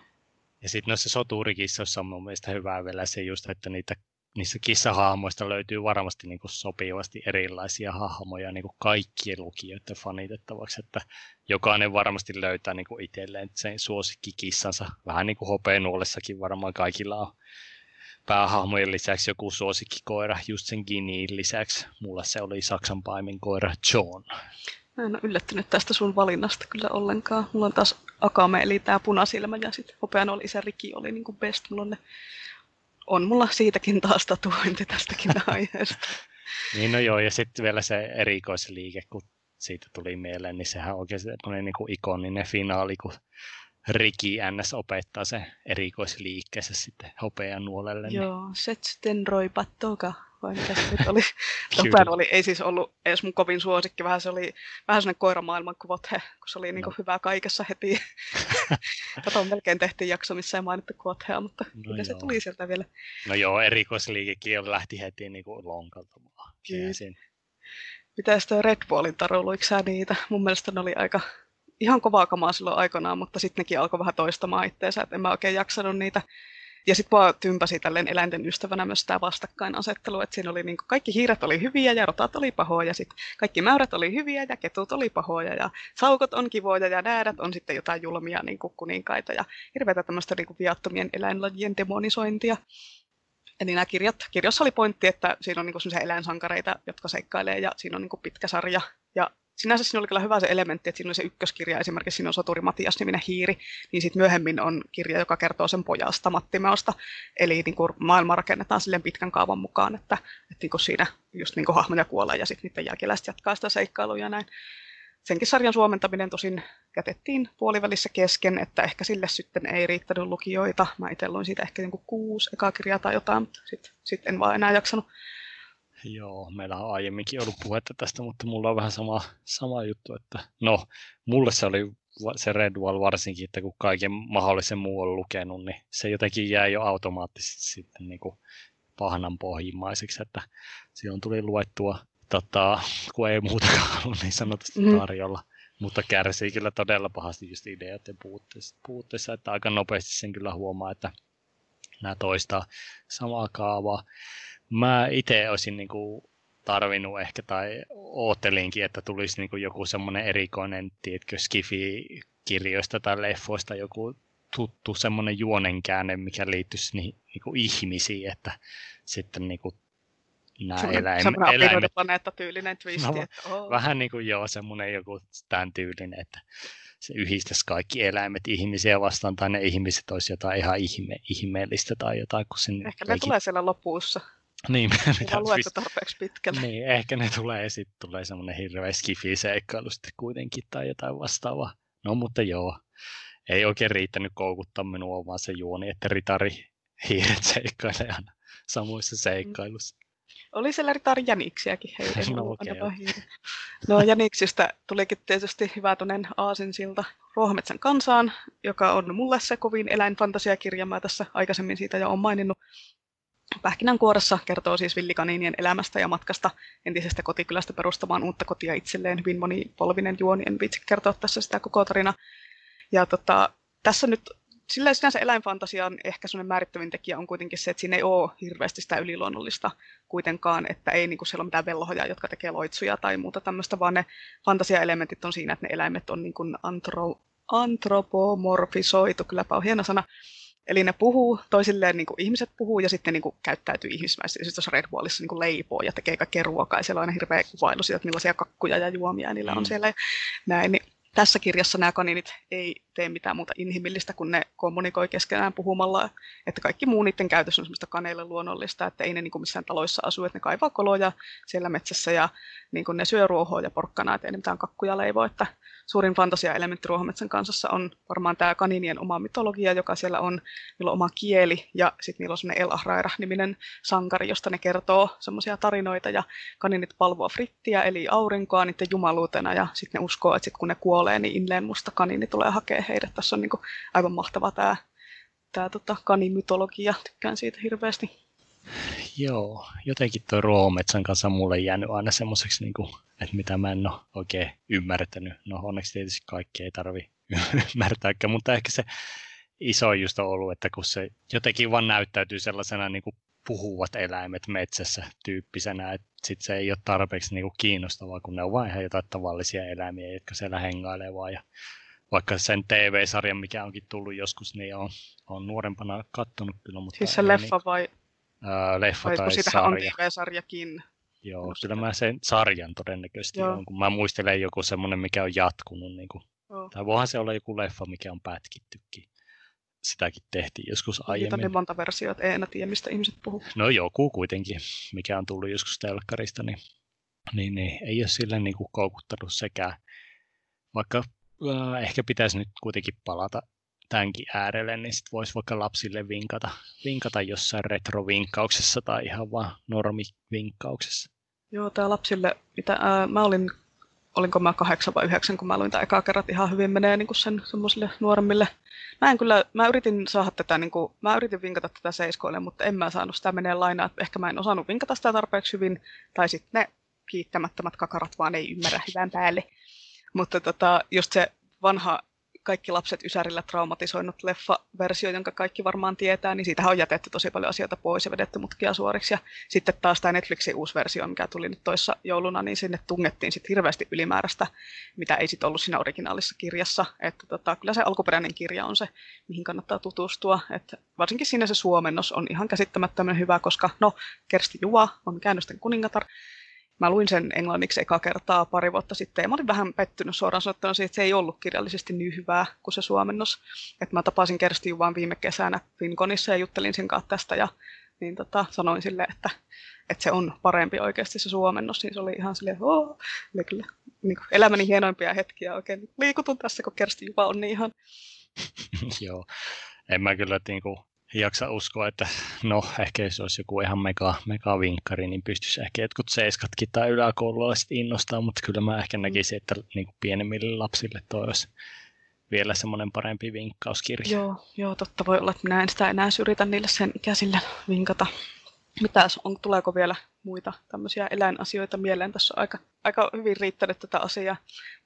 Ja sitten noissa soturikissoissa on mun mielestä hyvää vielä se just, että niitä niissä kissahahmoista löytyy varmasti niin kuin sopivasti erilaisia hahmoja niin kuin kaikkien lukijoiden fanitettavaksi, että jokainen varmasti löytää niin kuin itselleen sen suosikkikissansa. Vähän niin kuin hopeenuolessakin varmaan kaikilla on päähahmojen lisäksi joku suosikkikoira, just sen Giniin lisäksi. Mulla se oli Saksan paimin koira John. Mä en ole yllättynyt tästä sun valinnasta kyllä ollenkaan. Mulla on taas Akame, eli tää punasilmä, ja sitten hopean oli isä Riki oli niinku best. Mulla on, ne... on mulla siitäkin taas tatuointi tästäkin aiheesta. niin no joo, ja sitten vielä se erikoisliike, kun siitä tuli mieleen, niin sehän on oikein semmoinen niin kuin ikoninen finaali, kun Riki NS opettaa se erikoisliikkeessä sitten hopean nuolelle. Niin- joo, niin... Setsten roipattoka, vai mikä se nyt oli. Hopean oli, ei siis ollut edes mun kovin suosikki, vähän se oli vähän sellainen koiramaailman kuvothe, kun se oli niin no. hyvä kaikessa heti. Kato, melkein tehtiin jakso, missä ei mainittu kuothea, mutta no kyllä se tuli sieltä vielä. No joo, erikoisliikekin lähti heti niin kuin lonkalta vaan. Mitä sitten Red Bullin taru, niitä? Mun mielestä ne oli aika ihan kovaa kamaa silloin aikanaan, mutta sitten nekin alkoi vähän toistamaan itseensä, että en mä oikein jaksanut niitä. Ja sitten vaan tympäsi tälleen eläinten ystävänä myös tämä vastakkainasettelu, että siinä oli niin kuin, kaikki hiiret oli hyviä ja rotat oli pahoja, sitten kaikki mäyrät oli hyviä ja ketut oli pahoja ja saukot on kivoja ja näädät on sitten jotain julmia niin kuin kuninkaita ja hirveätä tämmöistä niin kuin viattomien eläinlajien demonisointia. Eli nämä kirjat, kirjoissa oli pointti, että siinä on niin eläinsankareita, jotka seikkailee ja siinä on niin pitkä sarja ja sinänsä siinä oli kyllä hyvä se elementti, että siinä oli se ykköskirja, esimerkiksi siinä on Soturi Matias niminen hiiri, niin sitten myöhemmin on kirja, joka kertoo sen pojasta Mattimeosta. Eli niin kuin maailma rakennetaan silleen pitkän kaavan mukaan, että, että niin kuin siinä just niin kuin hahmoja kuolee ja sitten niiden jälkeläiset jatkaa sitä seikkailua ja näin. Senkin sarjan suomentaminen tosin jätettiin puolivälissä kesken, että ehkä sille sitten ei riittänyt lukijoita. Mä itse luin siitä ehkä kuusi ekaa kirjaa tai jotain, mutta sitten sit en vaan enää jaksanut Joo, meillä on aiemminkin ollut puhetta tästä, mutta mulla on vähän sama, sama juttu, että no, mulle se oli se Redwall varsinkin, että kun kaiken mahdollisen muu on lukenut, niin se jotenkin jäi jo automaattisesti sitten niin kuin pahnan pohjimmaiseksi, että silloin tuli luettua, tota, kun ei muutakaan ollut niin sanotusti mm. tarjolla, mutta kärsii kyllä todella pahasti just ideoiden puutteessa, puutteessa, että aika nopeasti sen kyllä huomaa, että nämä toistaa samaa kaavaa mä itse olisin niin kuin tarvinnut ehkä tai ootelinkin, että tulisi niin kuin joku semmoinen erikoinen, tiedätkö, skifi-kirjoista tai leffoista joku tuttu semmoinen juonenkäänne, mikä liittyisi niin, niin kuin ihmisiin, että sitten niin kuin nämä eläimet... Semmoinen eläimet, tyylinen twisti. No, että, oh. Vähän niin kuin joo, semmoinen joku tämän tyylinen, että se yhdistäisi kaikki eläimet ihmisiä vastaan, tai ne ihmiset olisi jotain ihan ihme, ihmeellistä tai jotain. Kun sen Ehkä ne tulee siellä lopussa. Niin, mitä luettu tarpeeksi pitkälle. Niin, ehkä ne tulee ja sitten tulee semmoinen hirveä skifi-seikkailu sitten kuitenkin tai jotain vastaavaa. No mutta joo, ei oikein riittänyt koukuttaa minua vaan se juoni, että ritari hiiret seikkailee aina samoissa seikkailussa. Oli siellä ritari jäniksiäkin heidän. No, okay, no jäniksistä tulikin tietysti hyvä tunnen aasinsilta Ruohometsän kansaan, joka on mulle se kovin eläinfantasiakirja. Mä tässä aikaisemmin siitä jo olen maininnut. Pähkinänkuoressa kertoo siis villikaniinien elämästä ja matkasta entisestä kotikylästä perustamaan uutta kotia itselleen. Hyvin monipolvinen juoni, en viitsi kertoa tässä sitä koko tarina. Ja tota, tässä nyt sillä sinänsä eläinfantasian ehkä sellainen määrittävin tekijä on kuitenkin se, että siinä ei ole hirveästi sitä yliluonnollista kuitenkaan, että ei niin kuin siellä ole mitään velhoja, jotka tekee loitsuja tai muuta tämmöistä, vaan ne fantasiaelementit on siinä, että ne eläimet on niin kuin antro, antropomorfisoitu, kylläpä on hieno sana, Eli ne puhuu toisilleen, niin kuin ihmiset puhuu ja sitten niin kuin käyttäytyy ihmismäisesti. Sitten tuossa Red Bullissa niin kuin leipoo ja tekee kaikkea ruokaa. Ja siellä on aina hirveä kuvailu siitä, että millaisia kakkuja ja juomia niillä on mm. siellä. Ja näin, niin tässä kirjassa nämä kaninit ei tee mitään muuta inhimillistä, kun ne kommunikoi keskenään puhumalla, että kaikki muu niiden käytös on semmoista kaneille luonnollista, että ei ne niin kuin missään taloissa asu, että ne kaivaa koloja siellä metsässä ja niin kuin ne syö ruohoa ja porkkana, että ei ne mitään kakkuja leivo, että suurin fantasia-elementti Ruohometsän kansassa on varmaan tämä kaninien oma mytologia, joka siellä on. Niillä on oma kieli ja sitten niillä on semmoinen El Ahraira-niminen sankari, josta ne kertoo semmoisia tarinoita ja kaninit palvoa frittiä eli aurinkoa niiden jumaluutena ja sitten ne uskoo, että sit kun ne kuolee, niin Inleen musta kanini tulee hakea heidät. Tässä on niinku aivan mahtava tämä tää tota, kanimytologia, tykkään siitä hirveästi. Joo, jotenkin tuo Ruometsän kanssa mulle jäänyt aina semmoiseksi, niin kuin, että mitä mä en ole oikein ymmärtänyt. No onneksi tietysti kaikki ei tarvi ymmärtääkään, mutta ehkä se iso just on ollut, että kun se jotenkin vaan näyttäytyy sellaisena niin kuin puhuvat eläimet metsässä tyyppisenä, että sit se ei ole tarpeeksi niinku kiinnostavaa, kun ne on vain ihan jotain tavallisia eläimiä, jotka siellä hengailee vaan. Ja vaikka sen TV-sarjan, mikä onkin tullut joskus, niin on, on nuorempana kattonut kyllä. Mutta siis se leffa niin, vai? Ää, leffa vai tai sarja. on TV-sarjakin. Joo, kyllä mä sen sarjan todennäköisesti Joo. on, kun mä muistelen joku semmoinen, mikä on jatkunut. Niin kuin, oh. Tai voihan se olla joku leffa, mikä on pätkittykin. Sitäkin tehtiin joskus aiemmin. Niitä on niin monta versiota, ei enää tiedä, mistä ihmiset puhuu. No joku kuitenkin, mikä on tullut joskus telkkarista, niin, niin, niin ei ole sille niin kuin koukuttanut sekään. Vaikka äh, ehkä pitäisi nyt kuitenkin palata tämänkin äärelle, niin sitten voisi vaikka lapsille vinkata, vinkata jossain retrovinkkauksessa tai ihan vaan normivinkkauksessa. Joo, tämä lapsille, mitä, ää, mä olin, olinko mä kahdeksan vai yhdeksän, kun mä luin tämä ekaa kerrat, ihan hyvin menee niin kuin sen semmoisille nuoremmille. Mä en kyllä, mä yritin saada tätä, niin kuin, mä yritin vinkata tätä seiskoille, mutta en mä saanut sitä menee lainaa, että ehkä mä en osannut vinkata sitä tarpeeksi hyvin, tai sitten ne kiittämättömät kakarat vaan ei ymmärrä hyvän päälle. Mutta tota, just se vanha kaikki lapset Ysärillä traumatisoinut leffa-versio, jonka kaikki varmaan tietää, niin siitähän on jätetty tosi paljon asioita pois ja vedetty mutkia suoriksi. Ja sitten taas tämä Netflixin uusi versio, mikä tuli nyt toissa jouluna, niin sinne tungettiin sitten hirveästi ylimääräistä, mitä ei sitten ollut siinä originaalissa kirjassa. Että tota, kyllä se alkuperäinen kirja on se, mihin kannattaa tutustua. Että varsinkin siinä se suomennos on ihan käsittämättömän hyvä, koska no, Kersti Juva on käännösten kuningatar, Mä luin sen englanniksi eka kertaa pari vuotta sitten ja mä olin vähän pettynyt suoraan sanottuna siitä, että se ei ollut kirjallisesti niin hyvää kuin se suomennos. Että mä tapasin Kersti Juvan viime kesänä Finkonissa ja juttelin sen kanssa tästä ja niin tota, sanoin sille, että, että se on parempi oikeasti se suomennos, niin se oli ihan silleen, oh, eli kyllä niin kuin elämäni hienoimpia hetkiä oikein liikutun tässä, kun Kersti Juva on niin ihan. Joo, en mä kyllä niin kuin jaksa uskoa, että no ehkä jos olisi joku ihan mega, mega vinkkari, niin pystyisi ehkä jotkut seiskatkin tai yläkoululaiset innostaa, mutta kyllä mä ehkä näkisin, että niin kuin pienemmille lapsille toi olisi vielä semmoinen parempi vinkkauskirja. Joo, joo, totta voi olla, että minä en sitä enää yritä niille sen ikäisille vinkata. Mitäs on, tuleeko vielä muita tämmöisiä eläinasioita mieleen? Tässä on aika, aika hyvin riittänyt tätä asiaa.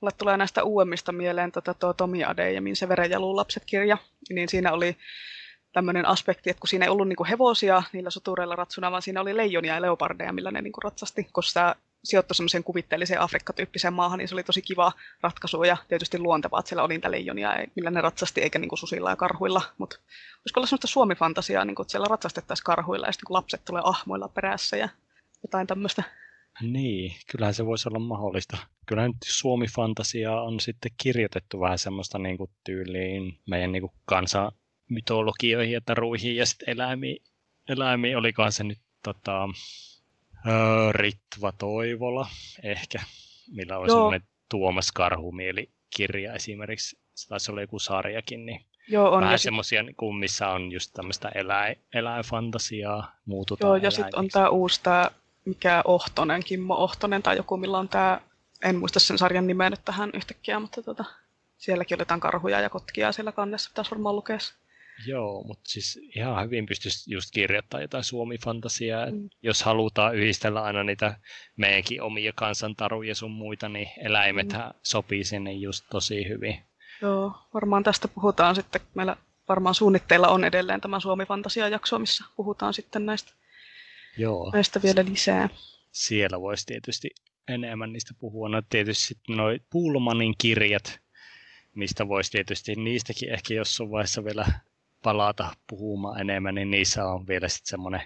Mulle tulee näistä uudemmista mieleen tätä tuo Tomi Ade ja Min Severen ja lapset kirja. Niin siinä oli tämmöinen aspekti, että kun siinä ei ollut niinku hevosia niillä sotureilla ratsuna, vaan siinä oli leijonia ja leopardeja, millä ne niinku ratsasti, koska tämä sijoittui semmoiseen kuvitteelliseen Afrikka-tyyppiseen maahan, niin se oli tosi kiva ratkaisu ja tietysti luontevaa, että siellä oli niitä leijonia, millä ne ratsasti, eikä niinku susilla ja karhuilla. Mutta olisiko olla semmoista suomifantasiaa, niinku, että siellä ratsastettaisiin karhuilla ja sitten kun lapset tulee ahmoilla perässä ja jotain tämmöistä. Niin, kyllähän se voisi olla mahdollista. Kyllä nyt Suomi-fantasia on sitten kirjoitettu vähän semmoista niin kuin tyyliin meidän niin kuin kansa, mytologioihin ja taruihin ja sitten eläimiin. Eläimiin olikohan se nyt tota, Ritva Toivola ehkä, millä oli semmoinen Tuomas Karhumieli kirja esimerkiksi. Se taisi olla joku sarjakin, niin Joo, on. Vähän semmoisia, niin missä on just tämmöistä eläin, eläinfantasiaa, muututaan Joo, ja sitten on tämä uusi, tää, mikä Ohtonen, Kimmo Ohtonen tai joku, millä on tämä, en muista sen sarjan nimeä nyt tähän yhtäkkiä, mutta tota, sielläkin oli jotain karhuja ja kotkia siellä kannessa, pitäisi varmaan lukea. Joo, mutta siis ihan hyvin pystyisi just kirjoittamaan jotain suomifantasiaa. Mm. Jos halutaan yhdistellä aina niitä meidänkin omia kansantaruja sun muita, niin eläimethän mm. sopii sinne just tosi hyvin. Joo, varmaan tästä puhutaan sitten. Meillä varmaan suunnitteilla on edelleen tämä Suomi-fantasia-jakso, missä puhutaan sitten näistä, Joo. näistä vielä lisää. Siellä voisi tietysti enemmän niistä puhua. No tietysti sitten noi Pullmanin kirjat, mistä voisi tietysti niistäkin ehkä jossain vaiheessa vielä palata puhumaan enemmän, niin niissä on vielä sitten semmoinen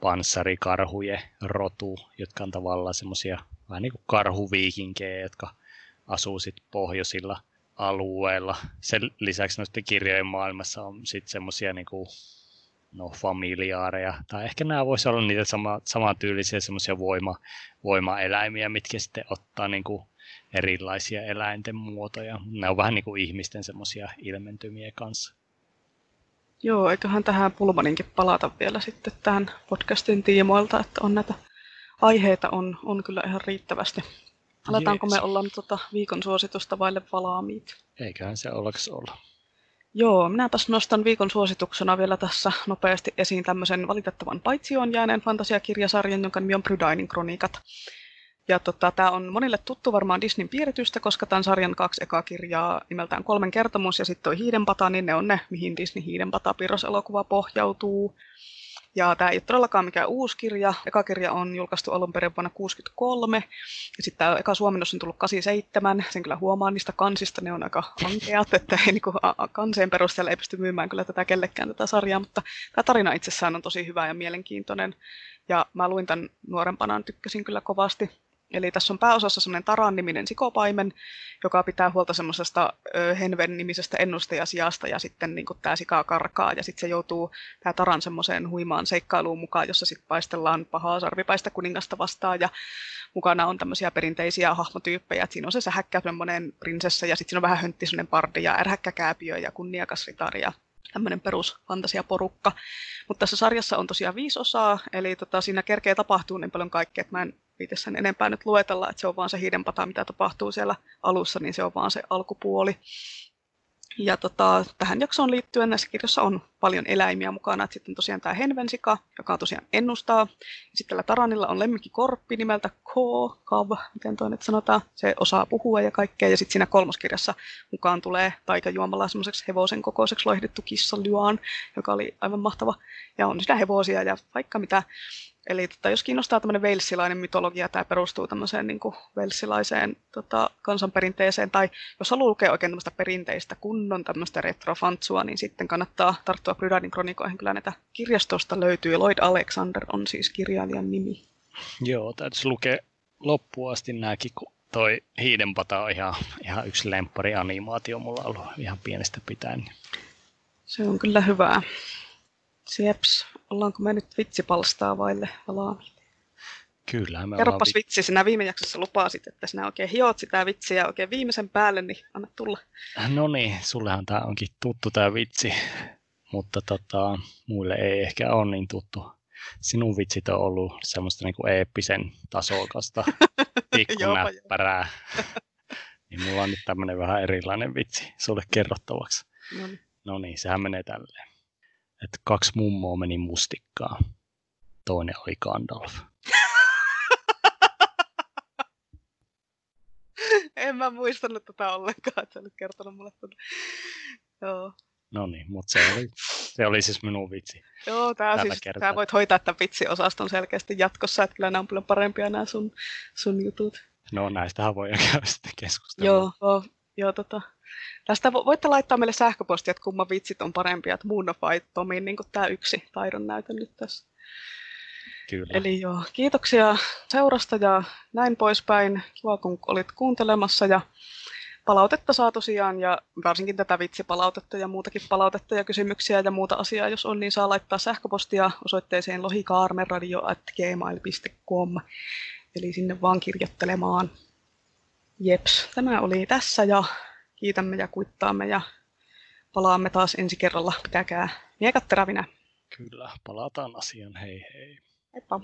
panssarikarhujen rotu, jotka on tavallaan semmoisia vähän niin kuin karhuviikinkejä, jotka asuu sitten pohjoisilla alueilla. Sen lisäksi noiden kirjojen maailmassa on sitten semmoisia niin kuin, no, familiaareja, tai ehkä nämä voisi olla niitä sama, samantyylisiä semmoisia voima, voimaeläimiä, mitkä sitten ottaa niin kuin erilaisia eläinten muotoja. Ne on vähän niin kuin ihmisten semmoisia ilmentymiä kanssa. Joo, eiköhän tähän Pulmaninkin palata vielä sitten tähän podcastin tiimoilta, että on näitä aiheita on, on kyllä ihan riittävästi. Aletaanko Jees. me olla nyt tota viikon suositusta vaille valaamiit? Eiköhän se ollaks olla. Joo, minäpäs nostan viikon suosituksena vielä tässä nopeasti esiin tämmöisen valitettavan paitsioon jääneen fantasiakirjasarjan, jonka nimi on Brydainin kronikat. Ja tota, tämä on monille tuttu varmaan Disneyn piiritystä, koska tämän sarjan kaksi ekaa kirjaa nimeltään Kolmen kertomus ja sitten toi Hiidenpata, niin ne on ne, mihin Disney Hiidenpata piirroselokuva pohjautuu. Ja tämä ei ole todellakaan mikään uusi kirja. Eka kirja on julkaistu alun perin vuonna 1963. Ja sitten tämä eka suomennos on tullut 87. Sen kyllä huomaa niistä kansista, ne on aika ankeat, että ei niinku kanseen perusteella ei pysty myymään kyllä tätä kellekään tätä sarjaa. Mutta tämä tarina itsessään on tosi hyvä ja mielenkiintoinen. Ja mä luin tämän nuorempana, tykkäsin kyllä kovasti. Eli tässä on pääosassa semmoinen Taran-niminen sikopaimen, joka pitää huolta semmoisesta Henven-nimisestä ennustajasijasta, ja sitten niin tämä sika karkaa, ja sitten se joutuu, tämä Taran semmoiseen huimaan seikkailuun mukaan, jossa sitten paistellaan pahaa sarvipaista kuningasta vastaan, ja mukana on tämmöisiä perinteisiä hahmotyyppejä, että siinä on se sähäkkä semmoinen prinsessa, ja sitten siinä on vähän höntti semmoinen pardi, ja ärhäkkäkääpiö, ja kunniakas ritari, ja tämmöinen perusfantasiaporukka. Mutta tässä sarjassa on tosiaan viisi osaa, eli tota, siinä kerkee tapahtuu niin paljon kaikkea, että mä en viite sen enempää nyt luetella, että se on vaan se hiidenpata, mitä tapahtuu siellä alussa, niin se on vaan se alkupuoli. Ja tota, tähän jaksoon liittyen näissä kirjoissa on paljon eläimiä mukana. Et sitten tosiaan tämä henvensika, joka tosiaan ennustaa. Ja sitten tällä Taranilla on lemmikkikorppi nimeltä Ko, Kav, miten toi nyt sanotaan. Se osaa puhua ja kaikkea. Ja sitten siinä kolmoskirjassa mukaan tulee taikajuomalla semmoiseksi hevosen kokoiseksi loihdettu kissa Lyuan, joka oli aivan mahtava. Ja on sitä hevosia ja vaikka mitä. Eli tota, jos kiinnostaa tämmöinen velssilainen mytologia, tämä perustuu tämmöiseen niin kuin velssilaiseen tota, kansanperinteeseen, tai jos haluaa lukea oikein tämmöistä perinteistä kunnon tämmöistä retrofantsua, niin sitten kannattaa tarttua Brydadin kronikoihin. Kyllä näitä kirjastosta löytyy. Lloyd Alexander on siis kirjailijan nimi. Joo, täytyisi lukea loppuun asti nämäkin, kun toi Hiidenpata on ihan, ihan yksi lemppari animaatio mulla ollut ihan pienestä pitäen. Se on kyllä hyvää. Sieps, ollaanko me nyt vitsipalstaa vaille valaamia? Kyllä, me Kerropas vi- vitsi, sinä viime jaksossa lupasit, että sinä oikein hiot sitä vitsiä oikein viimeisen päälle, niin anna tulla. No niin, sullehan tämä onkin tuttu tämä vitsi, mutta tota, muille ei ehkä ole niin tuttu. Sinun vitsit on ollut semmoista niinku eeppisen tasokasta pikkunäppärää. niin mulla on nyt tämmöinen vähän erilainen vitsi sulle kerrottavaksi. No niin. No niin, sehän menee tälleen että kaksi mummoa meni mustikkaan. Toinen oli Gandalf. en mä muistanut tätä ollenkaan, että sä olit kertonut mulle tätä. Joo. No niin, mutta se oli, se oli siis minun vitsi. Joo, tää, siis, tää voit hoitaa tämän vitsiosaston selkeästi jatkossa, että kyllä nämä on paljon parempia nämä sun, sun jutut. No näistähän voi käydä sitten keskustella. Joo, joo, joo tota, Tästä voitte laittaa meille sähköpostia, että kumman vitsit on parempia, että Moon of Tomin, niin kuin tämä yksi taidon näytö nyt tässä. Kyllä. Eli joo, kiitoksia seurasta ja näin poispäin. Kiva, kun olit kuuntelemassa ja palautetta saa tosiaan ja varsinkin tätä vitsipalautetta ja muutakin palautetta ja kysymyksiä ja muuta asiaa, jos on, niin saa laittaa sähköpostia osoitteeseen lohikaarmeradio.gmail.com eli sinne vaan kirjoittelemaan. Jeps, tämä oli tässä ja kiitämme ja kuittaamme ja palaamme taas ensi kerralla. Pitäkää miekat terävinä. Kyllä, palataan asiaan. Hei hei. Heippa.